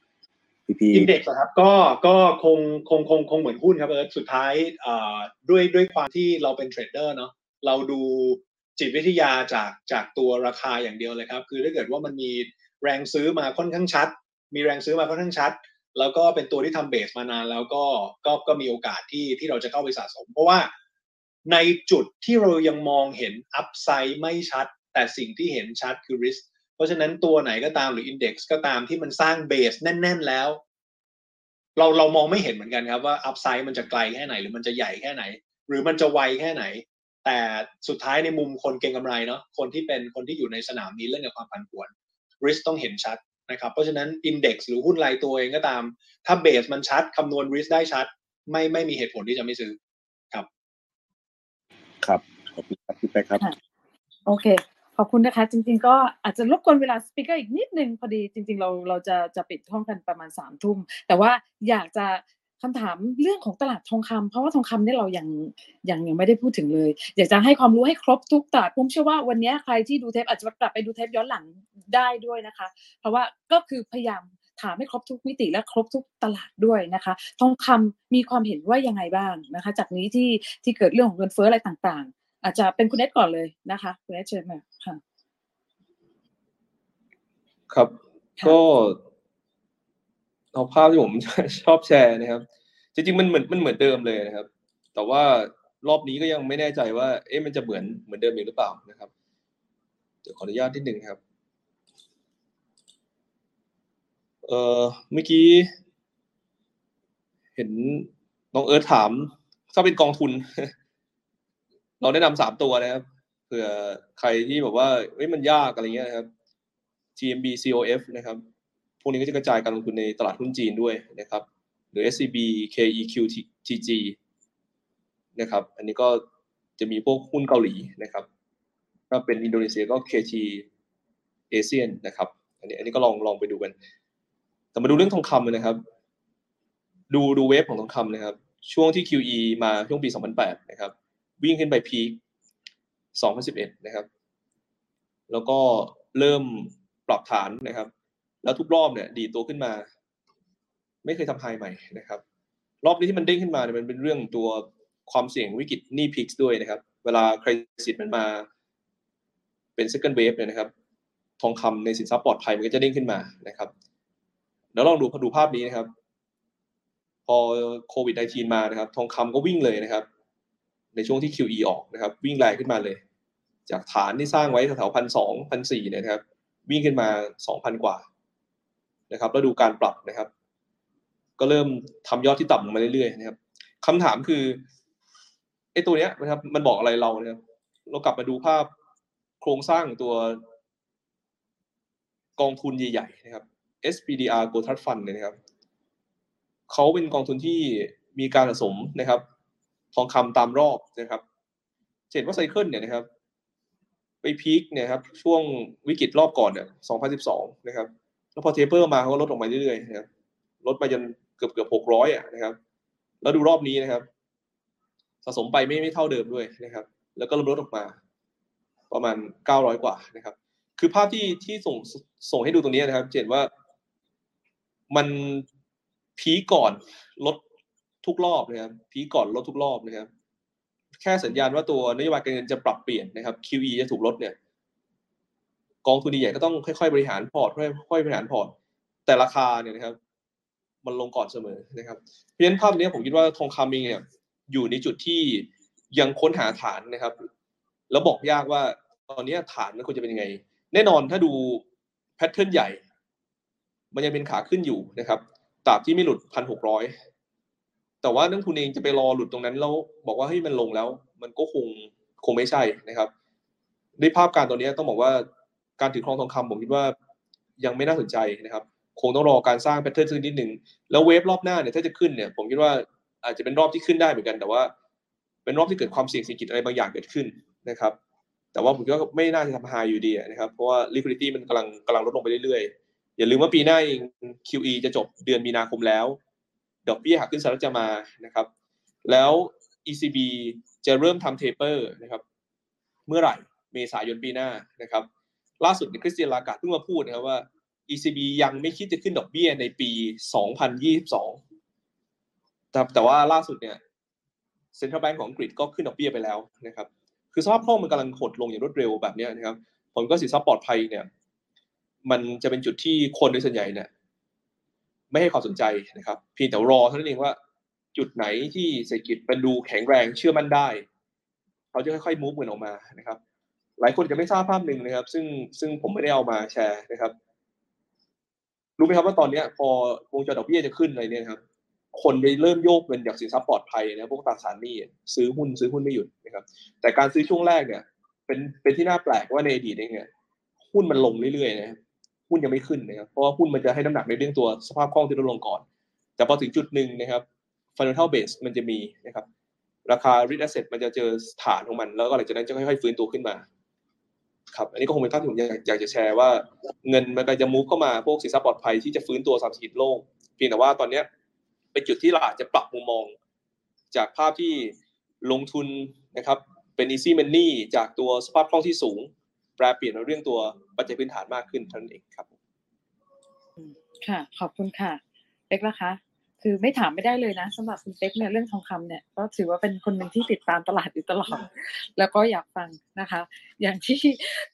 พี่พี indexครับก็ก็คงคงคงคงเหมือนหุ้นครับเอิร์ธสุดท้ายอ่าด้วยด้วยความที่เราเป็นเทรดเดอร์เนาะเราดูจิตวิทยาจากจากตัวราคาอย่างเดียวเลยครับ คือถ้าเกิดว่ามันมีแรงซื้อมาค่อนข้างชัด มีแรงซื้อมาค่อนข้างชัด แล้วก็เป็นตัวที่ทำ base มานานแล้วก็ก็ก็มีโอกาสที่ที่เราจะเข้าไปสะสม เพราะว่าในจุดที่เรายังมองเห็น upside ไม่ชัด แต่สิ่งที่เห็นชัดคือ risk เพราะฉะนั้นตัวไหนก็ตามหรือ index ก็ตามที่มันสร้าง base แน่น ๆ แล้ว เราเรามองไม่เห็นเหมือนกันครับว่า upside มันจะไกลแค่ไหน หรือมันจะใหญ่แค่ไหน หรือมันจะไวแค่ไหน แต่สุดท้ายในมุมคนเก็งกำไรเนาะคนที่เป็นคนที่อยู่ในสนามนี้เล่นกับความผันผวนrisk ต้องเห็นชัด นะครับเพราะฉะนั้น index หรือหุ้นรายตัวเองก็ตาม ถ้า base มันชัดคำนวณ risk ได้ชัด ไม่ไม่มีเหตุผลที่จะไม่ซื้อครับ ครับขอบคุณครับพี่แป๊กครับค่ะโอเค ขอบคุณนะคะ จริง ๆ ก็อาจจะรบกวนเวลา speaker อีกนิดนึงพอดีจริง ๆ เราเราจะจะปิดห้องกันประมาณสามทุ่มแต่ว่าอยากจะ คำถามเรื่องของตลาดทองคำเพราะว่าทองคำเนี่ยเรายังยังยังไม่ได้พูดถึงเลย อยากจะให้ความรู้ให้ครบทุกตลาดผมเชื่อว่าวันนี้ใครที่ดูเทปอาจจะกลับไปดูเทปย้อนหลังได้ด้วยนะคะ เพราะว่าก็คือพยายามถามให้ครบทุกมิติและครบทุกตลาดด้วยนะคะ ทองคำมีความเห็นว่ายังไงบ้างนะคะ จากนี้ที่ที่เกิดเรื่องของเงินเฟ้ออะไรต่างๆ อาจจะเป็นคุณเอสก่อนเลยนะคะคุณเอสเชิญมาค่ะ ครับค่ะก็ เอาภาพที่ผมชอบแชร์นะครับ จริงๆมันเหมือนมันเหมือนเดิมเลยนะครับ แต่ว่ารอบนี้ก็ยังไม่แน่ใจว่า เอ๊ะมันจะเหมือนเหมือนเดิมอีกหรือเปล่านะครับเดี๋ยวขออนุญาตนิดหนึ่งครับ เอ่อเมื่อกี้ เห็นน้องเอิร์ธถาม ถ้าเป็นกองทุน เราแนะนำสามตัวนะครับเผื่อใครที่แบบว่าเอ้ยมันยากอะไรเงี้ยนะครับ GMB COF นะครับ วกนี้ก็จะกระจายการลงทุนในตลาดหุ้นจีนด้วยนะครับ หรือ SCB KEQTG นะครับ อันนี้ก็จะมีพวกหุ้นเกาหลีนะครับ ถ้าเป็นอินโดนีเซียก็ KT ASEAN นะครับ อันนี้อันนี้ก็ลองลองไปดูกัน แต่มาดูเรื่องทองคำนะครับ ดูดูเวฟของทองคำนะครับ ช่วงที่ QE มาช่วงปี 2008 นะครับ วิ่งขึ้นไปพีค2011 นะครับ แล้วก็เริ่มปรับฐานนะครับ แล้วทุกรอบเนี่ยดีตัวขึ้นมา ไม่เคยทำไฮใหม่นะครับ รอบนี้ที่มันเด้งขึ้นมาเนี่ยมันเป็นเรื่องตัวความเสี่ยงวิกฤตหนี้พิกซ์ด้วยนะครับ เวลาคริสิตมันมา เป็น second wave เนี่ยนะครับ ทองคำในสินทรัพย์ปลอดภัยมันก็จะเด้งขึ้นมานะครับแล้วลองดูดูภาพนี้นะครับ พอโควิด -19 มานะครับ ทองคำก็วิ่งเลยนะครับ ในช่วงที่ QE ออกนะครับ วิ่งแรงขึ้นมาเลย จากฐานที่สร้างไว้แถวๆพันสองพันสี่เนี่ยนะครับ วิ่งขึ้นมาสองพันกว่า นะครับแล้วดูการปรับนะครับ ก็เริ่มทำยอดที่ต่ำลงมาเรื่อยๆนะครับคำถามคือไอ้ตัวเนี้ยนะครับ มันบอกอะไรเราเนะครับเรากลับมาดูภาพโครงสร้างตัวกองทุนใหญ่ๆนะครับ SPDR Gold Trust Fund เนี่ยนะครับเขาเป็นกองทุนที่มีการสะสมนะครับ ทองคำตามรอบนะครับเห็นว่า cycle เนี่ยนะครับ ไป peak เนี่ยครับ ช่วงวิกฤตรอบก่อนเนี่ย2012 นะครับ แล้วพอ taper มาเขาก็ลดลงมาเรื่อยๆนะครับลดไปจนเกือบเกือบ600อะนะครับ แล้วดูรอบนี้นะครับ สะสมไปไม่ไม่เท่าเดิมด้วยนะครับ แล้วก็ลดออกมา ประมาณ900กว่านะครับ คือภาพที่ที่ส่งส่งให้ดูตรงนี้นะครับเห็นว่ามัน peak ก่อนลดทุกรอบนะครับ peak ก่อนลดทุกรอบนะครับ แค่สัญญาณว่าตัวนโยบายการเงินจะปรับเปลี่ยนนะครับ QE จะถูกลดเนี่ย กองทุนใหญ่ก็ต้องค่อยๆบริหารพอร์ตค่อยๆบริหารพอร์ต แต่ราคาเนี่ยนะครับ มันลงก่อนเสมอนะครับเพราะฉะนั้นภาพนี้ผมคิดว่าทองคำเองเนี่ยอยู่ในจุดที่ยังค้นหาฐานนะครับ แล้วบอกยากว่าตอนนี้ฐานมันควรจะเป็นยังไง แน่นอนถ้าดู pattern ใหญ่ มันยังเป็นขาขึ้นอยู่นะครับตราบที่ไม่หลุดพันหกร้อยแต่ว่านักทุนเองจะไปรอหลุดตรงนั้นแล้วบอกว่าให้ยมันลงแล้ว มันก็คงคงไม่ใช่นะครับด้วยภาพการตัวนี้ต้องบอกว่า การถือครองทองคำผมคิดว่ายังไม่น่าสนใจนะครับ คงต้องรอการสร้างแพทเทิร์นสักนิดหนึ่งแล้วเวฟรอบหน้าเนี่ยถ้าจะขึ้นเนี่ยผมคิดว่าอาจจะเป็นรอบที่ขึ้นได้เหมือนกัน แต่ว่า เป็นรอบที่เกิดความเสี่ยงเศรษฐกิจอะไรบางอย่างเกิดขึ้นนะครับ แต่ว่าผมคิดว่าไม่น่าจะทำไฮอยู่ดีนะครับ เพราะว่า liquidity มันกำลังกำลังลดลงไปเรื่อยๆ อย่าลืมว่าปีหน้าเอง QE จะจบเดือนมีนาคมแล้วดอกเบี้ยหักขึ้นสหรัฐจะมานะครับ แล้ว ECB จะเริ่มทำ taper นะครับ เมื่อไหร่เมษายนปีหน้านะครับ ล่าสุดคริสเตียนลากาเพิ่งมาพูดนะครับว่า ECB ยังไม่คิดจะขึ้นดอกเบี้ยในปี 2022 แต่แต่ว่าล่าสุดเนี่ยเซ็นทรัลแบงก์ของอังกฤษก็ขึ้นดอกเบี้ยไปแล้วนะครับ คือสภาพคล่องมันกำลังหดลงอย่างรวดเร็วแบบนี้นะครับผลก็สินทรัพย์ปลอดภัยเนี่ย มันจะเป็นจุดที่คนโดยส่วนใหญ่เนี่ยไม่ให้ความสนใจนะครับ เพียงแต่รอเท่านั้นเองว่า จุดไหนที่เศรษฐกิจมันดูแข็งแรงเชื่อมั่นได้ เขาจะค่อยๆมูฟเงินออกมานะครับ หลายคนจะไม่ทราบภาพหนึ่งนะครับ ซึ่งซึ่งผมไม่ได้เอามาแชร์นะครับ รู้ไหมครับว่าตอนนี้พอวงจรดอกเบี้ยจะขึ้นอะไรเนี่ยครับ คนไปเริ่มโยกเงินจากสินทรัพย์ปลอดภัยนะพวกตราสารหนี้ซื้อหุ้นซื้อหุ้นไม่หยุดนะครับ แต่การซื้อช่วงแรกเนี่ย เป็นเป็นที่น่าแปลกว่าในอดีตเนี่ยหุ้นมันลงเรื่อยๆนะครับหุ้นยังไม่ขึ้นนะครับ เพราะว่าหุ้นมันจะให้น้ำหนักในเรื่องตัวสภาพคล่องที่ลดลงก่อน แต่พอถึงจุดหนึ่งนะครับ fundamental base มันจะมีนะครับ ราคา risk asset มันจะเจอฐานของมัน แล้วก็หลังจากนั้นจะค่อยๆฟื้นตัวขึ้นมา ครับอันนี้ก็คงเป็นภาพที่ผมอยากอยากจะแชร์ว่า เงินมันกำลังจะมูฟเข้ามาพวกสินทรัพย์ปลอดภัยที่จะฟื้นตัวสามสิบโลกเพียงแต่ว่าตอนเนี้ยเป็นจุดที่เราอาจจะปรับมุมมอง จากภาพที่ลงทุนนะครับ เป็น easy money จากตัวสภาพคล่องที่สูง แปลเปลี่ยนมาเรื่องตัวปัจจัยพื้นฐานมากขึ้นเท่านั้นเองครับ ค่ะ ขอบคุณค่ะเป๊กละคะ คือไม่ถามไม่ได้เลยนะสำหรับคุณเป๊กเนี่ยเรื่องทองคำเนี่ยก็ถือว่าเป็นคนหนึ่งที่ติดตามตลาดอยู่ตลอด แล้วก็อยากฟังนะคะ อย่างที่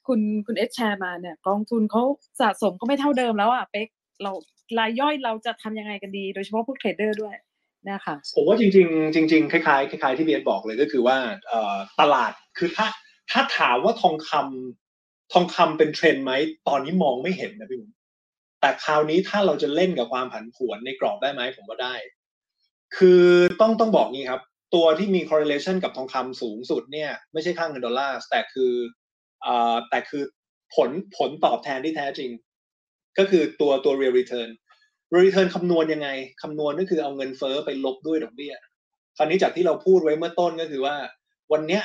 คุณคุณเอสแชร์มาเนี่ย กองทุนเขาสะสมก็ไม่เท่าเดิมแล้วอะเป๊กเรารายย่อยเราจะทำยังไงกันดี โดยเฉพาะพวกเทรดเดอร์ด้วยนะคะผมว่าจริง ๆ จริง ๆ คล้ายๆคล้ายๆที่เบียร์บอกเลยก็คือว่าตลาดคือถ้าถ้าถามว่าทองคำทองคำเป็นเทรนด์ไหมตอนนี้มองไม่เห็นนะพี่บุ๋ม แต่คราวนี้ถ้าเราจะเล่นกับความผันผวนในกรอบได้ไหมผมว่าได้ คือต้องต้องบอกงี้ครับ ตัวที่มี correlation กับทองคำสูงสุดเนี่ย ไม่ใช่ค่าเงินดอลลาร์แต่คืออ่แต่คือผลผลตอบแทนที่แท้จริง ก็คือตัวตัว real return real return คำนวณยังไงคำนวณก็คือเอาเงินเฟ้อไปลบด้วยดอกเบี้ย คราวนี้จากที่เราพูดไว้เมื่อต้นก็คือว่า วันเนี้ย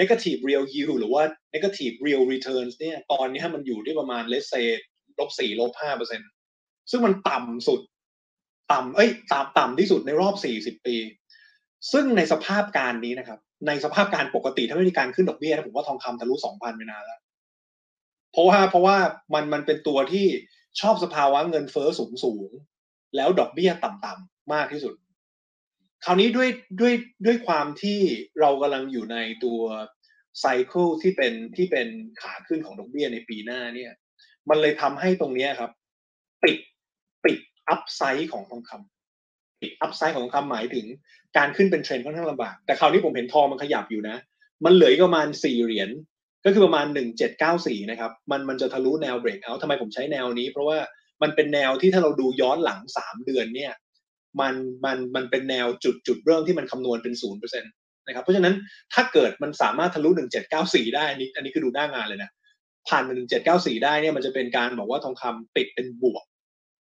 negative real yield หรือว่า negative real returns เนี่ยตอนนี้มันอยู่ที่ประมาณ let's say ลบสี่ลบห้าเปอร์เซ็นซึ่งมันต่ำสุด ต่ำเอ้ยต่ำต่ำที่สุดในรอบสี่สิบปี ซึ่งในสภาพการนี้นะครับ ในสภาพการปกติถ้าไม่มีการขึ้นดอกเบี้ยนะผมว่าทองคำทะลุสองพันไปนานแล้ว เพราะว่าเพราะว่ามันมันเป็นตัวที่ชอบสภาวะเงินเฟ้อสูงสูงแล้วดอกเบี้ยต่ำๆมากที่สุด คราวนี้ด้วยด้วยด้วยความที่เรากำลังอยู่ในตัวไซเคิลที่เป็นที่เป็นขาขึ้นของดอกเบี้ยในปีหน้าเนี่ย มันเลยทำให้ตรงนี้ครับ ปิดปิด upside ของทองคำปิด upside ของทองคำหมายถึงการขึ้นเป็นเทรนด์ค่อนข้างลำบาก แต่คราวนี้ผมเห็นทองมันขยับอยู่นะ มันเหลืออีกประมาณสี่เหรียญก็คือประมาณหนึ่งเจ็ดเก้าสี่นะครับมันมันจะทะลุแนว breakout ทำไมผมใช้แนวนี้ เพราะว่ามันเป็นแนวที่ถ้าเราดูย้อนหลังสามเดือนเนี่ยมันมันมันเป็นแนวจุดจุดเริ่มที่มันคำนวณเป็นศูนย์เปอร์เซ็นต์นะครับเพราะฉะนั้นถ้าเกิดมันสามารถทะลุหนึ่งเจ็ดเก้าสี่ได้อันนี้อันนี้คือดูหน้างานเลยนะ ผ่านหนึ่งเจ็ดเก้าสี่ได้เนี่ยมันจะเป็นการบอกว่าทองคำปิดเป็นบวก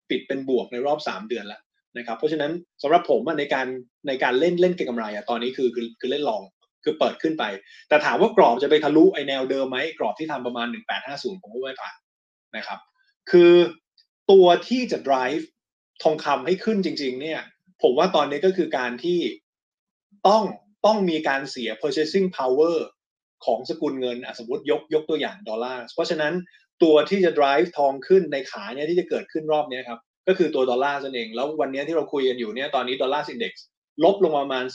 ปิดเป็นบวกในรอบสามเดือนแล้วนะครับ เพราะฉะนั้นสำหรับผมในการในการเล่นเล่นเก็งกำไรอะตอนนี้คือคือคือเล่นลองคือเปิดขึ้นไป แต่ถามว่ากรอบจะไปทะลุไอแนวเดิมไหมกรอบที่ทำประมาณ 1850 ผมก็ไม่ผ่านนะครับ คือตัวที่จะ drive ทองคำให้ขึ้นจริง ๆ เนี่ย ผมว่าตอนนี้ก็คือการที่ต้องต้องมีการเสีย purchasing power ของสกุลเงินสมมติยกยกตัวอย่างดอลลาร์เพราะฉะนั้นตัวที่จะ drive ทองขึ้นในขาเนี่ยที่จะเกิดขึ้นรอบนี้ครับก็คือตัวดอลลาร์นั่นเอง แล้ววันนี้ที่เราคุยกันอยู่เนี่ยตอนนี้ดอลลาร์ index ลบลงประมาณ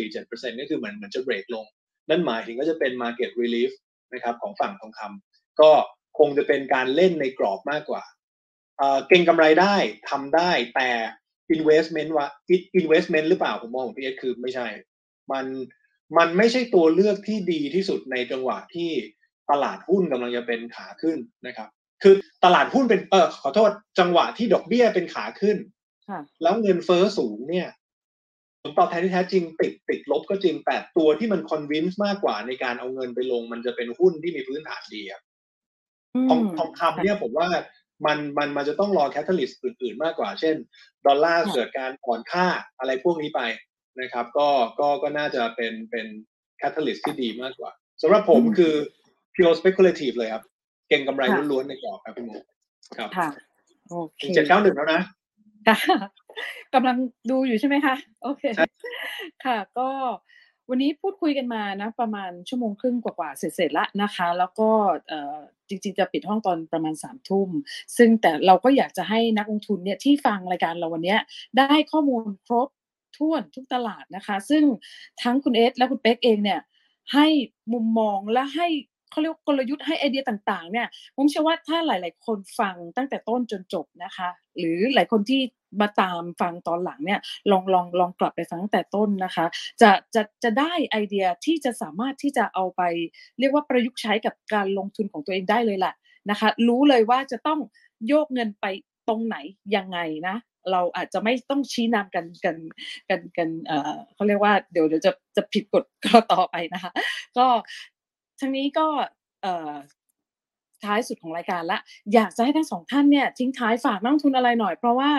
0.47%ก็คือเหมือนเหมือนจะเบรกลง นั่นหมายถึงก็จะเป็น market relief นะครับของฝั่งทองคำก็คงจะเป็นการเล่นในกรอบมากกว่าเก่งกำไรได้ทำได้แต่ investment ว่า investment หรือเปล่าผมมองของพี่เอสคือไม่ใช่ มัน มันไม่ใช่ตัวเลือกที่ดีที่สุดในจังหวะที่ตลาดหุ้นกำลังจะเป็นขาขึ้นนะครับ คือตลาดหุ้นเป็นเออขอโทษจังหวะที่ดอกเบี้ยเป็นขาขึ้นค่ะแล้วเงินเฟ้อสูงเนี่ยผลตอบแทนที่แท้จริงติดติดลบก็จริงแต่ตัวที่มัน convince มากกว่าในการเอาเงินไปลง มันจะเป็นหุ้นที่มีพื้นฐานดีครับทองทองคำเนี่ยผมว่ามันมันมันจะต้องรอ catalyst อื่นๆ มากกว่า เช่น ดอลลาร์เกิดการอ่อนค่าอะไรพวกนี้ไป นะครับ ก็ก็ก็น่าจะเป็นเป็น catalyst ที่ดีมากกว่าสำหรับผมคือ pure speculative เลยครับ เก็งกำไรล้วนๆในกรอบครับพี่บุ๋มครับค่ะโอเคเจ็ดเก้าหนึ่งแล้วนะค่ะกำลังดูอยู่ใช่ไหมคะ โอเค ค่ะ ก็วันนี้พูดคุยกันมานะ ประมาณชั่วโมงครึ่งกว่าๆเสร็จๆละนะคะ แล้วก็เอ่อจริงๆจะปิดห้องตอนประมาณสามทุ่ม ซึ่งแต่เราก็อยากจะให้นักลงทุนเนี่ยที่ฟังรายการเราวันเนี้ยได้ข้อมูลครบ ถ้วนทุกตลาดนะคะ ซึ่งทั้งคุณเอสและคุณเป๊กเองเนี่ยให้มุมมองและให้เขาเรียกกลยุทธ์ให้ไอเดียต่างๆ เนี่ยผมเชื่อว่าถ้าหลาย ๆ คนฟังตั้งแต่ต้นจนจบนะคะ หรือหลายคนที่มาตามฟังตอนหลังเนี่ยลองลองลองกลับไปฟังตั้งแต่ต้นนะคะ จะจะจะได้ไอเดียที่จะสามารถที่จะเอาไป เรียกว่าประยุกต์ใช้กับการลงทุนของตัวเองได้เลยแหละนะคะ รู้เลยว่าจะต้องโยกเงินไปตรงไหนยังไงนะ เราอาจจะไม่ต้องชี้นำกันกันกันกันเอ่อเขาเรียกว่าเดี๋ยวเดี๋ยวจะจะผิดกฎก็ต่อไปนะคะ ก็ทั้งนี้ก็เอ่อท้ายสุดของรายการละอยากจะให้ทั้งสองท่านเนี่ยทิ้งท้ายฝากนักทุนอะไรหน่อย เพราะว่า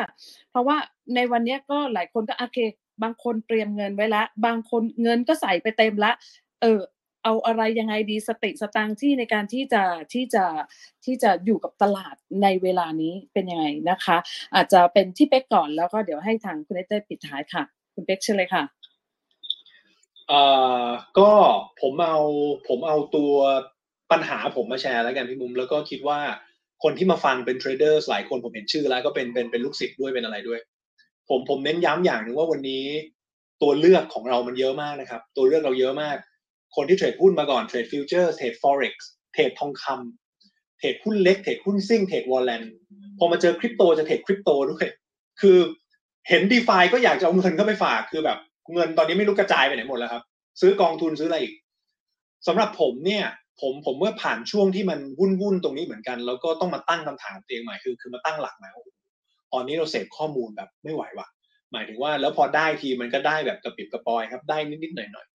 เพราะว่าในวันนี้ก็หลายคนก็โอเค บางคนเตรียมเงินไว้แล้วบางคนเงินก็ใส่ไปเต็มละ เออ เอาอะไรยังไงดีสติสตังที่ในการที่จะที่จะที่จะอยู่กับตลาดในเวลานี้เป็นยังไงนะคะ อาจจะเป็นที่เป๊กก่อนแล้วก็เดี๋ยวให้ทางคุณเอเต้ปิดท้ายค่ะ คุณเป๊กเชิญเลยค่ะเอ่อก็ผมเอาผมเอาตัวปัญหาผมมาแชร์แล้วกันพี่มุม แล้วก็คิดว่าคนที่มาฟังเป็นเทรดเดอร์หลายคนผมเห็นชื่อแล้วก็เป็นเป็นเป็นลูกศิษย์ด้วยเป็นอะไรด้วย ผมผมเน้นย้ำอย่างหนึ่งว่าวันนี้ตัวเลือกของเรามันเยอะมากนะครับ ตัวเลือกเราเยอะมาก คนที่เทรดหุ้นมาก่อนเทรด future เทรด forex เทรดทองคำเทรดหุ้นเล็กเทรดหุ้นซิ่งเทรด warrant พอมาเจอคริปโตจะเทรดคริปโตด้วยคือเห็น DeFi ก็อยากจะเอาเงินเข้าไปฝากคือแบบเงินตอนนี้ไม่รู้กระจายไปไหนหมดแล้วครับ ซื้อกองทุนซื้ออะไรอีกสำหรับผมเนี่ย ผมผมเมื่อผ่านช่วงที่มันวุ่นวุ่นตรงนี้เหมือนกัน แล้วก็ต้องมาตั้งคำถามตัวเองใหม่คือ คือมาตั้งหลักใหม่ว่าตอนนี้เราเสพข้อมูลแบบไม่ไหวว่ะ หมายถึงว่าแล้วพอได้ทีมันก็ได้แบบกระปิบกระปอยครับ ได้นิดๆหน่อย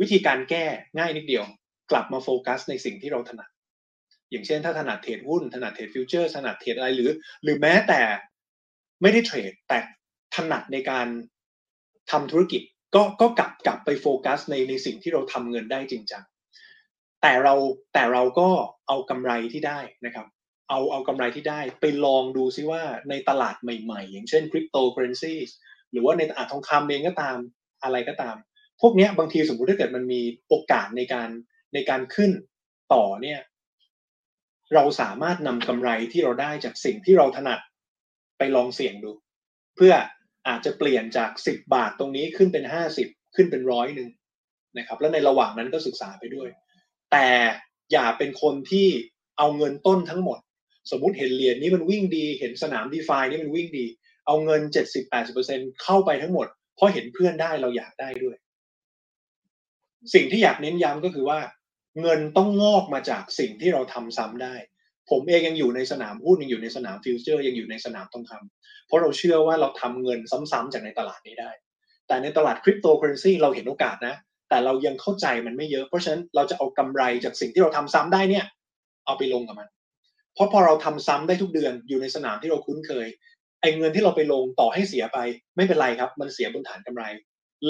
วิธีการแก้ง่ายนิดเดียว กลับมาโฟกัสในสิ่งที่เราถนัด อย่างเช่นถ้าถนัดเทรดหุ้น ถนัดเทรด future ถนัดเทรดอะไรหรือ หรือแม้แต่ไม่ได้เทรดแต่ถนัดในการทำธุรกิจก็ก็กลับกลับไปโฟกัสในในสิ่งที่เราทำเงินได้จริงจังแต่เราแต่เราก็เอากำไรที่ได้นะครับ เอาเอากำไรที่ได้ไปลองดูซิว่าในตลาดใหม่ๆ อย่างเช่นคริปโตเคอเรนซีหรือว่าในตลาดทองคำเองก็ตามอะไรก็ตาม วกเนี้ยบางทีสมมติถ้าเกิดมันมีโอกาสในการในการขึ้นต่อเนี่ย เราสามารถนำกำไรที่เราได้จากสิ่งที่เราถนัดไปลองเสี่ยงดู เพื่ออาจจะเปลี่ยนจาก10บบาทตรงนี้ขึ้นเป็น50ขึ้นเป็นร้อยหนึ่งนะครับ แล้วในระหว่างนั้นก็ศึกษาไปด้วย แต่อย่าเป็นคนที่เอาเงินต้นทั้งหมด สมมุติเห็นเหรียญนี้มันวิ่งดี เห็นสนามดีฟานี่มันวิ่งดี เอาเงิน 70-80%เข้าไปทั้งหมด เพราะเห็นเพื่อนได้เราอยากได้ด้วย สิ่งที่อยากเน้นย้ำก็คือว่า เงินต้องงอกมาจากสิ่งที่เราทำซ้ำได้ ผมเองยังอยู่ในสนามหุ้นยังอยู่ในสนามฟิวเจอร์ยังอยู่ในสนามทองคำเพราะเราเชื่อว่าเราทำเงินซ้ำๆจากในตลาดนี้ได้ แต่ในตลาดคริปโตเคอเรนซีเราเห็นโอกาสนะ แต่เรายังเข้าใจมันไม่เยอะเพราะฉะนั้นเราจะเอากำไรจากสิ่งที่เราทำซ้ำได้เนี่ยเอาไปลงกับมัน เพราะพอเราทำซ้ำได้ทุกเดือนอยู่ในสนามที่เราคุ้นเคยไอ้เงินที่เราไปลงต่อให้เสียไป ไม่เป็นไรครับ มันเสียบนฐานกำไร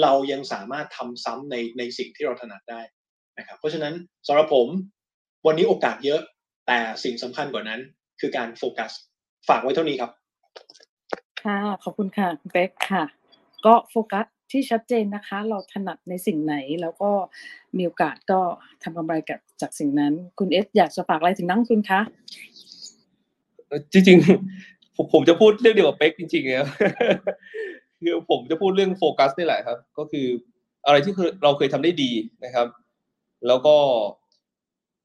เรายังสามารถทำซ้ำในในสิ่งที่เราถนัดได้นะครับเพราะฉะนั้นสำหรับผมวันนี้โอกาสเยอะ แต่สิ่งสำคัญกว่านั้น คือการโฟกัสฝากไว้เท่านี้ครับ ค่ะขอบคุณค่ะคุณเป๊กค่ะ ก็โฟกัสที่ชัดเจนนะคะ เราถนัดในสิ่งไหนแล้วก็มีโอกาสก็ทำกำไรกับจากสิ่งนั้น คุณเอสอยากจะฝากอะไรถึงนักลงทุนคะจริงๆผมผมจะพูดเรื่องเดียวกับเป๊กจริงๆครับ คือผมจะพูดเรื่องโฟกัสนี่แหละครับ ก็คืออะไรที่เราเคยทำได้ดีนะครับ แล้วก็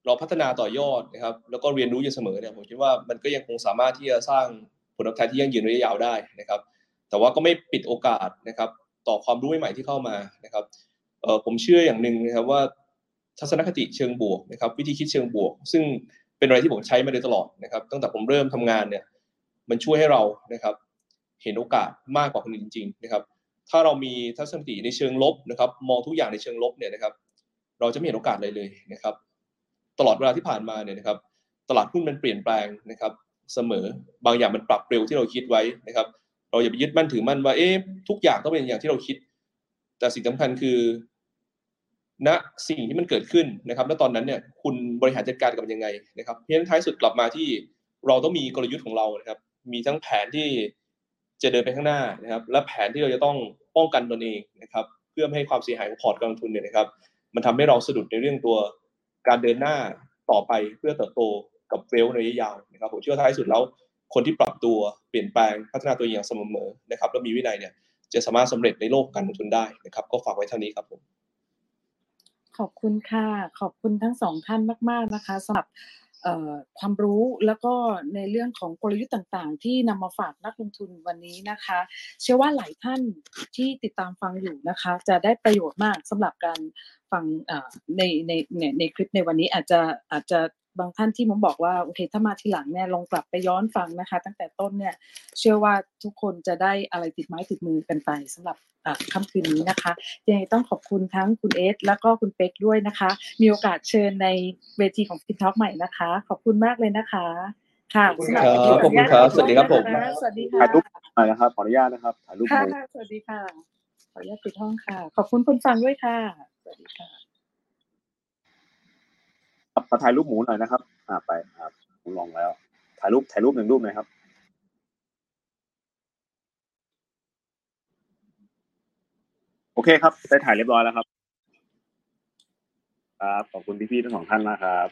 เราพัฒนาต่อยอดนะครับ แล้วก็เรียนรู้อยู่เสมอเนี่ยผมคิดว่ามันก็ยังคงสามารถที่จะสร้างผลตอบแทนที่ยั่งยืนระยะยาวได้นะครับ แต่ว่าก็ไม่ปิดโอกาสนะครับ ต่อความรู้ใหม่ๆที่เข้ามานะครับผมเชื่ออย่างหนึ่งนะครับว่าทัศนคติเชิงบวกนะครับ วิธีคิดเชิงบวก ซึ่งเป็นอะไรที่ผมใช้มาโดยตลอดนะครับ ตั้งแต่ผมเริ่มทำงานเนี่ย มันช่วยให้เรานะครับ เห็นโอกาสมากกว่าคนอื่นจริงๆนะครับ ถ้าเรามีทัศนคติในเชิงลบนะครับ มองทุกอย่างในเชิงลบเนี่ยนะครับ เราจะไม่เห็นโอกาสเลยเลยนะครับ ตลอดเวลาที่ผ่านมาเนี่ยนะครับ ตลาดหุ้นมันเปลี่ยนแปลงนะครับ เสมอบางอย่างมันปรับเร็วที่เราคิดไว้นะครับ เราอย่าไปยึดมั่นถือมั่นว่าเอ๊ะทุกอย่างต้องเป็นอย่างที่เราคิด แต่สิ่งสำคัญคือณสิ่งที่มันเกิดขึ้นนะครับ แล้วตอนนั้นเนี่ยคุณบริหารจัดการกับมันยังไงนะครับเพราะฉะนั้นท้ายสุดกลับมาที่เราต้องมีกลยุทธ์ของเรานะครับ มีทั้งแผนที่ จะเดินไปข้างหน้านะครับ และแผนที่เราจะต้องป้องกันตนเองนะครับ เพื่อไม่ให้ความเสียหายของพอร์ตการลงทุนเนี่ยนะครับ มันทำให้เราสะดุดในเรื่องตัวการเดินหน้าต่อไปเพื่อเติบโตกับเวลในระยะยาวนะครับผมเชื่อท้ายสุดแล้วคนที่ปรับตัวเปลี่ยนแปลงพัฒนาตัวเองอย่างสม่ำเสมอนะครับแล้วมีวินัยเนี่ยจะสามารถสำเร็จในโลกการลงทุนได้นะครับ ก็ฝากไว้เท่านี้ครับผมขอบคุณค่ะ ขอบคุณทั้งสองท่านมาก ๆ นะคะสำหรับ ความรู้แล้วก็ในเรื่องของกลยุทธ์ต่างๆ ที่นำมาฝากนักลงทุนวันนี้นะคะ เชื่อว่าหลายท่านที่ติดตามฟังอยู่นะคะ จะได้ประโยชน์มากสำหรับการฟังในในในในคลิปในวันนี้อาจจะอาจจะ บางท่านที่ผมบอกว่าโอเคถ้ามาทีหลังเนี่ยลองกลับไปย้อนฟังนะคะ ตั้งแต่ต้นเนี่ยเชื่อว่าทุกคนจะได้อะไรติดไม้ติดมือกันไปสำหรับอะค่ำคืนนี้นะคะยังไงต้องขอบคุณทั้งคุณเอสแล้วก็คุณเป็กด้วยนะคะ มีโอกาสเชิญในเวทีของพิทท็อกใหม่นะคะ ขอบคุณมากเลยนะคะ ค่ะขอบคุณสำหครับวันนี้ขอบคุณครับสวัสดีครับผมนะคะสวัสดีค่ะถ่ายรูปหน่อยนะครับขออนุญาตนะครับถ่ายรูปหค่ะมูค่ะสวัสดีค่ะขออนุญาตปิดห้องค่ะ ขอบคุณคนฟังด้วยค่ะสวัสดีค่ะ ครับขอถ่ายรูปหมูหน่อยนะครับ อ่าไปอ่าผมลองแล้ว ถ่ายรูปถ่ายรูปหนึ่งรูปหน่อยครับ โอเคครับ ได้ถ่ายเรียบร้อยแล้วครับ ครับ ขอบคุณพี่ๆทั้งสองท่านนะครับ